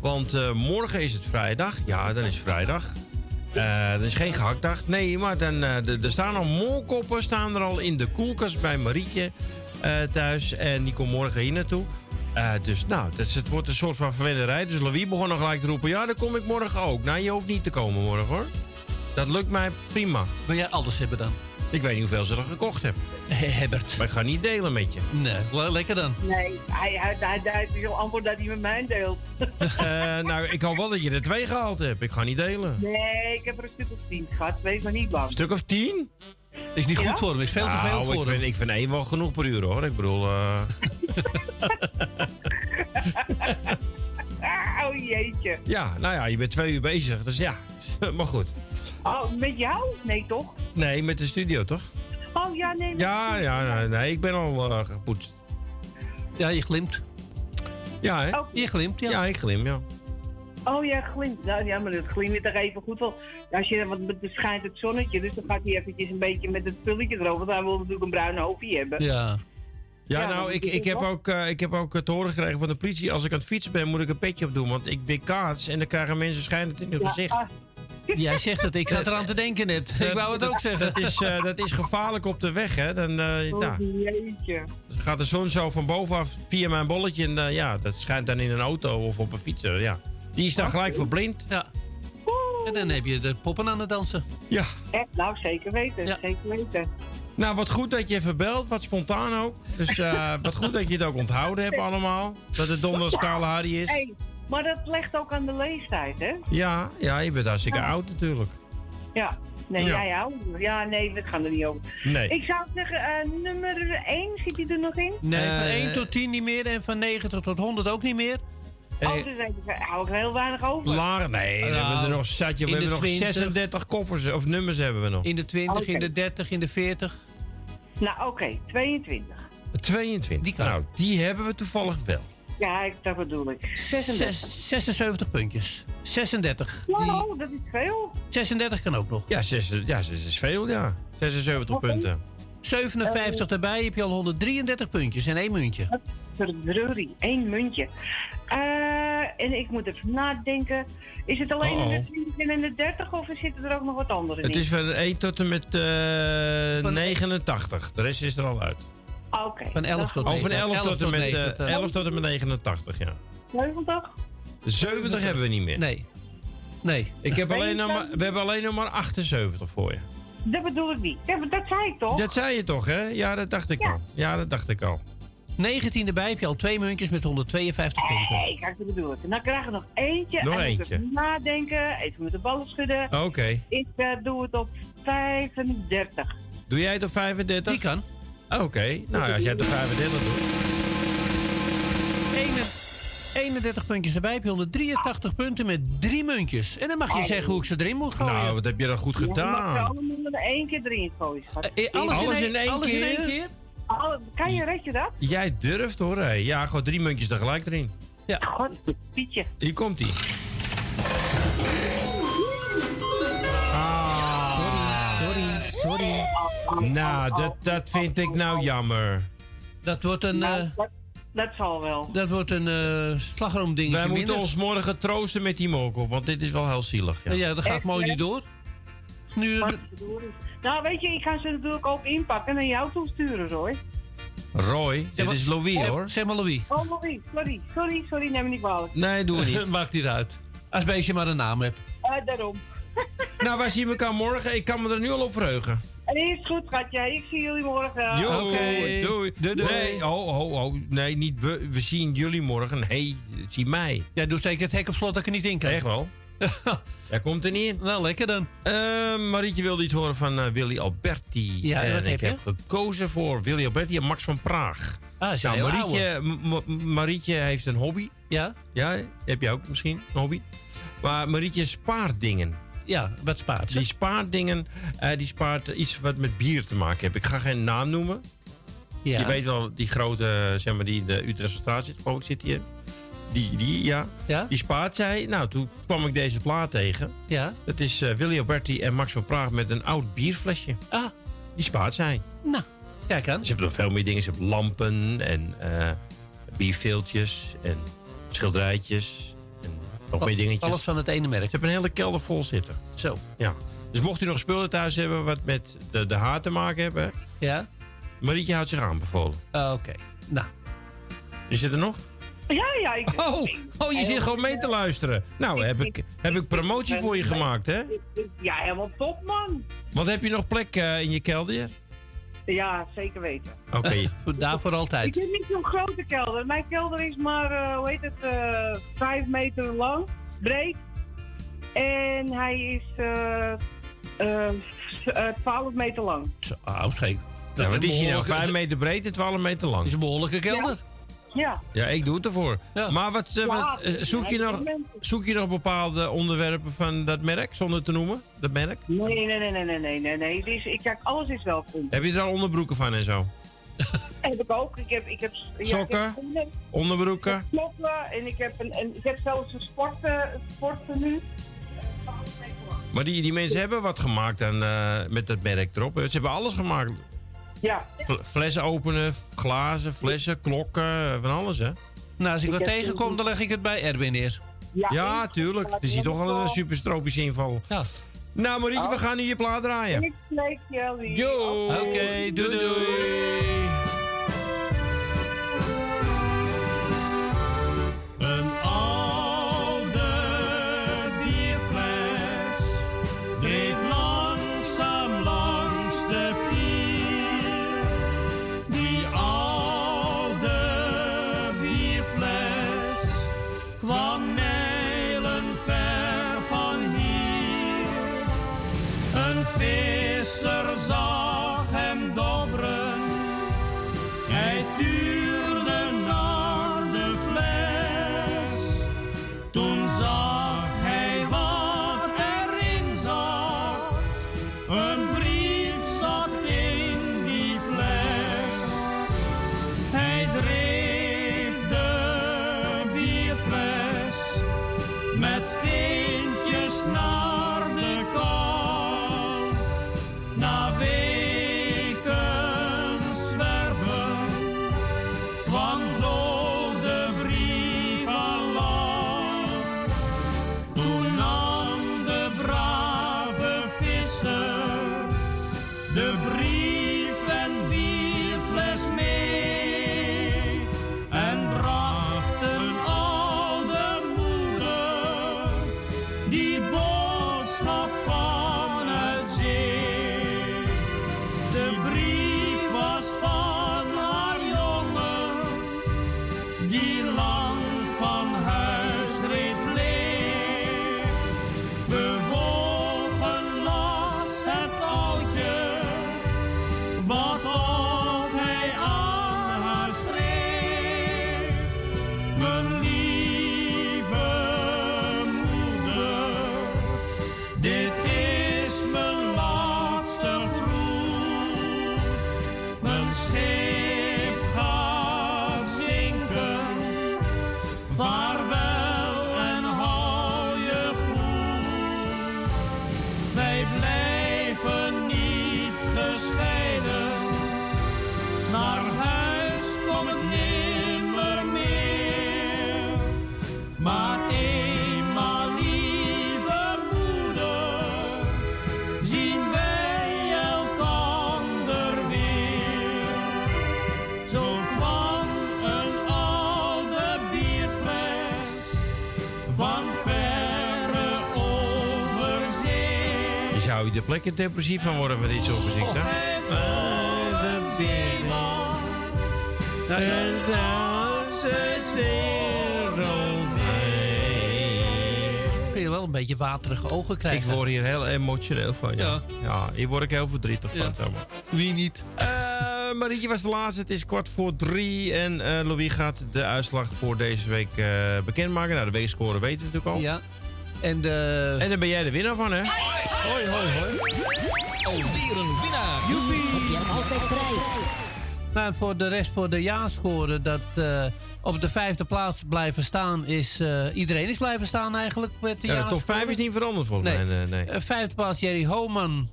Want eh, morgen is het vrijdag. Ja, dan is vrijdag. Eh dan is geen gehaktdag. Nee, maar dan, eh, er staan al molkoppen staan er al in de koelkast bij Marietje thuis. En die komt morgen hier naartoe. Dus nou, het, is- het wordt een soort van verwenderij. Dus Louis begon nog gelijk te roepen... Ja, dan kom ik morgen ook. Nou, je hoeft niet te komen morgen, hoor. Dat lukt mij prima. Wil jij alles hebben dan? Ik weet niet hoeveel ze er gekocht hebben. Hebbert. Maar ik ga niet delen met je. Nee, le- lekker dan. Nee, hij, hij, hij, hij heeft zo'n antwoord dat hij met mij deelt. Eh, nou, ik hoop wel dat je er twee gehaald hebt. Ik ga niet delen. Nee, ik heb er een stuk of tien gehad. Wees maar niet bang. Een stuk of tien? Is niet Ja? goed voor hem, is veel te veel Nou, voor ik hem. vind, ik vind één wel genoeg per uur, hoor. Ik bedoel... eh, Ah, oh jeetje. ja, nou ja, je bent twee uur bezig. Dus ja, maar goed. Oh, met jou? Nee, toch? Nee, met de studio, toch? Oh ja, nee. Ja, ja, nee, nee, ik ben al eh, gepoetst. Ja, je glimt. Ja, hè? Oh. Je glimt, ja. Ja, ik glim, ja. Oh ja, glimt. Nou, ja, maar dat glimt toch even goed. Wel, als je, want het schijnt het zonnetje, dus dan gaat hij eventjes een beetje met het pulletje erover. Want hij wil natuurlijk een bruin hoofdje hebben. Ja. Ja, Ja, nou, ik, ik, heb ook, eh, ik heb ook eh, te horen gekregen van de politie... als ik aan het fietsen ben, moet ik een petje op doen. Want ik ben kaats en dan krijgen mensen schijnend in hun Ja, gezicht. ah, Jij zegt het, ik zat eraan te denken net. Ik wou het ook zeggen. Dat is, eh, dat is gevaarlijk op de weg, hè. Dan, eh, oh, nou, gaat de zon zo van bovenaf via mijn bolletje... en eh, ja, dat schijnt dan in een auto of op een fietser, ja. Die is dan gelijk verblind. Ja. En dan heb je de poppen aan het dansen. Ja. Echt, nou, zeker weten. Ja. Zeker weten. Nou, wat goed dat je even belt, wat spontaan ook. Dus eh, wat goed dat je het ook onthouden hebt allemaal. Dat het donderdag Kale Harry is. Hey, maar dat legt ook aan de leeftijd, hè? Ja, ja, je bent hartstikke Ja. oud natuurlijk. Ja. Nee, Ja. jij ook. Ja, nee, we gaan er niet over. Nee. Ik zou zeggen, eh, nummer 1, zit hij er nog in? Nee, van Eh, 1 tot 10 niet meer en van 90 tot 100 ook niet meer. Oh, dus hou ik er heel weinig over. Lager, nee, we Nou, hebben er nog zatje. We hebben nog 20. 36 koffers of nummers hebben we nog. In de 20, Oké. in de 30, in de 40. Nou, oké, 22. 22. Die kan. Nou, die hebben we toevallig wel. Ja, ik, dat bedoel ik. 36. Zes- 76 puntjes. 36. Die, Wow, dat is veel. 36 kan ook nog. Ja, 6, ja, 6 is veel, ja. 76 Oké. punten. 57 erbij heb je al 133 puntjes en één muntje. Verdreurie, één muntje. Eh, en ik moet even nadenken. Is het alleen in Uh-oh. de 20 en in de 30 of zitten er ook nog wat andere Het in? is van 1 tot en met eh, Van- 89. De rest is er al uit. Oké. Van 11 tot Oh, van 9. 11 tot en met, eh, 9. 11 tot en met 89, ja. 70? 70 hebben we niet meer. Nee. Nee. Ik heb alleen nog maar, we hebben alleen nog maar 78 voor je. Dat bedoel ik niet. Dat zei ik toch? Dat zei je toch, hè? Ja, dat dacht ik Ja. al. Ja, dat dacht ik al. 19 erbij heb je al twee muntjes met 152 punten. Nee, kijk, dat bedoel ik. En dan krijg ik nog eentje. Nog en dan moet ik eentje. even nadenken. Even met de ballen schudden. Oké. Ik eh, doe het op 35. Doe jij het op 35? Die kan. Oké. Nou, als jij het op 35 doet. 31 puntjes erbij heb je 183 punten met drie muntjes. En dan mag je zeggen hoe ik ze erin moet gooien. Nou, wat heb je dan goed Je mag er gedaan. allemaal er één keer erin gooien, schat. Eh, alles, Alles in, in één, alles in keer? één keer? Kan je, red je dat? Jij durft hoor, hé. Ja, gewoon drie muntjes tegelijk erin. Ja. God, Pietje. Hier komt ie. Sorry, sorry. Nou, dat, dat vind ik nou jammer. Dat wordt een, Nou, eh, dat, dat zal wel. dat wordt een eh slagroomdingetje Wij moeten minder. ons morgen troosten met die mokel, want dit is wel heel zielig. Ja. Ja, dat gaat Echt, mooi hè? niet door. Nu, Maar- Nou, weet je, ik ga ze natuurlijk ook inpakken en naar jou toe sturen, hoor. Roy, dit is Louis zeg, hoor. zeg maar Louis. Oh, Louis, sorry, sorry, sorry, neem me niet kwalijk. Nee, doe we niet. Maakt niet uit. Als beestje maar een naam hebt. Eh, daarom. nou, wij zien elkaar morgen. Ik kan me er nu al op verheugen. En is goed, schatje. Ik zie jullie morgen. Jo, Oké. doei. Doei, doei. Nee, ho, ho, ho. Nee, niet we. We zien jullie morgen. Nee, zie mij. Jij doet zeker het hek op slot dat ik er niet in kan. Echt wel. Jij komt er niet in. Nou, lekker dan. Eh, Marietje wilde iets horen van eh, Willy Alberti. Ja, en ik heb gekozen voor Willy Alberti en Max van Praag. Ah, Nou, Marietje heeft een hobby. Ja? Ja, heb jij ook misschien een hobby? Maar Marietje spaart dingen. Ja, wat spaart ze? Die spaart dingen, eh, die spaart iets wat met bier te maken heeft. Ik ga geen naam noemen. Ja. Je weet wel, die grote, zeg maar, die in de Utrechtse straat zit, geloof ik, zit hier. Die, die, ja. Ja? Die spaart zij. Nou, toen kwam ik deze plaat tegen. Ja? Dat is eh, Willy Alberti en Max van Praag met een oud bierflesje. Ah. Die spaart zij. Nou. Kijk aan. Ze hebben nog veel meer dingen. Ze hebben lampen en eh bierveeltjes en schilderijtjes. En nog Al- meer dingetjes. alles van het ene merk. Ze hebben een hele kelder vol zitten. Zo. Ja. Dus mocht u nog spullen thuis hebben wat met de, de haar te maken hebben... Ja? Marietje houdt zich aanbevolen. Ah, Oké. Nou. Is het er nog? Ja, ja. Ik, Oh, oh je zit gewoon mee te luisteren. Nou, heb ik, heb ik promotie voor je gemaakt, hè? Ja, helemaal top, man. Wat heb je nog plek eh, in je kelder? Ja, zeker weten. Oké. Daarvoor Ik altijd. heb niet zo'n grote kelder. Mijn kelder is maar, eh, hoe heet het, eh vijf meter lang, breed. En hij is eh eh, eh, 12 meter lang. Zo, scheen. Ja, wat is hij nou? 5 meter breed en 12 meter lang. is een behoorlijke kelder. Ja. Ja, ik doe het ervoor. Maar wat, eh, wat, Ja, eh, zoek, je ja, nog, ik zoek je nog bepaalde onderwerpen van dat merk, zonder te noemen? Dat merk? Nee, nee, nee, nee, nee, nee, nee. nee. Dus, ik, kijk, alles is welkom. Heb je er al onderbroeken van en zo? Heb ik ook. Ik heb, ik heb, ja, Sokken? Ik heb Onderbroeken? klokken en ik heb, een, en ik heb zelfs een sport, uh, sportmenu. Maar die, die mensen hebben wat gemaakt dan, eh, met dat merk erop. Ze hebben alles gemaakt. Ja. Fl- Flessen openen, glazen, flessen, klokken, van alles hè? Nou, als ik, Ik wat tegenkom, dan leg ik het bij Erwin neer. Ja, tuurlijk. Het is hier toch al een super tropische inval. Ja. Nou Marietje, we gaan nu je plaat draaien. Ik spreek jullie. Yo! Oké, doei doei. Een plekken depressief van worden van dit soort muziek, hè? Kun je wel een beetje waterige ogen krijgen. Ik word hier heel emotioneel van, ja. Ja, hier word ik heel verdrietig van, zeg maar. Wie niet? Eh, Marietje was de laatste. Het is kwart voor drie. En eh, Louis gaat de uitslag voor deze week eh, bekendmaken. Nou, de weegscore weten we natuurlijk al. Ja. En, de... en dan ben jij de winnaar van, hè? Hoi, hoi, hoi. Alweer een winnaar. Heb je altijd prijs. Nou, voor de rest, voor de jaarscore, dat eh, op de vijfde plaats blijven staan is... eh, iedereen is blijven staan eigenlijk met de Ja, de jaarscore. top 5 is niet veranderd volgens Nee. mij. Nee, nee. Eh, vijfde plaats Jerry Homan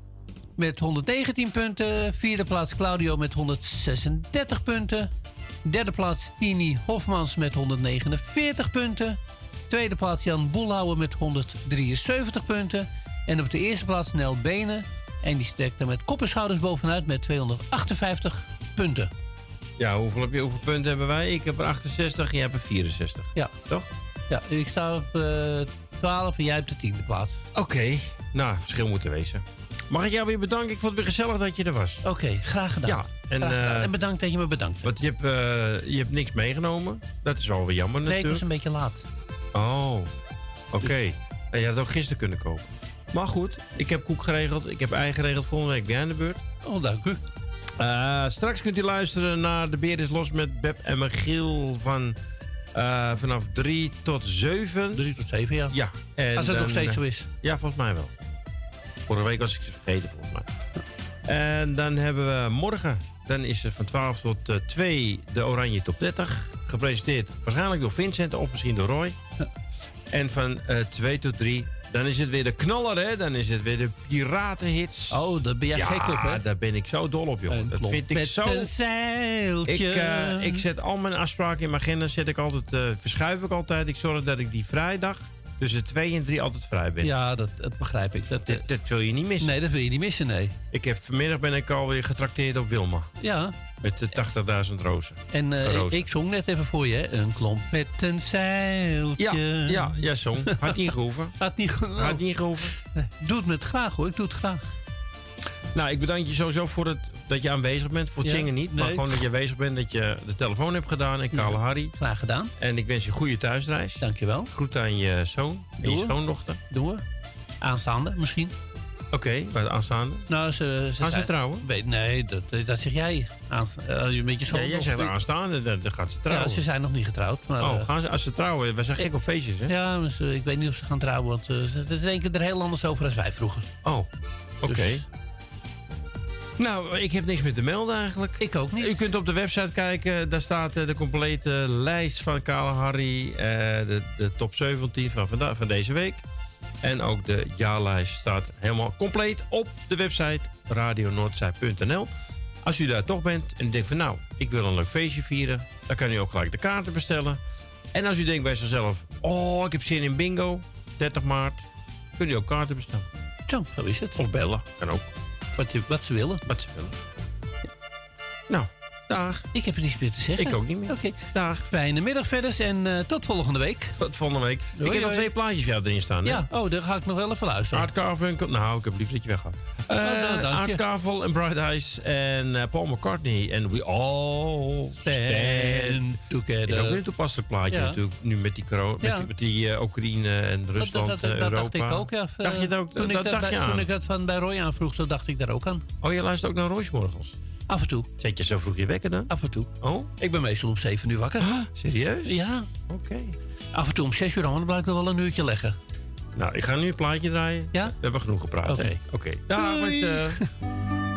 met 119 punten. Vierde plaats Claudio met 136 punten. Derde plaats Tini Hofmans met 149 punten. Tweede plaats Jan Boelhouwer met 173 punten. En op de eerste plaats Nel Benen. En die steekt er met kop en schouders bovenuit met 258 punten. Ja, hoeveel, heb je, hoeveel punten hebben wij? Ik heb er 68, jij hebt er 64. Ja. Toch? Ja, ik sta op eh 12 en jij op de tiende plaats. Oké, nou, verschil moet er wezen. Mag ik jou weer bedanken? Ik vond het weer gezellig dat je er was. Oké, graag gedaan. Ja, en, Graag gedaan. eh, en bedankt dat je me bedankt. Want je hebt, eh, je hebt niks meegenomen. Dat is wel weer jammer Nee, ik natuurlijk. was een beetje laat. Oh, oké. Je had het ook gisteren kunnen kopen. Maar goed, ik heb koek geregeld. Ik heb ei geregeld. Volgende week ben jij aan de beurt. Oh, dank u. Eh, straks kunt u luisteren naar De Beer is Los met Beb en Michiel van, eh, vanaf 3 tot 7. 3 tot 7, ja. Ja. En Als het nog steeds eh, zo is. Ja, volgens mij wel. Vorige week was ik ze vergeten, volgens mij. En dan hebben we morgen, dan is er van 12 tot eh, 2 de Oranje Top 30. Gepresenteerd waarschijnlijk door Vincent of misschien door Roy. En van eh 2 tot 3, dan is het weer de knaller, hè? Dan is het weer de piratenhits. Oh, daar ben jij ja, gek op, hè? daar ben ik zo dol op, jongen. Dat vind ik zo... een zeiltje. Ik, eh, ik zet al mijn afspraken in mijn agenda, zet ik altijd, eh, verschuif ik altijd. Ik zorg dat ik die vrijdag tussen 2 en 3 altijd vrij ben. Ja, dat, dat begrijp ik. Dat, Dat, dat wil je niet missen. nee, dat wil je niet missen, nee. Ik heb, vanmiddag ben ik alweer getrakteerd op Wilma. Ja, Met de 80.000 rozen. en eh, Rozen. ik zong net even voor je, hè. Een klomp met een zeiltje. Ja, ja, ja, zong. Had niet gehoeven. Had niet ge- Had niet gehoeven. Doe het met graag, hoor. Ik doe het graag. Nou, ik bedank je sowieso voor het, dat je aanwezig bent. Voor het Ja, zingen niet, maar gewoon dat je aanwezig bent. Dat je de telefoon hebt gedaan. En Kale Harry. Graag gedaan. En ik wens je een goede thuisreis. Dankjewel. Groet aan je zoon en Doe je schoondochter. Doen we. Aanstaande, misschien. Oké, bij de aanstaande. Nou, ze, ze Gaan ze trouwen? Weet, nee, dat, dat zeg jij. Eh, een beetje zo. Ja, jij zegt aanstaande, dan, dan gaat ze Ja, trouwen. ze zijn nog niet getrouwd. Maar, oh, eh, gaan ze, als ze trouwen, wij zijn gek op feestjes, hè? Ja, maar ze- ik weet niet of ze gaan trouwen, want eh, ze, ze denken er heel anders over als wij vroeger. Oh, oké. Dus- Nou, ik heb niks meer te melden eigenlijk. Ik ook niet. U kunt op de website kijken. Daar staat eh, de complete lijst van Kale Harry. eh, de, de top 17 van, van deze week. En ook de jaarlijst staat helemaal compleet op de website radionoordzij.nl. Als u daar toch bent en denkt van nou, ik wil een leuk feestje vieren... dan kan u ook gelijk de kaarten bestellen. En als u denkt bij zichzelf, oh, ik heb zin in bingo, 30 maart... kunt u ook kaarten bestellen. Zo, zo is het. Of bellen, kan ook. Wat, wat ze willen. Wat ze willen. Nou, dag. Ik heb er niets meer te zeggen. Ik ook niet meer. Oké. Dag. Fijne middag verder en eh, tot volgende week. Tot volgende week. Doei, ik heb nog twee plaatjes jou erin staan. Hè? Ja, oh, daar ga ik nog wel even luisteren. Art Carfunkel. Nou, ik heb liever dat je weggaat. Eh nou, dank Art je. Carvel en Bright Eyes en eh, Paul McCartney. En We All Stand Together. Is ook weer een toepasselijk plaatje Ja. natuurlijk. Nu met die, corona, met die, met die eh, Oekraïne en Rusland, dat, dat, eh, dat Europa. dacht ik ook, ja. Dacht je Eh, dat ook? Toen, ik, dat, toen ik het van bij Roy aanvroeg, toen dacht ik daar ook aan. Oh, je luistert ook naar Royce morgens? Af en toe. Zet je zo vroeg je wekker dan? Af en toe. Oh, Ik ben meestal om 7 uur wakker. serieus? Ja. Oké. Af en toe om 6 uur, dan blijkt er wel een uurtje leggen. Nou, ik ga nu een plaatje draaien. Ja? We hebben genoeg gepraat. Oké. Oké. Dag Doei. mensen.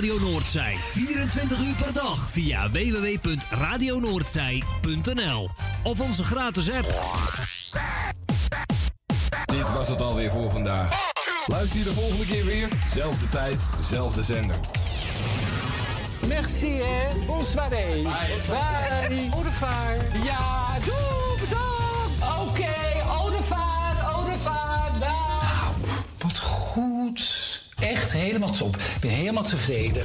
Radio Noordzij. 24 uur per dag via www.radionoordzij.nl of onze gratis app. Dit was het alweer voor vandaag. Luister je de volgende keer weer? Zelfde tijd, zelfde zender. Merci, hè? Bonsoiré. Bye. Bye. Bye. Au revoir. Ja, doei! op. Ik ben helemaal tevreden.